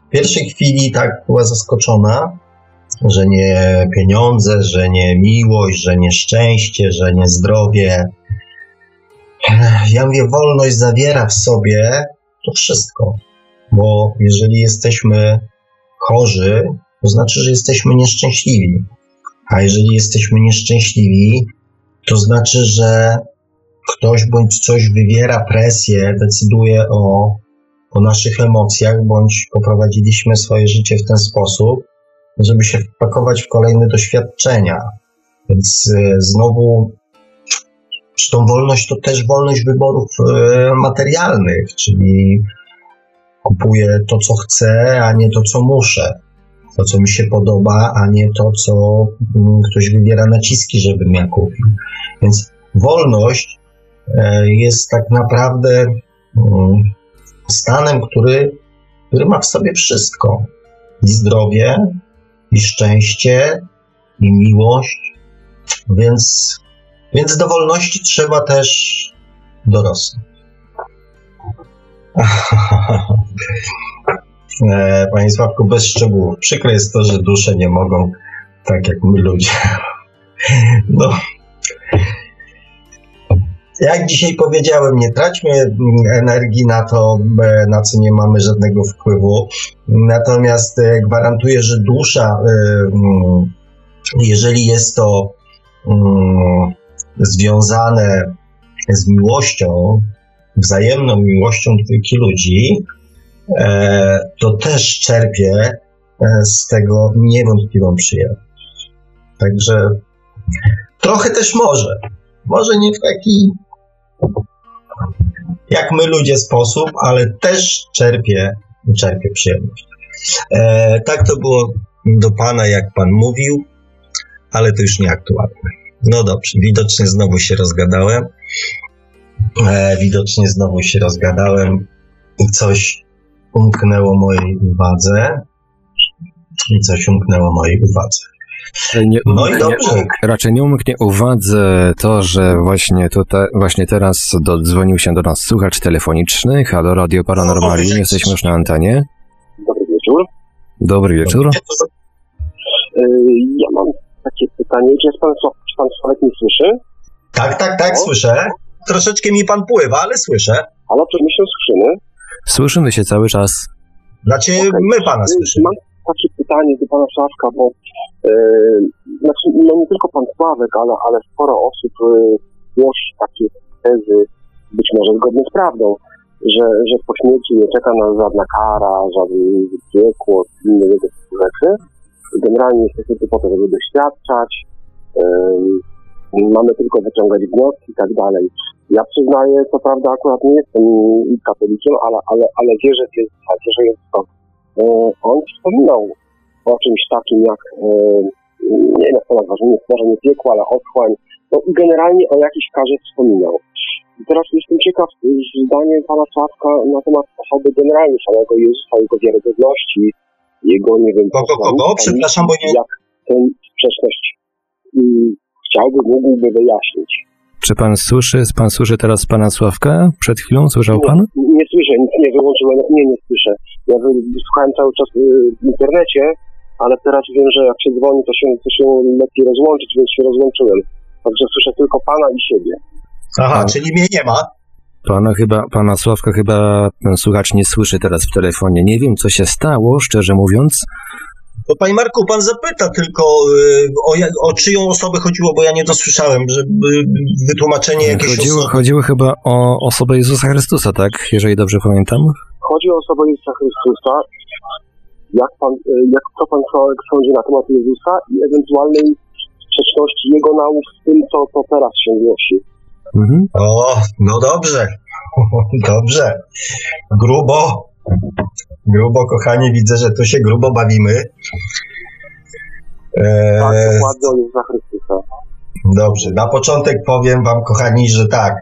w pierwszej chwili tak była zaskoczona, że nie pieniądze, że nie miłość, że nie szczęście, że nie zdrowie. Ja mówię, wolność zawiera w sobie to wszystko, bo jeżeli jesteśmy chorzy, to znaczy, że jesteśmy nieszczęśliwi. A jeżeli jesteśmy nieszczęśliwi, to znaczy, że ktoś bądź coś wywiera presję, decyduje o, o naszych emocjach, bądź poprowadziliśmy swoje życie w ten sposób, żeby się wpakować w kolejne doświadczenia. Więc e, znowu, tą wolność to też wolność wyborów e, materialnych, czyli kupuję to, co chcę, a nie to, co muszę. To, co mi się podoba, a nie to, co mm, ktoś wybiera naciski, żebym ja kupił. Więc wolność e, jest tak naprawdę mm, stanem, który, który ma w sobie wszystko. I zdrowie, i szczęście, i miłość, więc, więc do wolności trzeba też dorosnąć. E, panie Sławku, bez szczegółów. Przykre jest to, że dusze nie mogą tak jak my ludzie. No, jak dzisiaj powiedziałem, nie traćmy mm, energii na to, e, na co nie mamy żadnego wpływu. Natomiast e, gwarantuję, że dusza, e, mm, jeżeli jest to mm, związane z miłością, wzajemną miłością dwójki ludzi, to też czerpie z tego niewątpliwą przyjemność. Także trochę też może. Może nie w taki jak my ludzie sposób, ale też czerpie, czerpie przyjemność. E, tak to było do Pana, jak Pan mówił, ale to już nieaktualne. No dobrze, widocznie znowu się rozgadałem. E, widocznie znowu się rozgadałem i coś umknęło mojej uwadze. I coś umknęło mojej uwadze. Nie no i dobrze. Raczej nie umknie uwadze to, że właśnie tutaj, właśnie teraz dodzwonił się do nas słuchacz telefoniczny. Halo, Radio Paranormalium, jesteśmy już na antenie. Dobry wieczór. Dobry wieczór. Y, ja mam takie pytanie, czy, jest pan, czy pan Sławek mnie słyszy? Tak, tak, tak, no? słyszę. Troszeczkę mi pan pływa, ale słyszę. Ale czy my się słyszymy? Słyszymy się cały czas. Znaczy, okay. my pana słyszymy. Mam takie pytanie do pana Sławka, bo znaczy, no nie tylko pan Sławek, ale, ale sporo osób yy, głosi takie tezy, być może zgodne z prawdą, że, że po śmierci nie czeka nas żadna kara, żadne piekło, inne typu rzeczy. Generalnie jesteśmy tu po to, żeby doświadczać, yy, mamy tylko wyciągać wnioski i tak dalej. Ja przyznaję, co prawda akurat nie jestem katolikiem, ale, ale, ale wierzę w zasadzie, że jest to. On wspominał o czymś takim jak, yy, nie wiem jak to nazwać, nie, może nie piekło, ale otchłań. No i generalnie o jakiejś karze wspominał. I teraz jestem ciekaw zdania pana Sławka na temat osoby generalnie samego Jezusa, jego wiarygodności, jego, nie wiem... Kogo, kogo? Przepraszam, bo nie... Jak tę sprzeczność um, chciałby, mógłby wyjaśnić. Czy pan słyszy, pan słyszy teraz pana Sławka? Przed chwilą słyszał pan? Nie, nie słyszę, nic nie wyłączyłem, nie, nie słyszę. Ja słuchałem cały czas y, w internecie, ale teraz wiem, że jak się dzwoni, to się, to się lepiej rozłączyć, więc się rozłączyłem. Także słyszę tylko pana i siebie. Aha, Pan... czyli mnie nie ma. Pana chyba, pana Sławka chyba ten słuchacz nie słyszy teraz w telefonie. Nie wiem, co się stało, szczerze mówiąc. To panie Marku, pan zapyta tylko y, o, o czyją osobę chodziło, bo ja nie dosłyszałem, żeby wytłumaczenie jakieś chodziło, osoby. Chodziło chyba o osobę Jezusa Chrystusa, tak? Jeżeli dobrze pamiętam. Chodzi o osobę Jezusa Chrystusa. Jak pan, y, jak, co pan sądzi na temat Jezusa i ewentualnej sprzeczności Jego nauk z tym, co, co teraz się głosi? Mhm. O, no dobrze. Dobrze. Grubo. Grubo, kochani, widzę, że tu się grubo bawimy. Eee, tak, dokładnie jest za Chrystusa. Dobrze. Na początek powiem wam, kochani, że tak.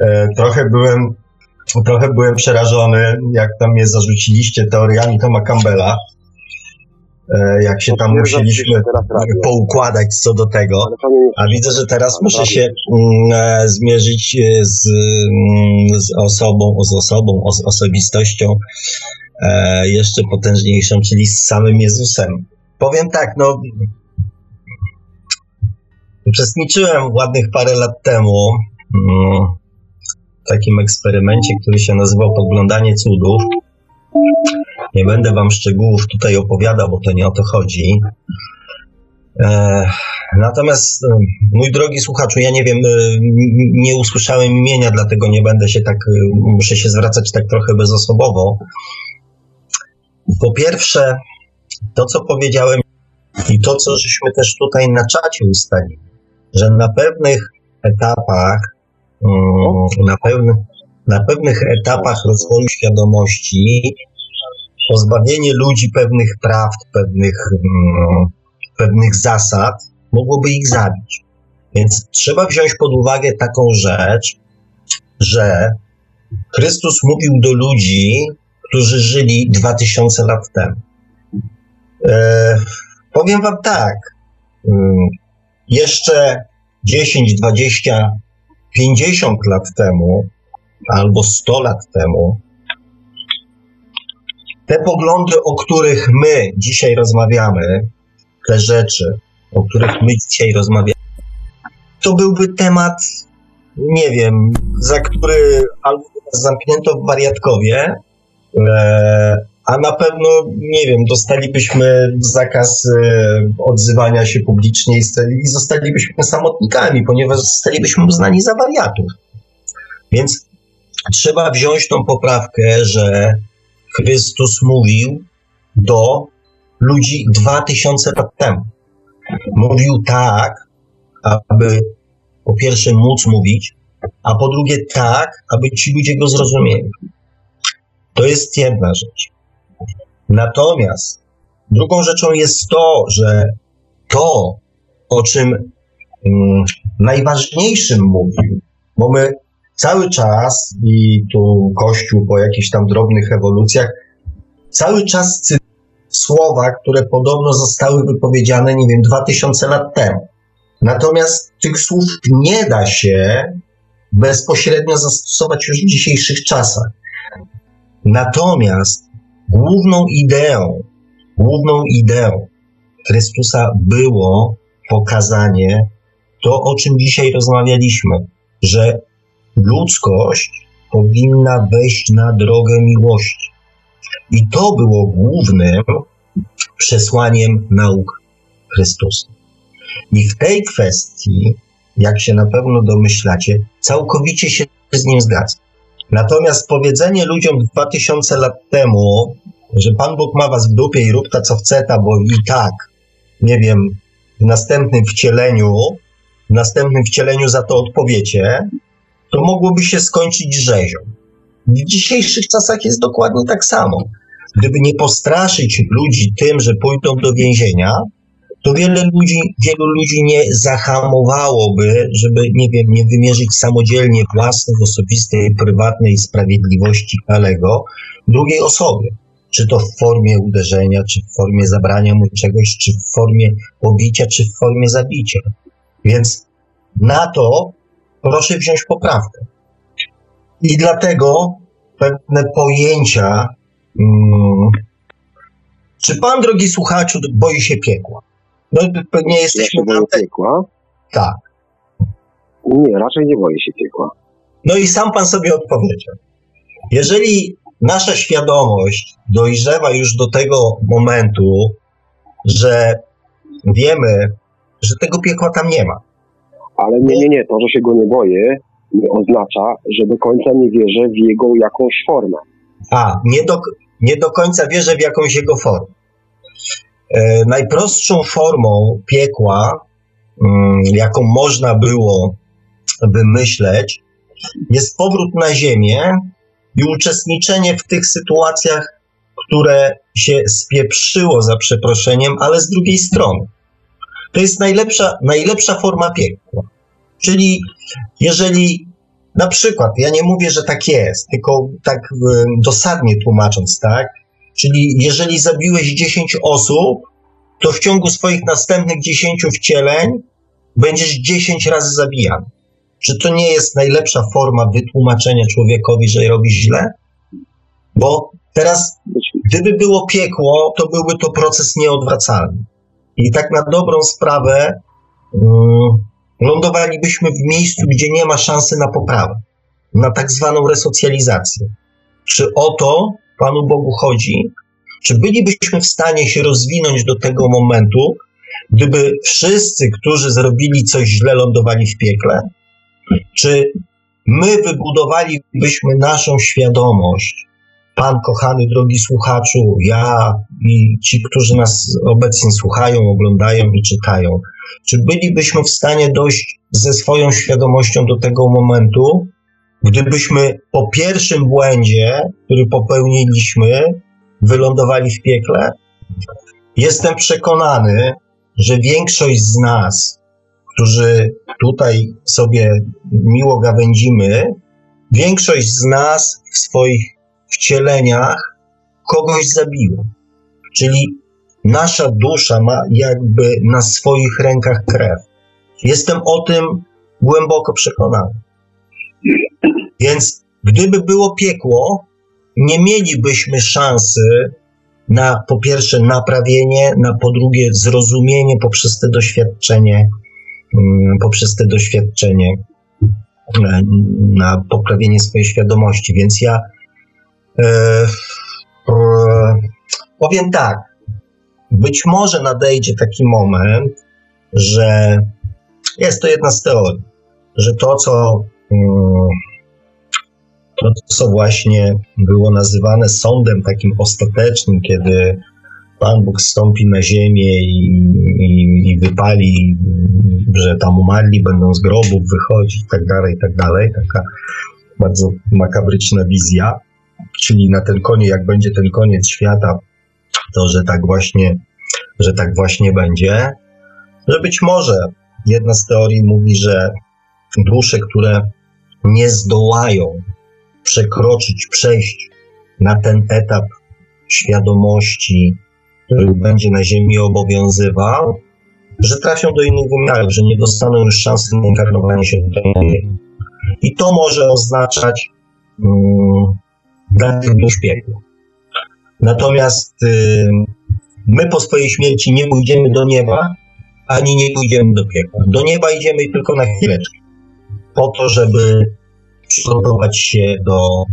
Eee, trochę byłem trochę byłem przerażony, jak tam mnie zarzuciliście teoriami Toma Campbella. E, jak się tam musieliśmy poukładać co do tego. A widzę, że teraz muszę się mm, e, zmierzyć e, z, mm, z osobą, z osobą, z osobistością jeszcze potężniejszą, czyli z samym Jezusem. Powiem tak, no uczestniczyłem ładnych parę lat temu mm, takim eksperymencie, który się nazywał Podglądanie cudów. Nie będę Wam szczegółów tutaj opowiadał, bo to nie o to chodzi. E, natomiast, e, mój drogi słuchaczu, ja nie wiem, e, nie usłyszałem imienia, dlatego nie będę się tak, muszę się zwracać tak trochę bezosobowo. Po pierwsze, to co powiedziałem i to, co żeśmy też tutaj na czacie ustalili, że na pewnych etapach, na, pewnych, na pewnych etapach rozwoju świadomości pozbawienie ludzi pewnych praw, pewnych, mm, pewnych zasad mogłoby ich zabić. Więc trzeba wziąć pod uwagę taką rzecz, że Chrystus mówił do ludzi, którzy żyli 2000 lat temu. E, powiem Wam tak. Mm, jeszcze 10, 20, 50 lat temu, albo 100 lat temu, te poglądy, o których my dzisiaj rozmawiamy, te rzeczy, o których my dzisiaj rozmawiamy, to byłby temat, nie wiem, za który albo zamknięto w wariatkowie, e, a na pewno, nie wiem, dostalibyśmy zakaz e, odzywania się publicznie i zostalibyśmy samotnikami, ponieważ zostalibyśmy uznani za wariatów. Więc trzeba wziąć tą poprawkę, że Chrystus mówił do ludzi dwa tysiące lat temu. Mówił tak, aby po pierwsze móc mówić, a po drugie tak, aby ci ludzie go zrozumieli. To jest jedna rzecz. Natomiast drugą rzeczą jest to, że to, o czym mm, najważniejszym mówił, bo my cały czas, i tu Kościół po jakichś tam drobnych ewolucjach, cały czas słowa, które podobno zostały wypowiedziane, nie wiem, 2000 lat temu. Natomiast tych słów nie da się bezpośrednio zastosować już w dzisiejszych czasach. Natomiast główną ideą, główną ideą Chrystusa było pokazanie to, o czym dzisiaj rozmawialiśmy, że ludzkość powinna wejść na drogę miłości. I to było głównym przesłaniem nauk Chrystusa. I w tej kwestii, jak się na pewno domyślacie, całkowicie się z nim zgadzam. Natomiast powiedzenie ludziom 2000 lat temu, że Pan Bóg ma was w dupie i rób ta co chce, ta, bo i tak, nie wiem, w następnym wcieleniu, w następnym wcieleniu za to odpowiecie, to mogłoby się skończyć rzezią. W dzisiejszych czasach jest dokładnie tak samo. Gdyby nie postraszyć ludzi tym, że pójdą do więzienia, to wiele ludzi, wielu ludzi nie zahamowałoby, żeby, nie wiem, nie wymierzyć samodzielnie własnej, osobistej, prywatnej sprawiedliwości Kalego drugiej osobie. Czy to w formie uderzenia, czy w formie zabrania mu czegoś, czy w formie pobicia, czy w formie zabicia. Więc na to proszę wziąć poprawkę. I dlatego pewne pojęcia. Hmm, czy pan, drogi słuchaczu, boi się piekła? No, nie jesteśmy ja się piekła? Tak. Nie, raczej nie boję się piekła. No i sam pan sobie odpowiedział. Jeżeli nasza świadomość dojrzewa już do tego momentu, że wiemy, że tego piekła tam nie ma. Ale nie, nie, nie, to, że się go nie boję, nie oznacza, że do końca nie wierzę w jego jakąś formę. A, nie do, nie do końca wierzę w jakąś jego formę. E, najprostszą formą piekła, mm, jaką można było wymyśleć, jest powrót na Ziemię i uczestniczenie w tych sytuacjach, które się spieprzyło za przeproszeniem, ale z drugiej strony. To jest najlepsza, najlepsza forma piekła. Czyli jeżeli na przykład, ja nie mówię, że tak jest, tylko tak dosadnie tłumacząc, tak, Czyli jeżeli zabiłeś 10 osób, to w ciągu swoich następnych 10 wcieleń będziesz 10 razy zabijany. Czy to nie jest najlepsza forma wytłumaczenia człowiekowi, że robi źle? Bo teraz, gdyby było piekło, to byłby to proces nieodwracalny. I tak na dobrą sprawę um, lądowalibyśmy w miejscu, gdzie nie ma szansy na poprawę, na tak zwaną resocjalizację. Czy o to Panu Bogu chodzi, czy bylibyśmy w stanie się rozwinąć do tego momentu, gdyby wszyscy, którzy zrobili coś źle, lądowali w piekle? Czy my wybudowalibyśmy naszą świadomość, Pan kochany, drogi słuchaczu, ja i ci, którzy nas obecnie słuchają, oglądają i czytają, czy bylibyśmy w stanie dojść ze swoją świadomością do tego momentu, Gdybyśmy po pierwszym błędzie, który popełniliśmy, wylądowali w piekle, jestem przekonany, że większość z nas, którzy tutaj sobie miło gawędzimy, większość z nas w swoich wcieleniach kogoś zabiła. Czyli nasza dusza ma jakby na swoich rękach krew. Jestem o tym głęboko przekonany. Więc gdyby było piekło, nie mielibyśmy szansy na po pierwsze naprawienie, na po drugie zrozumienie poprzez te doświadczenie, poprzez te doświadczenie e, na poprawienie swojej świadomości. Więc ja e, e, powiem tak, być może nadejdzie taki moment, że jest to jedna z teorii, że to, co mm, to, co właśnie było nazywane sądem takim ostatecznym, kiedy Pan Bóg stąpi na ziemię i, i, i wypali, że tam umarli będą z grobów wychodzić tak dalej, tak dalej. Taka bardzo makabryczna wizja. Czyli na ten koniec, jak będzie ten koniec świata, to że tak właśnie, że tak właśnie będzie. Że być może jedna z teorii mówi, że dusze, które nie zdołają przekroczyć, przejść na ten etap świadomości, który będzie na Ziemi obowiązywał, że trafią do innych wymiarów, że nie dostaną już szansy na inkarnowanie się tutaj na Ziemi. I to może oznaczać um, dla tych dusz piekło. Natomiast my po swojej śmierci nie pójdziemy do nieba, ani nie pójdziemy do piekła. Do nieba idziemy tylko na chwileczkę, po to, żeby przygotować się do,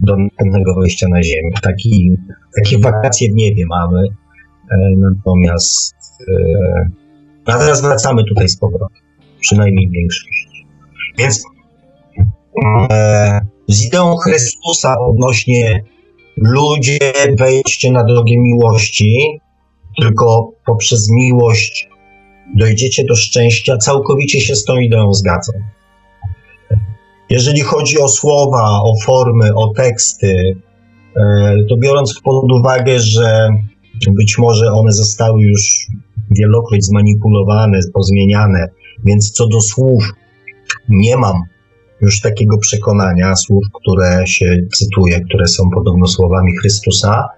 do następnego wejścia na Ziemię. Taki, takie wakacje w niebie mamy, natomiast e, a teraz wracamy tutaj z powrotem, przynajmniej większość. Więc e, z ideą Chrystusa odnośnie ludzie wejście na drogę miłości, tylko poprzez miłość dojdziecie do szczęścia, całkowicie się z tą ideą zgadzam. Jeżeli chodzi o słowa, o formy, o teksty, e, to biorąc pod uwagę, że być może one zostały już wielokroć zmanipulowane, pozmieniane, więc co do słów nie mam już takiego przekonania, słów, które się cytuje, które są podobno słowami Chrystusa.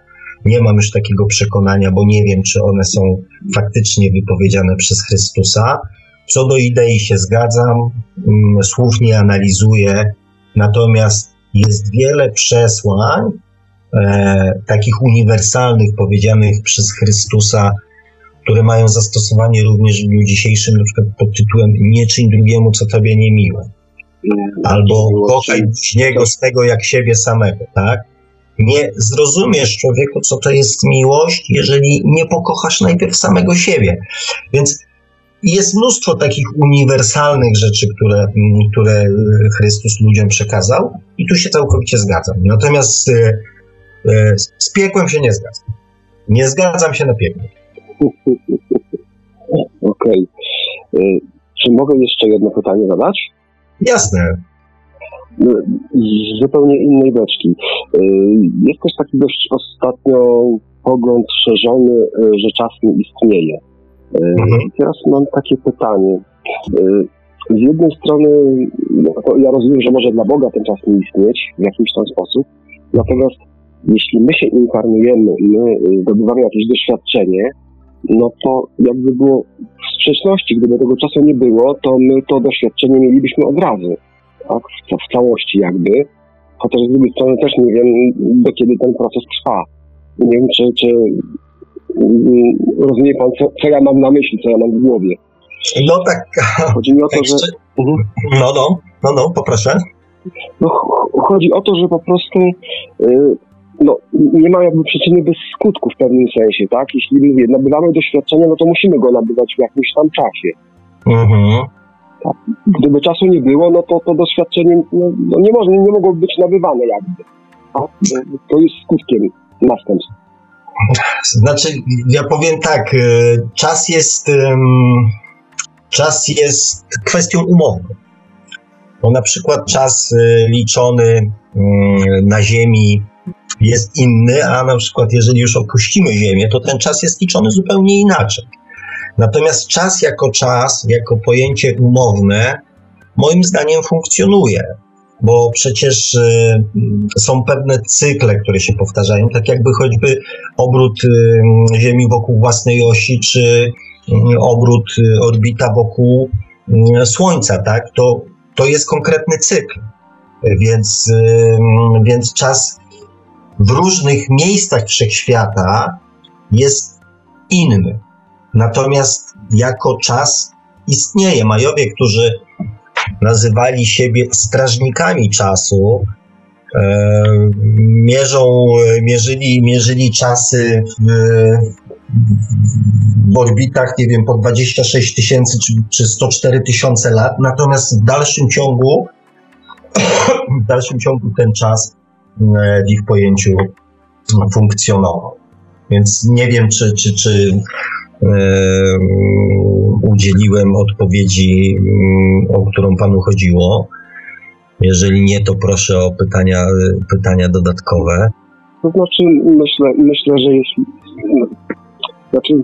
Nie mam już takiego przekonania, bo nie wiem, czy one są faktycznie wypowiedziane przez Chrystusa. Co do idei się zgadzam, mm, słów nie analizuję, natomiast jest wiele przesłań, e, takich uniwersalnych, powiedzianych przez Chrystusa, które mają zastosowanie również w dniu dzisiejszym, na przykład pod tytułem Nie czyń drugiemu, co tobie nie miłe. Albo kochaj niego z tego jak siebie samego, tak? Nie zrozumiesz człowieku, co to jest miłość, jeżeli nie pokochasz najpierw samego siebie. Więc jest mnóstwo takich uniwersalnych rzeczy, które, które Chrystus ludziom przekazał, i tu się całkowicie zgadzam. Natomiast e, z piekłem się nie zgadzam. Nie zgadzam się na piekło. Okej. Okay. Czy mogę jeszcze jedno pytanie zadać? Jasne. Z zupełnie innej beczki. Jest też taki dość ostatnio pogląd szerzony, że czas nie istnieje. Mhm. I teraz mam takie pytanie. Z jednej strony, no, ja rozumiem, że może dla Boga ten czas nie istnieć w jakimś tam sposób, natomiast jeśli my się inkarnujemy, my zdobywamy jakieś doświadczenie, no to jakby było w sprzeczności, gdyby tego czasu nie było, to my to doświadczenie mielibyśmy od razu, tak, w, w całości jakby, chociaż z drugiej strony też nie wiem, do kiedy ten proces trwa. Nie wiem, czy, czy rozumie pan, co, co ja mam na myśli, co ja mam w głowie. No tak. Chodzi mi o to, że... Mhm. No, no, no, no, poproszę. No, chodzi o to, że po prostu y, no, nie ma jakby przyczyny bez skutku w pewnym sensie, tak? Jeśli mówię, nabywamy doświadczenia, no to musimy go nabywać w jakimś tam czasie. Mhm. Tak. Gdyby czasu nie było, no to to doświadczenie no, no nie, może, nie mogło być nabywane jakby. Tak? To jest skutkiem następstw. Znaczy, ja powiem tak, y, czas jest, czas jest kwestią umowy. Bo na przykład czas y, liczony na Ziemi jest inny, a na przykład jeżeli już opuścimy Ziemię, to ten czas jest liczony zupełnie inaczej. Natomiast czas jako czas, jako pojęcie umowne, moim zdaniem funkcjonuje, bo przecież y, są pewne cykle, które się powtarzają, tak jakby choćby obrót y, Ziemi wokół własnej osi, czy y, obrót, orbita wokół Słońca, tak? To, to jest konkretny cykl. Więc, więc czas w różnych miejscach wszechświata jest inny. Natomiast jako czas istnieje. Majowie, którzy nazywali siebie strażnikami czasu, e, mierzą, mierzyli, mierzyli czasy w, w orbitach, nie wiem, po 26 tysięcy czy, czy 104 tysiące lat, natomiast w dalszym ciągu w dalszym ciągu ten czas w ich pojęciu funkcjonował. Więc nie wiem, czy, czy, czy udzieliłem odpowiedzi, mm, o którą panu chodziło. Jeżeli nie, to proszę o pytania, pytania dodatkowe. To znaczy, myślę, myślę że jeśli. Znaczy,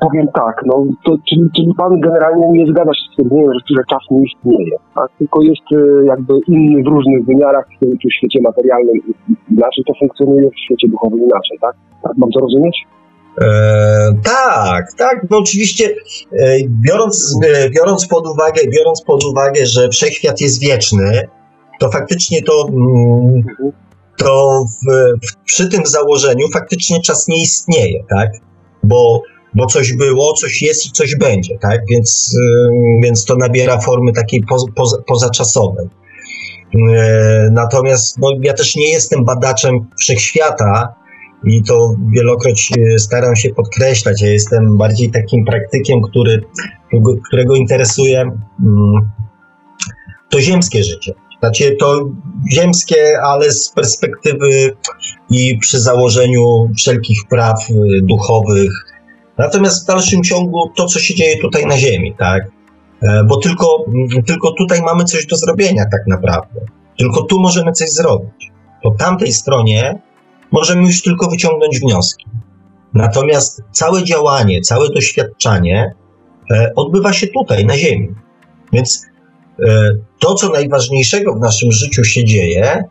powiem tak, no, to, czyli, czyli pan generalnie nie zgadza się z stwierdzeniem, że, że czas nie istnieje, tak? tylko jest e, jakby inny w różnych wymiarach, w, w świecie materialnym inaczej to funkcjonuje, w świecie duchowym inaczej, tak? Tak mam to rozumieć? E, tak, tak, no oczywiście e, biorąc, e, biorąc, pod uwagę, biorąc pod uwagę, że wszechświat jest wieczny, to faktycznie to, mm, to w, w, przy tym założeniu faktycznie czas nie istnieje, tak? Bo, bo coś było, coś jest i coś będzie, tak? Więc, więc to nabiera formy takiej poz, poza, pozaczasowej. Natomiast no, ja też nie jestem badaczem wszechświata, i to wielokroć e, staram się podkreślać. Ja jestem bardziej takim praktykiem, który, którego interesuje mm, to ziemskie życie. Znaczy to ziemskie, ale z perspektywy i przy założeniu wszelkich praw duchowych. Natomiast w dalszym ciągu to, co się dzieje tutaj na Ziemi, tak? E, bo tylko, tylko tutaj mamy coś do zrobienia, tak naprawdę. Tylko tu możemy coś zrobić. Po tamtej stronie możemy już tylko wyciągnąć wnioski. Natomiast całe działanie, całe doświadczanie e, odbywa się tutaj, na Ziemi. Więc e, to, co najważniejszego w naszym życiu się dzieje,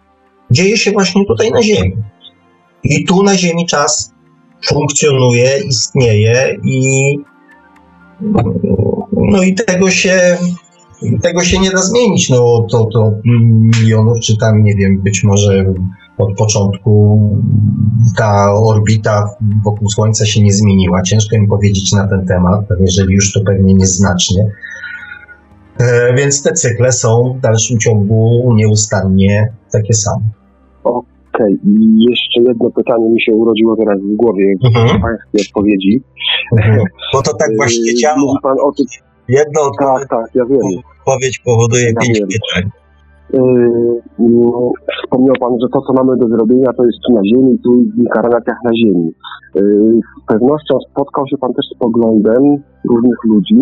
dzieje się właśnie tutaj na Ziemi. I tu na Ziemi czas funkcjonuje, istnieje i no i tego się, tego się nie da zmienić. No to, to milionów, czy tam, nie wiem, być może od początku ta orbita wokół Słońca się nie zmieniła. Ciężko mi powiedzieć na ten temat, jeżeli już to pewnie nieznacznie. E, więc te cykle są w dalszym ciągu nieustannie takie same. Okej, okay. i jeszcze jedno pytanie mi się urodziło teraz w głowie, mhm. pańskie odpowiedzi. Mhm. Bo to tak właśnie działa. Mówi pan o tym. Jedno tak, tak, ja wiem. odpowiedź powoduje ja pięć wiem. pytań. Yy, yy, wspomniał Pan, że to, co mamy do zrobienia, to jest tu na Ziemi, tu w inkarnacjach na Ziemi. Yy, z pewnością spotkał się Pan też z poglądem różnych ludzi,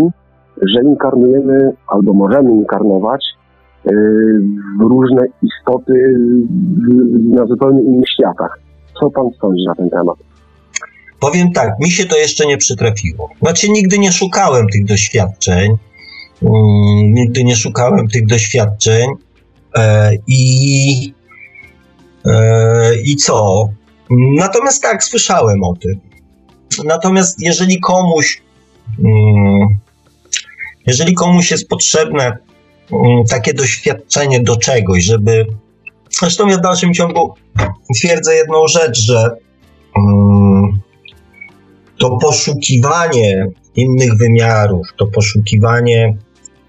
że inkarnujemy albo możemy inkarnować różne istoty na zupełnie innych światach. Co Pan sądzi na ten temat? Powiem tak, mi się to jeszcze nie przytrafiło. Znaczy, nigdy nie szukałem tych doświadczeń. Mm, nigdy nie szukałem tych doświadczeń. E, I, e, I co? Natomiast tak, słyszałem o tym. Natomiast jeżeli komuś, mm, jeżeli komuś jest potrzebne takie doświadczenie do czegoś, żeby. Zresztą ja w dalszym ciągu twierdzę jedną rzecz, że mm, to poszukiwanie innych wymiarów, to poszukiwanie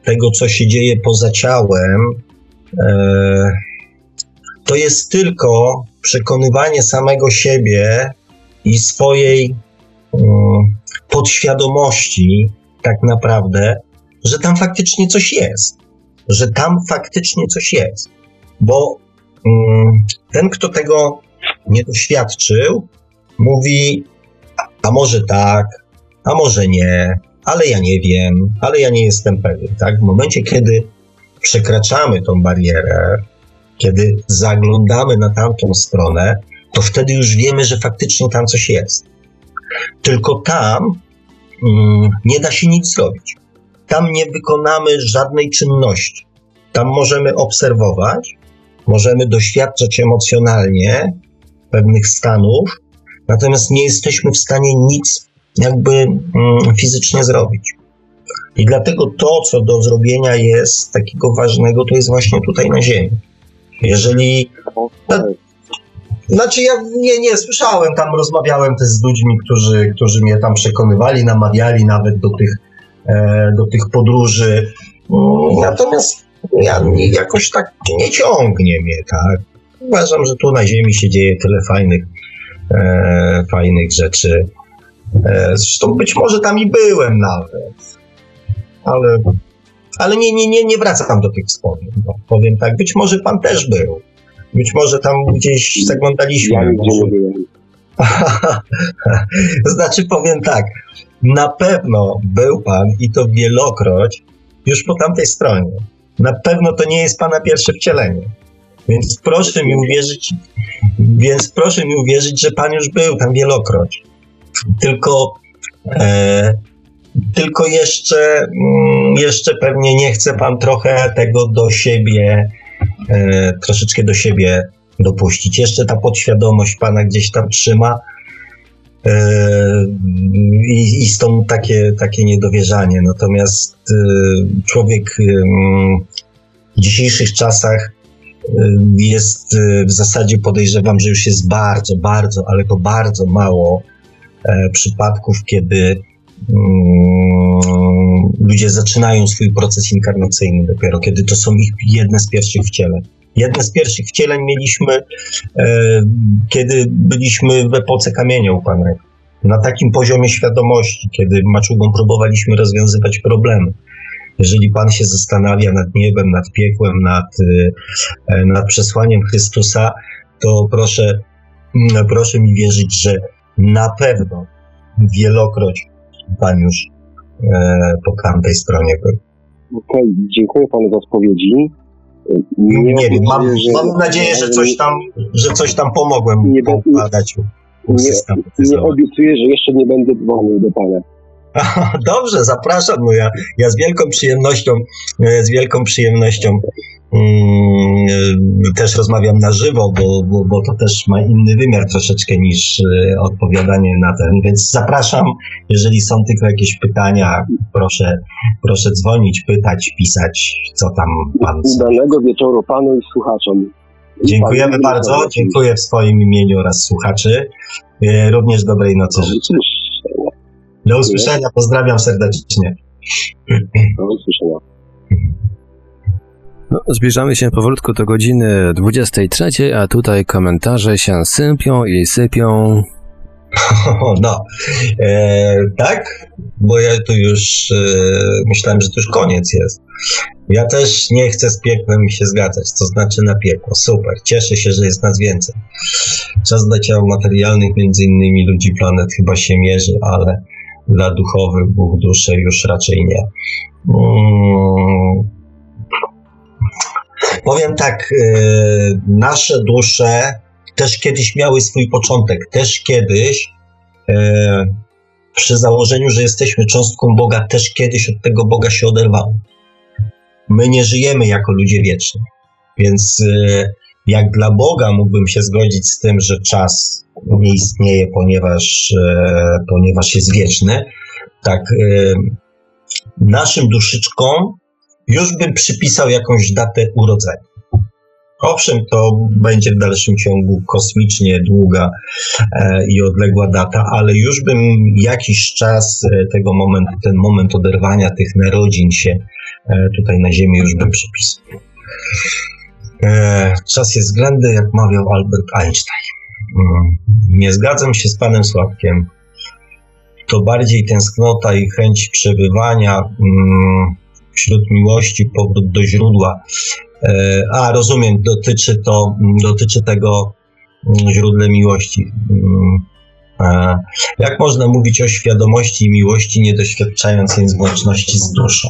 tego, co się dzieje poza ciałem, E, to jest tylko przekonywanie samego siebie i swojej mm, podświadomości, tak naprawdę, że tam faktycznie coś jest. Że tam faktycznie coś jest. Bo mm, ten, kto tego nie doświadczył, mówi: A może tak, a może nie, ale ja nie wiem, ale ja nie jestem pewien. Tak? W momencie, kiedy przekraczamy tą barierę, kiedy zaglądamy na tamtą stronę, to wtedy już wiemy, że faktycznie tam coś jest. Tylko tam mm, nie da się nic zrobić. Tam nie wykonamy żadnej czynności. Tam możemy obserwować, możemy doświadczać emocjonalnie pewnych stanów, natomiast nie jesteśmy w stanie nic jakby mm, fizycznie zrobić. I dlatego to, co do zrobienia jest takiego ważnego, to jest właśnie tutaj na Ziemi. Jeżeli. Na, znaczy, ja nie, nie słyszałem, tam rozmawiałem też z ludźmi, którzy, którzy mnie tam przekonywali, namawiali nawet do tych, do tych podróży. Natomiast ja, jakoś tak nie ciągnie mnie, tak. Uważam, że tu na Ziemi się dzieje tyle fajnych, e, fajnych rzeczy. E, zresztą być może tam i byłem nawet ale, ale nie, nie, nie, nie wracam do tych wspomnień. No, powiem tak, być może pan też był. Być może tam gdzieś zaglądaliśmy. Ja nie byłem. znaczy powiem tak, na pewno był pan i to wielokroć już po tamtej stronie. Na pewno to nie jest pana pierwsze wcielenie. Więc proszę mi uwierzyć, więc proszę mi uwierzyć, że pan już był tam wielokroć. Tylko E, tylko jeszcze, mm, jeszcze pewnie nie chce pan trochę tego do siebie, e, troszeczkę do siebie dopuścić. Jeszcze ta podświadomość pana gdzieś tam trzyma. E, I, I stąd takie, takie niedowierzanie. Natomiast e, człowiek w dzisiejszych czasach jest w zasadzie podejrzewam, że już jest bardzo, bardzo, ale to bardzo mało przypadków, kiedy ludzie zaczynają swój proces inkarnacyjny dopiero, kiedy to są ich jedne z pierwszych wcieleń. Jedne z pierwszych wcieleń mieliśmy, e, kiedy byliśmy w epoce kamienia upanego. Na takim poziomie świadomości, kiedy maczugą próbowaliśmy rozwiązywać problemy. Jeżeli Pan się zastanawia nad niebem, nad piekłem, nad, e, nad przesłaniem Chrystusa, to proszę, mm, proszę mi wierzyć, że na pewno wielokroć Pan już e, po tamtej stronie był. Okej, okay, dziękuję Panu za spowiedzi. Nie, nie wiem, mam, że, mam nadzieję, że coś tam, że coś tam pomogłem nie, układać. Nie, nie obiecuję, że jeszcze nie będę dzwonił do Pana. Dobrze, zapraszam. No ja, ja z wielką przyjemnością, e, z wielką przyjemnością też rozmawiam na żywo, bo, bo, bo, to też ma inny wymiar troszeczkę niż e, odpowiadanie na ten. Więc zapraszam, jeżeli są tylko jakieś pytania, proszę, proszę dzwonić, pytać, pisać, co tam pan. Udanego wieczoru panu i słuchaczom. Dziękujemy bardzo, dziękuję w swoim imieniu oraz słuchaczy. E, również dobrej nocy życzę. Do usłyszenia, pozdrawiam serdecznie. Do usłyszenia. Zbliżamy się powolutku do godziny 23, a tutaj komentarze się sypią i sypią. No, e, tak, bo ja tu już e, myślałem, że to już koniec jest. Ja też nie chcę z piekłem się zgadzać, to znaczy na piekło. Super, cieszę się, że jest nas więcej. Czas dla ciał materialnych, między innymi ludzi planet chyba się mierzy, ale dla duchowych, Bóg duszy już raczej nie. Mm Powiem tak, y, nasze dusze też kiedyś miały swój początek, też kiedyś y, przy założeniu, że jesteśmy cząstką Boga, też kiedyś od tego Boga się oderwały. My nie żyjemy jako ludzie wieczni, więc y, jak dla Boga mógłbym się zgodzić z tym, że czas nie istnieje, ponieważ, ponieważ jest wieczny, tak naszym duszyczkom już bym przypisał jakąś datę urodzenia. Owszem, to będzie w dalszym ciągu kosmicznie długa e, i odległa data, ale już bym jakiś czas e, tego momentu, ten moment oderwania tych narodzin się e, tutaj na Ziemi już bym przypisał. E, czas jest względny, jak mawiał Albert Einstein. Mm, nie zgadzam się z panem Sławkiem. To bardziej tęsknota i chęć przebywania. Mm, wśród miłości, powrót do źródła. E, a, rozumiem, dotyczy to, dotyczy tego mm, źródle miłości. Mm, jak można mówić o świadomości i miłości, nie doświadczając jej złączności z duszą?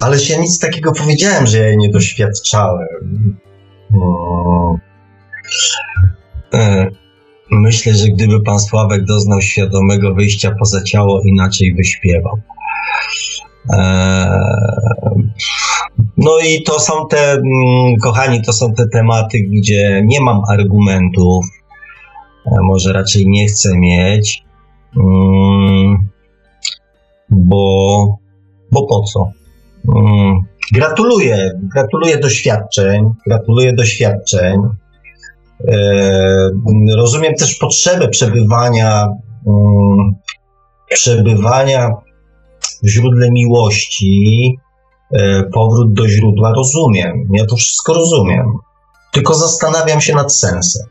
Ależ ja nic takiego powiedziałem, że ja jej nie doświadczałem. Mm. E, myślę, że gdyby pan Sławek doznał świadomego wyjścia poza ciało, inaczej wyśpiewał. No i to są te, mm, kochani, to są te tematy, gdzie nie mam argumentów, może raczej nie chcę mieć, mm, bo, bo po co? Mm, gratuluję, gratuluję doświadczeń, gratuluję doświadczeń. E, rozumiem też potrzebę przebywania, przebywania w źródle miłości, e, powrót do źródła rozumiem. Ja to wszystko rozumiem. Tylko zastanawiam się nad sensem.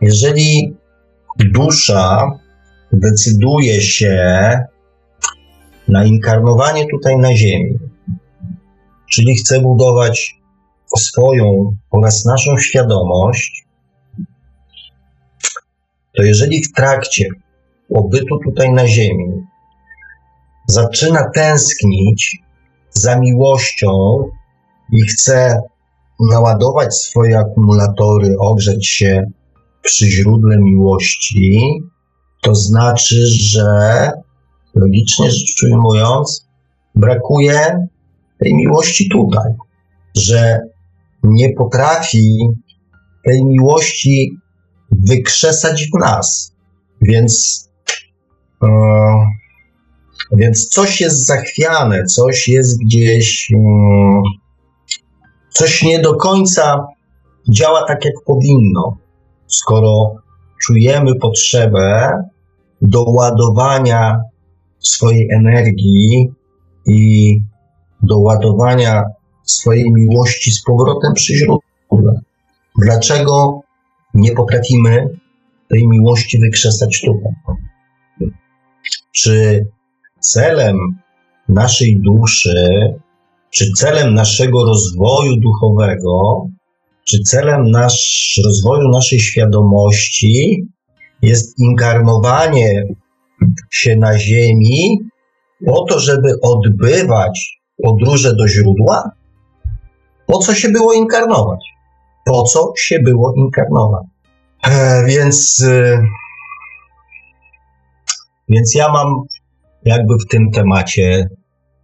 Jeżeli dusza decyduje się na inkarnowanie tutaj na Ziemi, czyli chce budować swoją oraz naszą świadomość, to jeżeli w trakcie pobytu tutaj na Ziemi zaczyna tęsknić za miłością i chce naładować swoje akumulatory, ogrzeć się przy źródle miłości, to znaczy, że logicznie rzecz ujmując, brakuje tej miłości tutaj, że nie potrafi tej miłości wykrzesać w nas. Więc, e, więc coś jest zachwiane, coś jest gdzieś, mm, coś nie do końca działa tak, jak powinno. Skoro czujemy potrzebę doładowania swojej energii i doładowania swojej miłości z powrotem przy źródle. Dlaczego nie potrafimy tej miłości wykrzesać tutaj? Czy celem naszej duszy, czy celem naszego rozwoju duchowego, czy celem nasz, rozwoju naszej świadomości jest inkarnowanie się na Ziemi po to, żeby odbywać podróże do źródła? Po co się było inkarnować? Po co się było inkarnować? E, więc, e, więc ja mam jakby w tym temacie,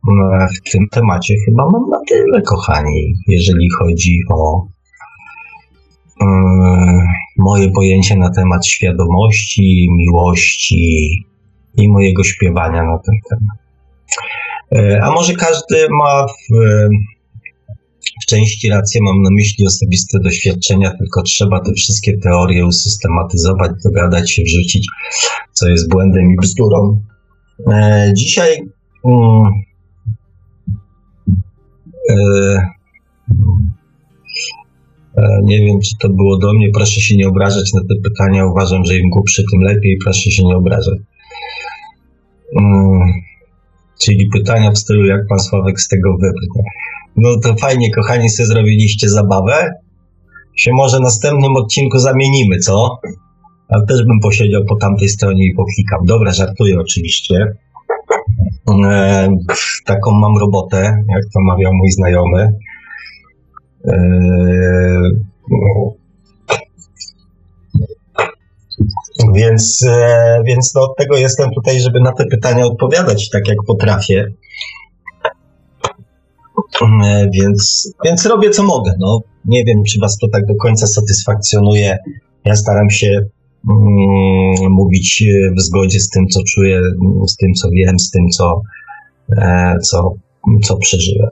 e, w tym temacie chyba mam na tyle, kochani, jeżeli chodzi o e, moje pojęcie na temat świadomości, miłości i mojego śpiewania na ten temat. E, a może każdy ma w, w części rację, mam na myśli osobiste doświadczenia, tylko trzeba te wszystkie teorie usystematyzować, dogadać się, wrzucić, co jest błędem i bzdurą. E, dzisiaj um, e, nie wiem, czy to było do mnie. Proszę się nie obrażać na te pytania. Uważam, że im głupszy, tym lepiej. Proszę się nie obrażać. Um, czyli pytania w stylu, jak pan Sławek z tego wybrnie. No to fajnie, kochani, sobie zrobiliście zabawę. Się może następnym odcinku zamienimy, co? Ale też bym posiedział po tamtej stronie i poklikał. Dobra, żartuję oczywiście. E, taką mam robotę, jak to mawiał mój znajomy. E, więc, e, więc no, od tego jestem tutaj, żeby na te pytania odpowiadać tak, jak potrafię. E, więc, więc robię co mogę. No. Nie wiem, czy Was to tak do końca satysfakcjonuje. Ja staram się mówić w zgodzie z tym, co czuję, z tym, co wiem, z tym, co, e, co, co przeżyłem.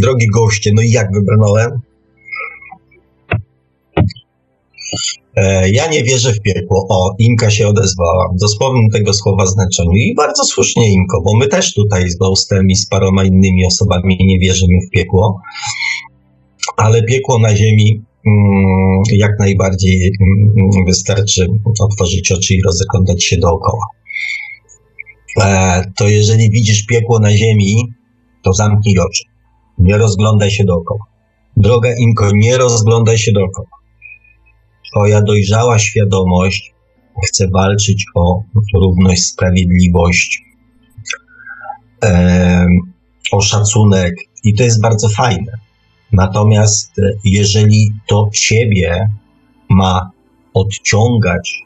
drogi goście, no i jak wybrnąłem? E, ja nie wierzę w piekło. O, Inka się odezwała. Dosłownie tego słowa znaczeniu. I bardzo słusznie, Inko, bo my też tutaj z Ghostem i z paroma innymi osobami nie wierzymy w piekło. Ale piekło na ziemi mm, jak najbardziej mm, wystarczy otworzyć oczy i rozglądać się dookoła. E, to jeżeli widzisz piekło na ziemi, to zamknij oczy. Nie rozglądaj się dookoła. Droga Inko, nie rozglądaj się dookoła. Twoja dojrzała świadomość chce walczyć o równość, sprawiedliwość, o szacunek i to jest bardzo fajne. Natomiast e, jeżeli to ciebie ma odciągać,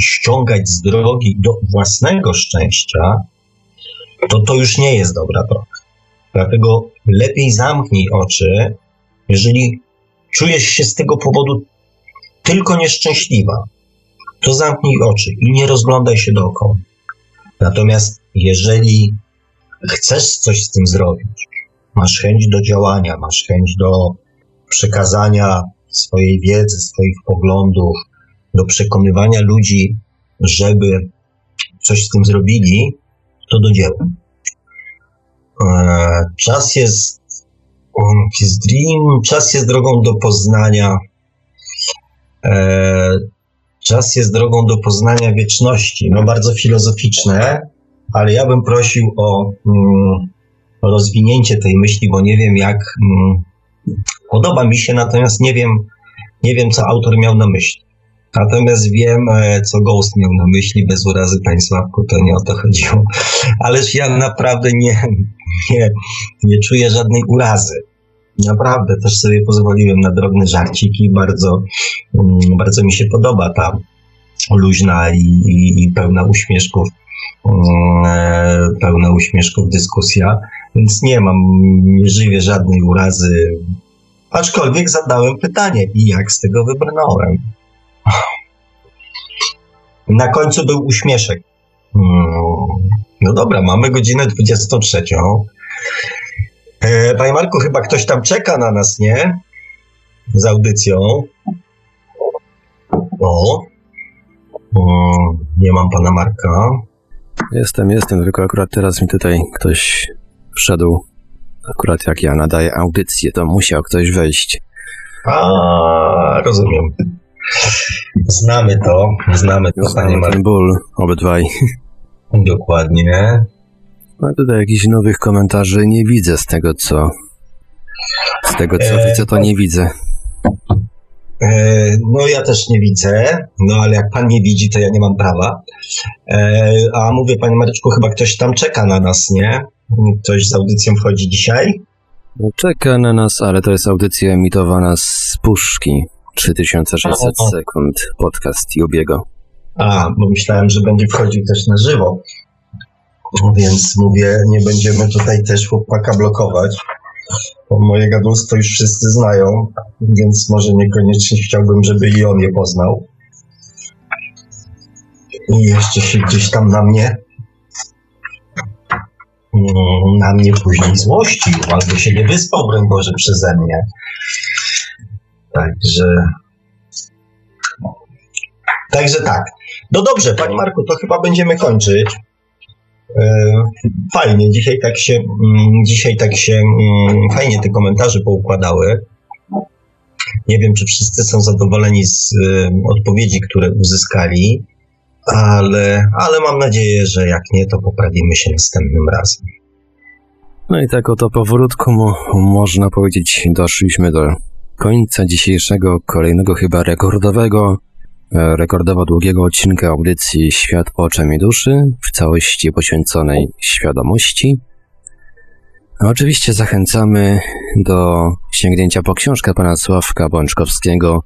ściągać z drogi do własnego szczęścia, to to już nie jest dobra droga. Dlatego lepiej zamknij oczy, jeżeli czujesz się z tego powodu tylko nieszczęśliwa, to zamknij oczy i nie rozglądaj się dookoła. Natomiast jeżeli chcesz coś z tym zrobić, masz chęć do działania, masz chęć do przekazania swojej wiedzy, swoich poglądów, do przekonywania ludzi, żeby coś z tym zrobili, to do dzieła. E, czas jest, jest dream, czas jest drogą do poznania E, czas jest drogą do poznania wieczności. No bardzo filozoficzne, ale ja bym prosił o, mm, rozwinięcie tej myśli, bo nie wiem jak. Mm, podoba mi się, natomiast nie wiem, nie wiem, co autor miał na myśli. Natomiast wiem, e, co Ghost miał na myśli, bez urazy Państwa, to nie o to chodziło. Ależ ja naprawdę nie, nie, nie czuję żadnej urazy. Naprawdę, też sobie pozwoliłem na drobny żarcik i bardzo, mm, bardzo mi się podoba ta luźna i, i, i pełna uśmieszków pełna uśmieszków dyskusja, więc nie mam, nie żywię żadnej urazy, aczkolwiek zadałem pytanie i jak z tego wybrnąłem. Na końcu był uśmieszek. Mm, no dobra, mamy godzinę 23. E, panie Marku, chyba ktoś tam czeka na nas, nie? Z audycją. O. o nie mam pana Marka. Jestem, jestem, tylko akurat teraz mi tutaj ktoś wszedł. Akurat jak ja nadaję audycję, to musiał ktoś wejść. A, rozumiem. Znamy to, znamy to, panie Marku. ból, obydwaj. Dokładnie. A tutaj jakichś nowych komentarzy nie widzę z tego, co. Z tego, co e, widzę, to nie widzę. E, no ja też nie widzę, no ale jak pan nie widzi, to ja nie mam prawa. E, a mówię, panie Maryczku, chyba ktoś tam czeka na nas, nie? Ktoś z audycją wchodzi dzisiaj? Czeka na nas, ale to jest audycja emitowana z puszki. 3600 sekund, podcast Jubiego. A, bo myślałem, że będzie wchodził też na żywo. Więc mówię, nie będziemy tutaj też chłopaka blokować. Moje gadulstwo już wszyscy znają, więc może niekoniecznie chciałbym, żeby i on je poznał. I jeszcze się gdzieś tam na mnie mm, na mnie później złościł, albo się nie wyspał, broń Boże, przeze mnie. Także Także tak. No dobrze, Panie Marku, to chyba będziemy kończyć. E, fajnie, dzisiaj tak się, mm, dzisiaj tak się mm, fajnie te komentarze poukładały. Nie wiem, czy wszyscy są zadowoleni z e, odpowiedzi, które uzyskali, ale, ale mam nadzieję, że jak nie, to poprawimy się następnym razem. No i tak oto powolutku mo można powiedzieć doszliśmy do końca dzisiejszego, kolejnego chyba rekordowego rekordowo długiego odcinka audycji Świat oczem i duszy, w całości poświęconej świadomości. A oczywiście zachęcamy do sięgnięcia po książkę pana Sławka Bączkowskiego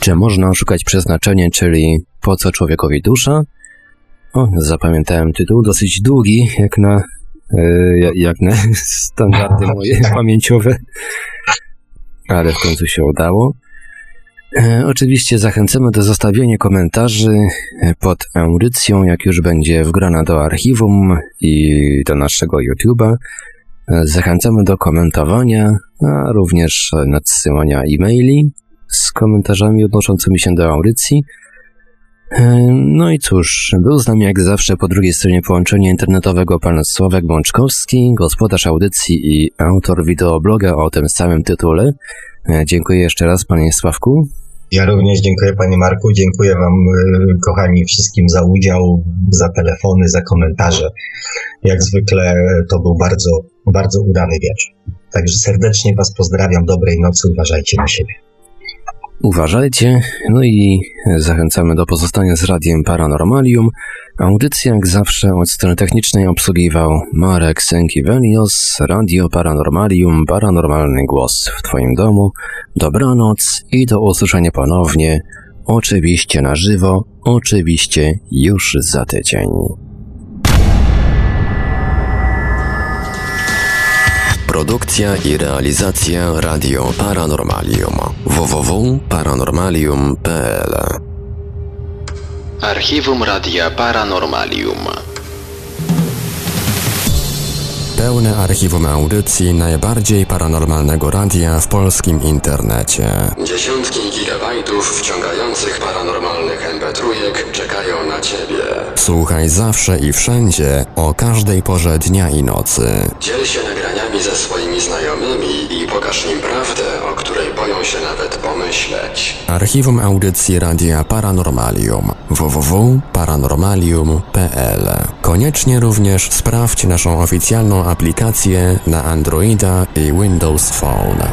Czy można szukać przeznaczenia, czyli Po co człowiekowi dusza? O, zapamiętałem tytuł, dosyć długi, jak na, yy, jak na standardy moje pamięciowe, ale w końcu się udało. E, oczywiście zachęcamy do zostawienia komentarzy e, pod audycją, jak już będzie wgrana do archiwum i do naszego YouTube'a. E, zachęcamy do komentowania, a również nadsyłania e-maili z komentarzami odnoszącymi się do audycji. No i cóż, był z nami jak zawsze po drugiej stronie połączenia internetowego pan Sławek Bączkowski, gospodarz audycji i autor wideobloga o tym samym tytule. Dziękuję jeszcze raz panie Sławku. Ja również dziękuję Panie Marku, dziękuję Wam y, kochani wszystkim za udział, za telefony, za komentarze. Jak zwykle to był bardzo, bardzo udany wieczór. Także serdecznie Was pozdrawiam, dobrej nocy, uważajcie na siebie. Uważajcie, no i zachęcamy do pozostania z Radiem Paranormalium. Audycję jak zawsze od strony technicznej obsługiwał Marek Sękiewelios, Radio Paranormalium, paranormalny głos w Twoim domu. Dobranoc i do usłyszenia ponownie, oczywiście na żywo, oczywiście już za tydzień. Produkcja i realizacja Radio Paranormalium. www.paranormalium.pl Archiwum Radia Paranormalium Pełne archiwum audycji najbardziej paranormalnego radia w polskim internecie. Dziesiątki gigabajtów wciągających paranormalnych mp czekają na Ciebie. Słuchaj zawsze i wszędzie, o każdej porze dnia i nocy. Dziel się nagraniami ze swoimi znajomymi i pokaż im prawdę, o której boją się nawet pomyśleć. Archiwum audycji Radia Paranormalium www.paranormalium.pl Koniecznie również sprawdź naszą oficjalną aplikację na Androida i Windows Phone.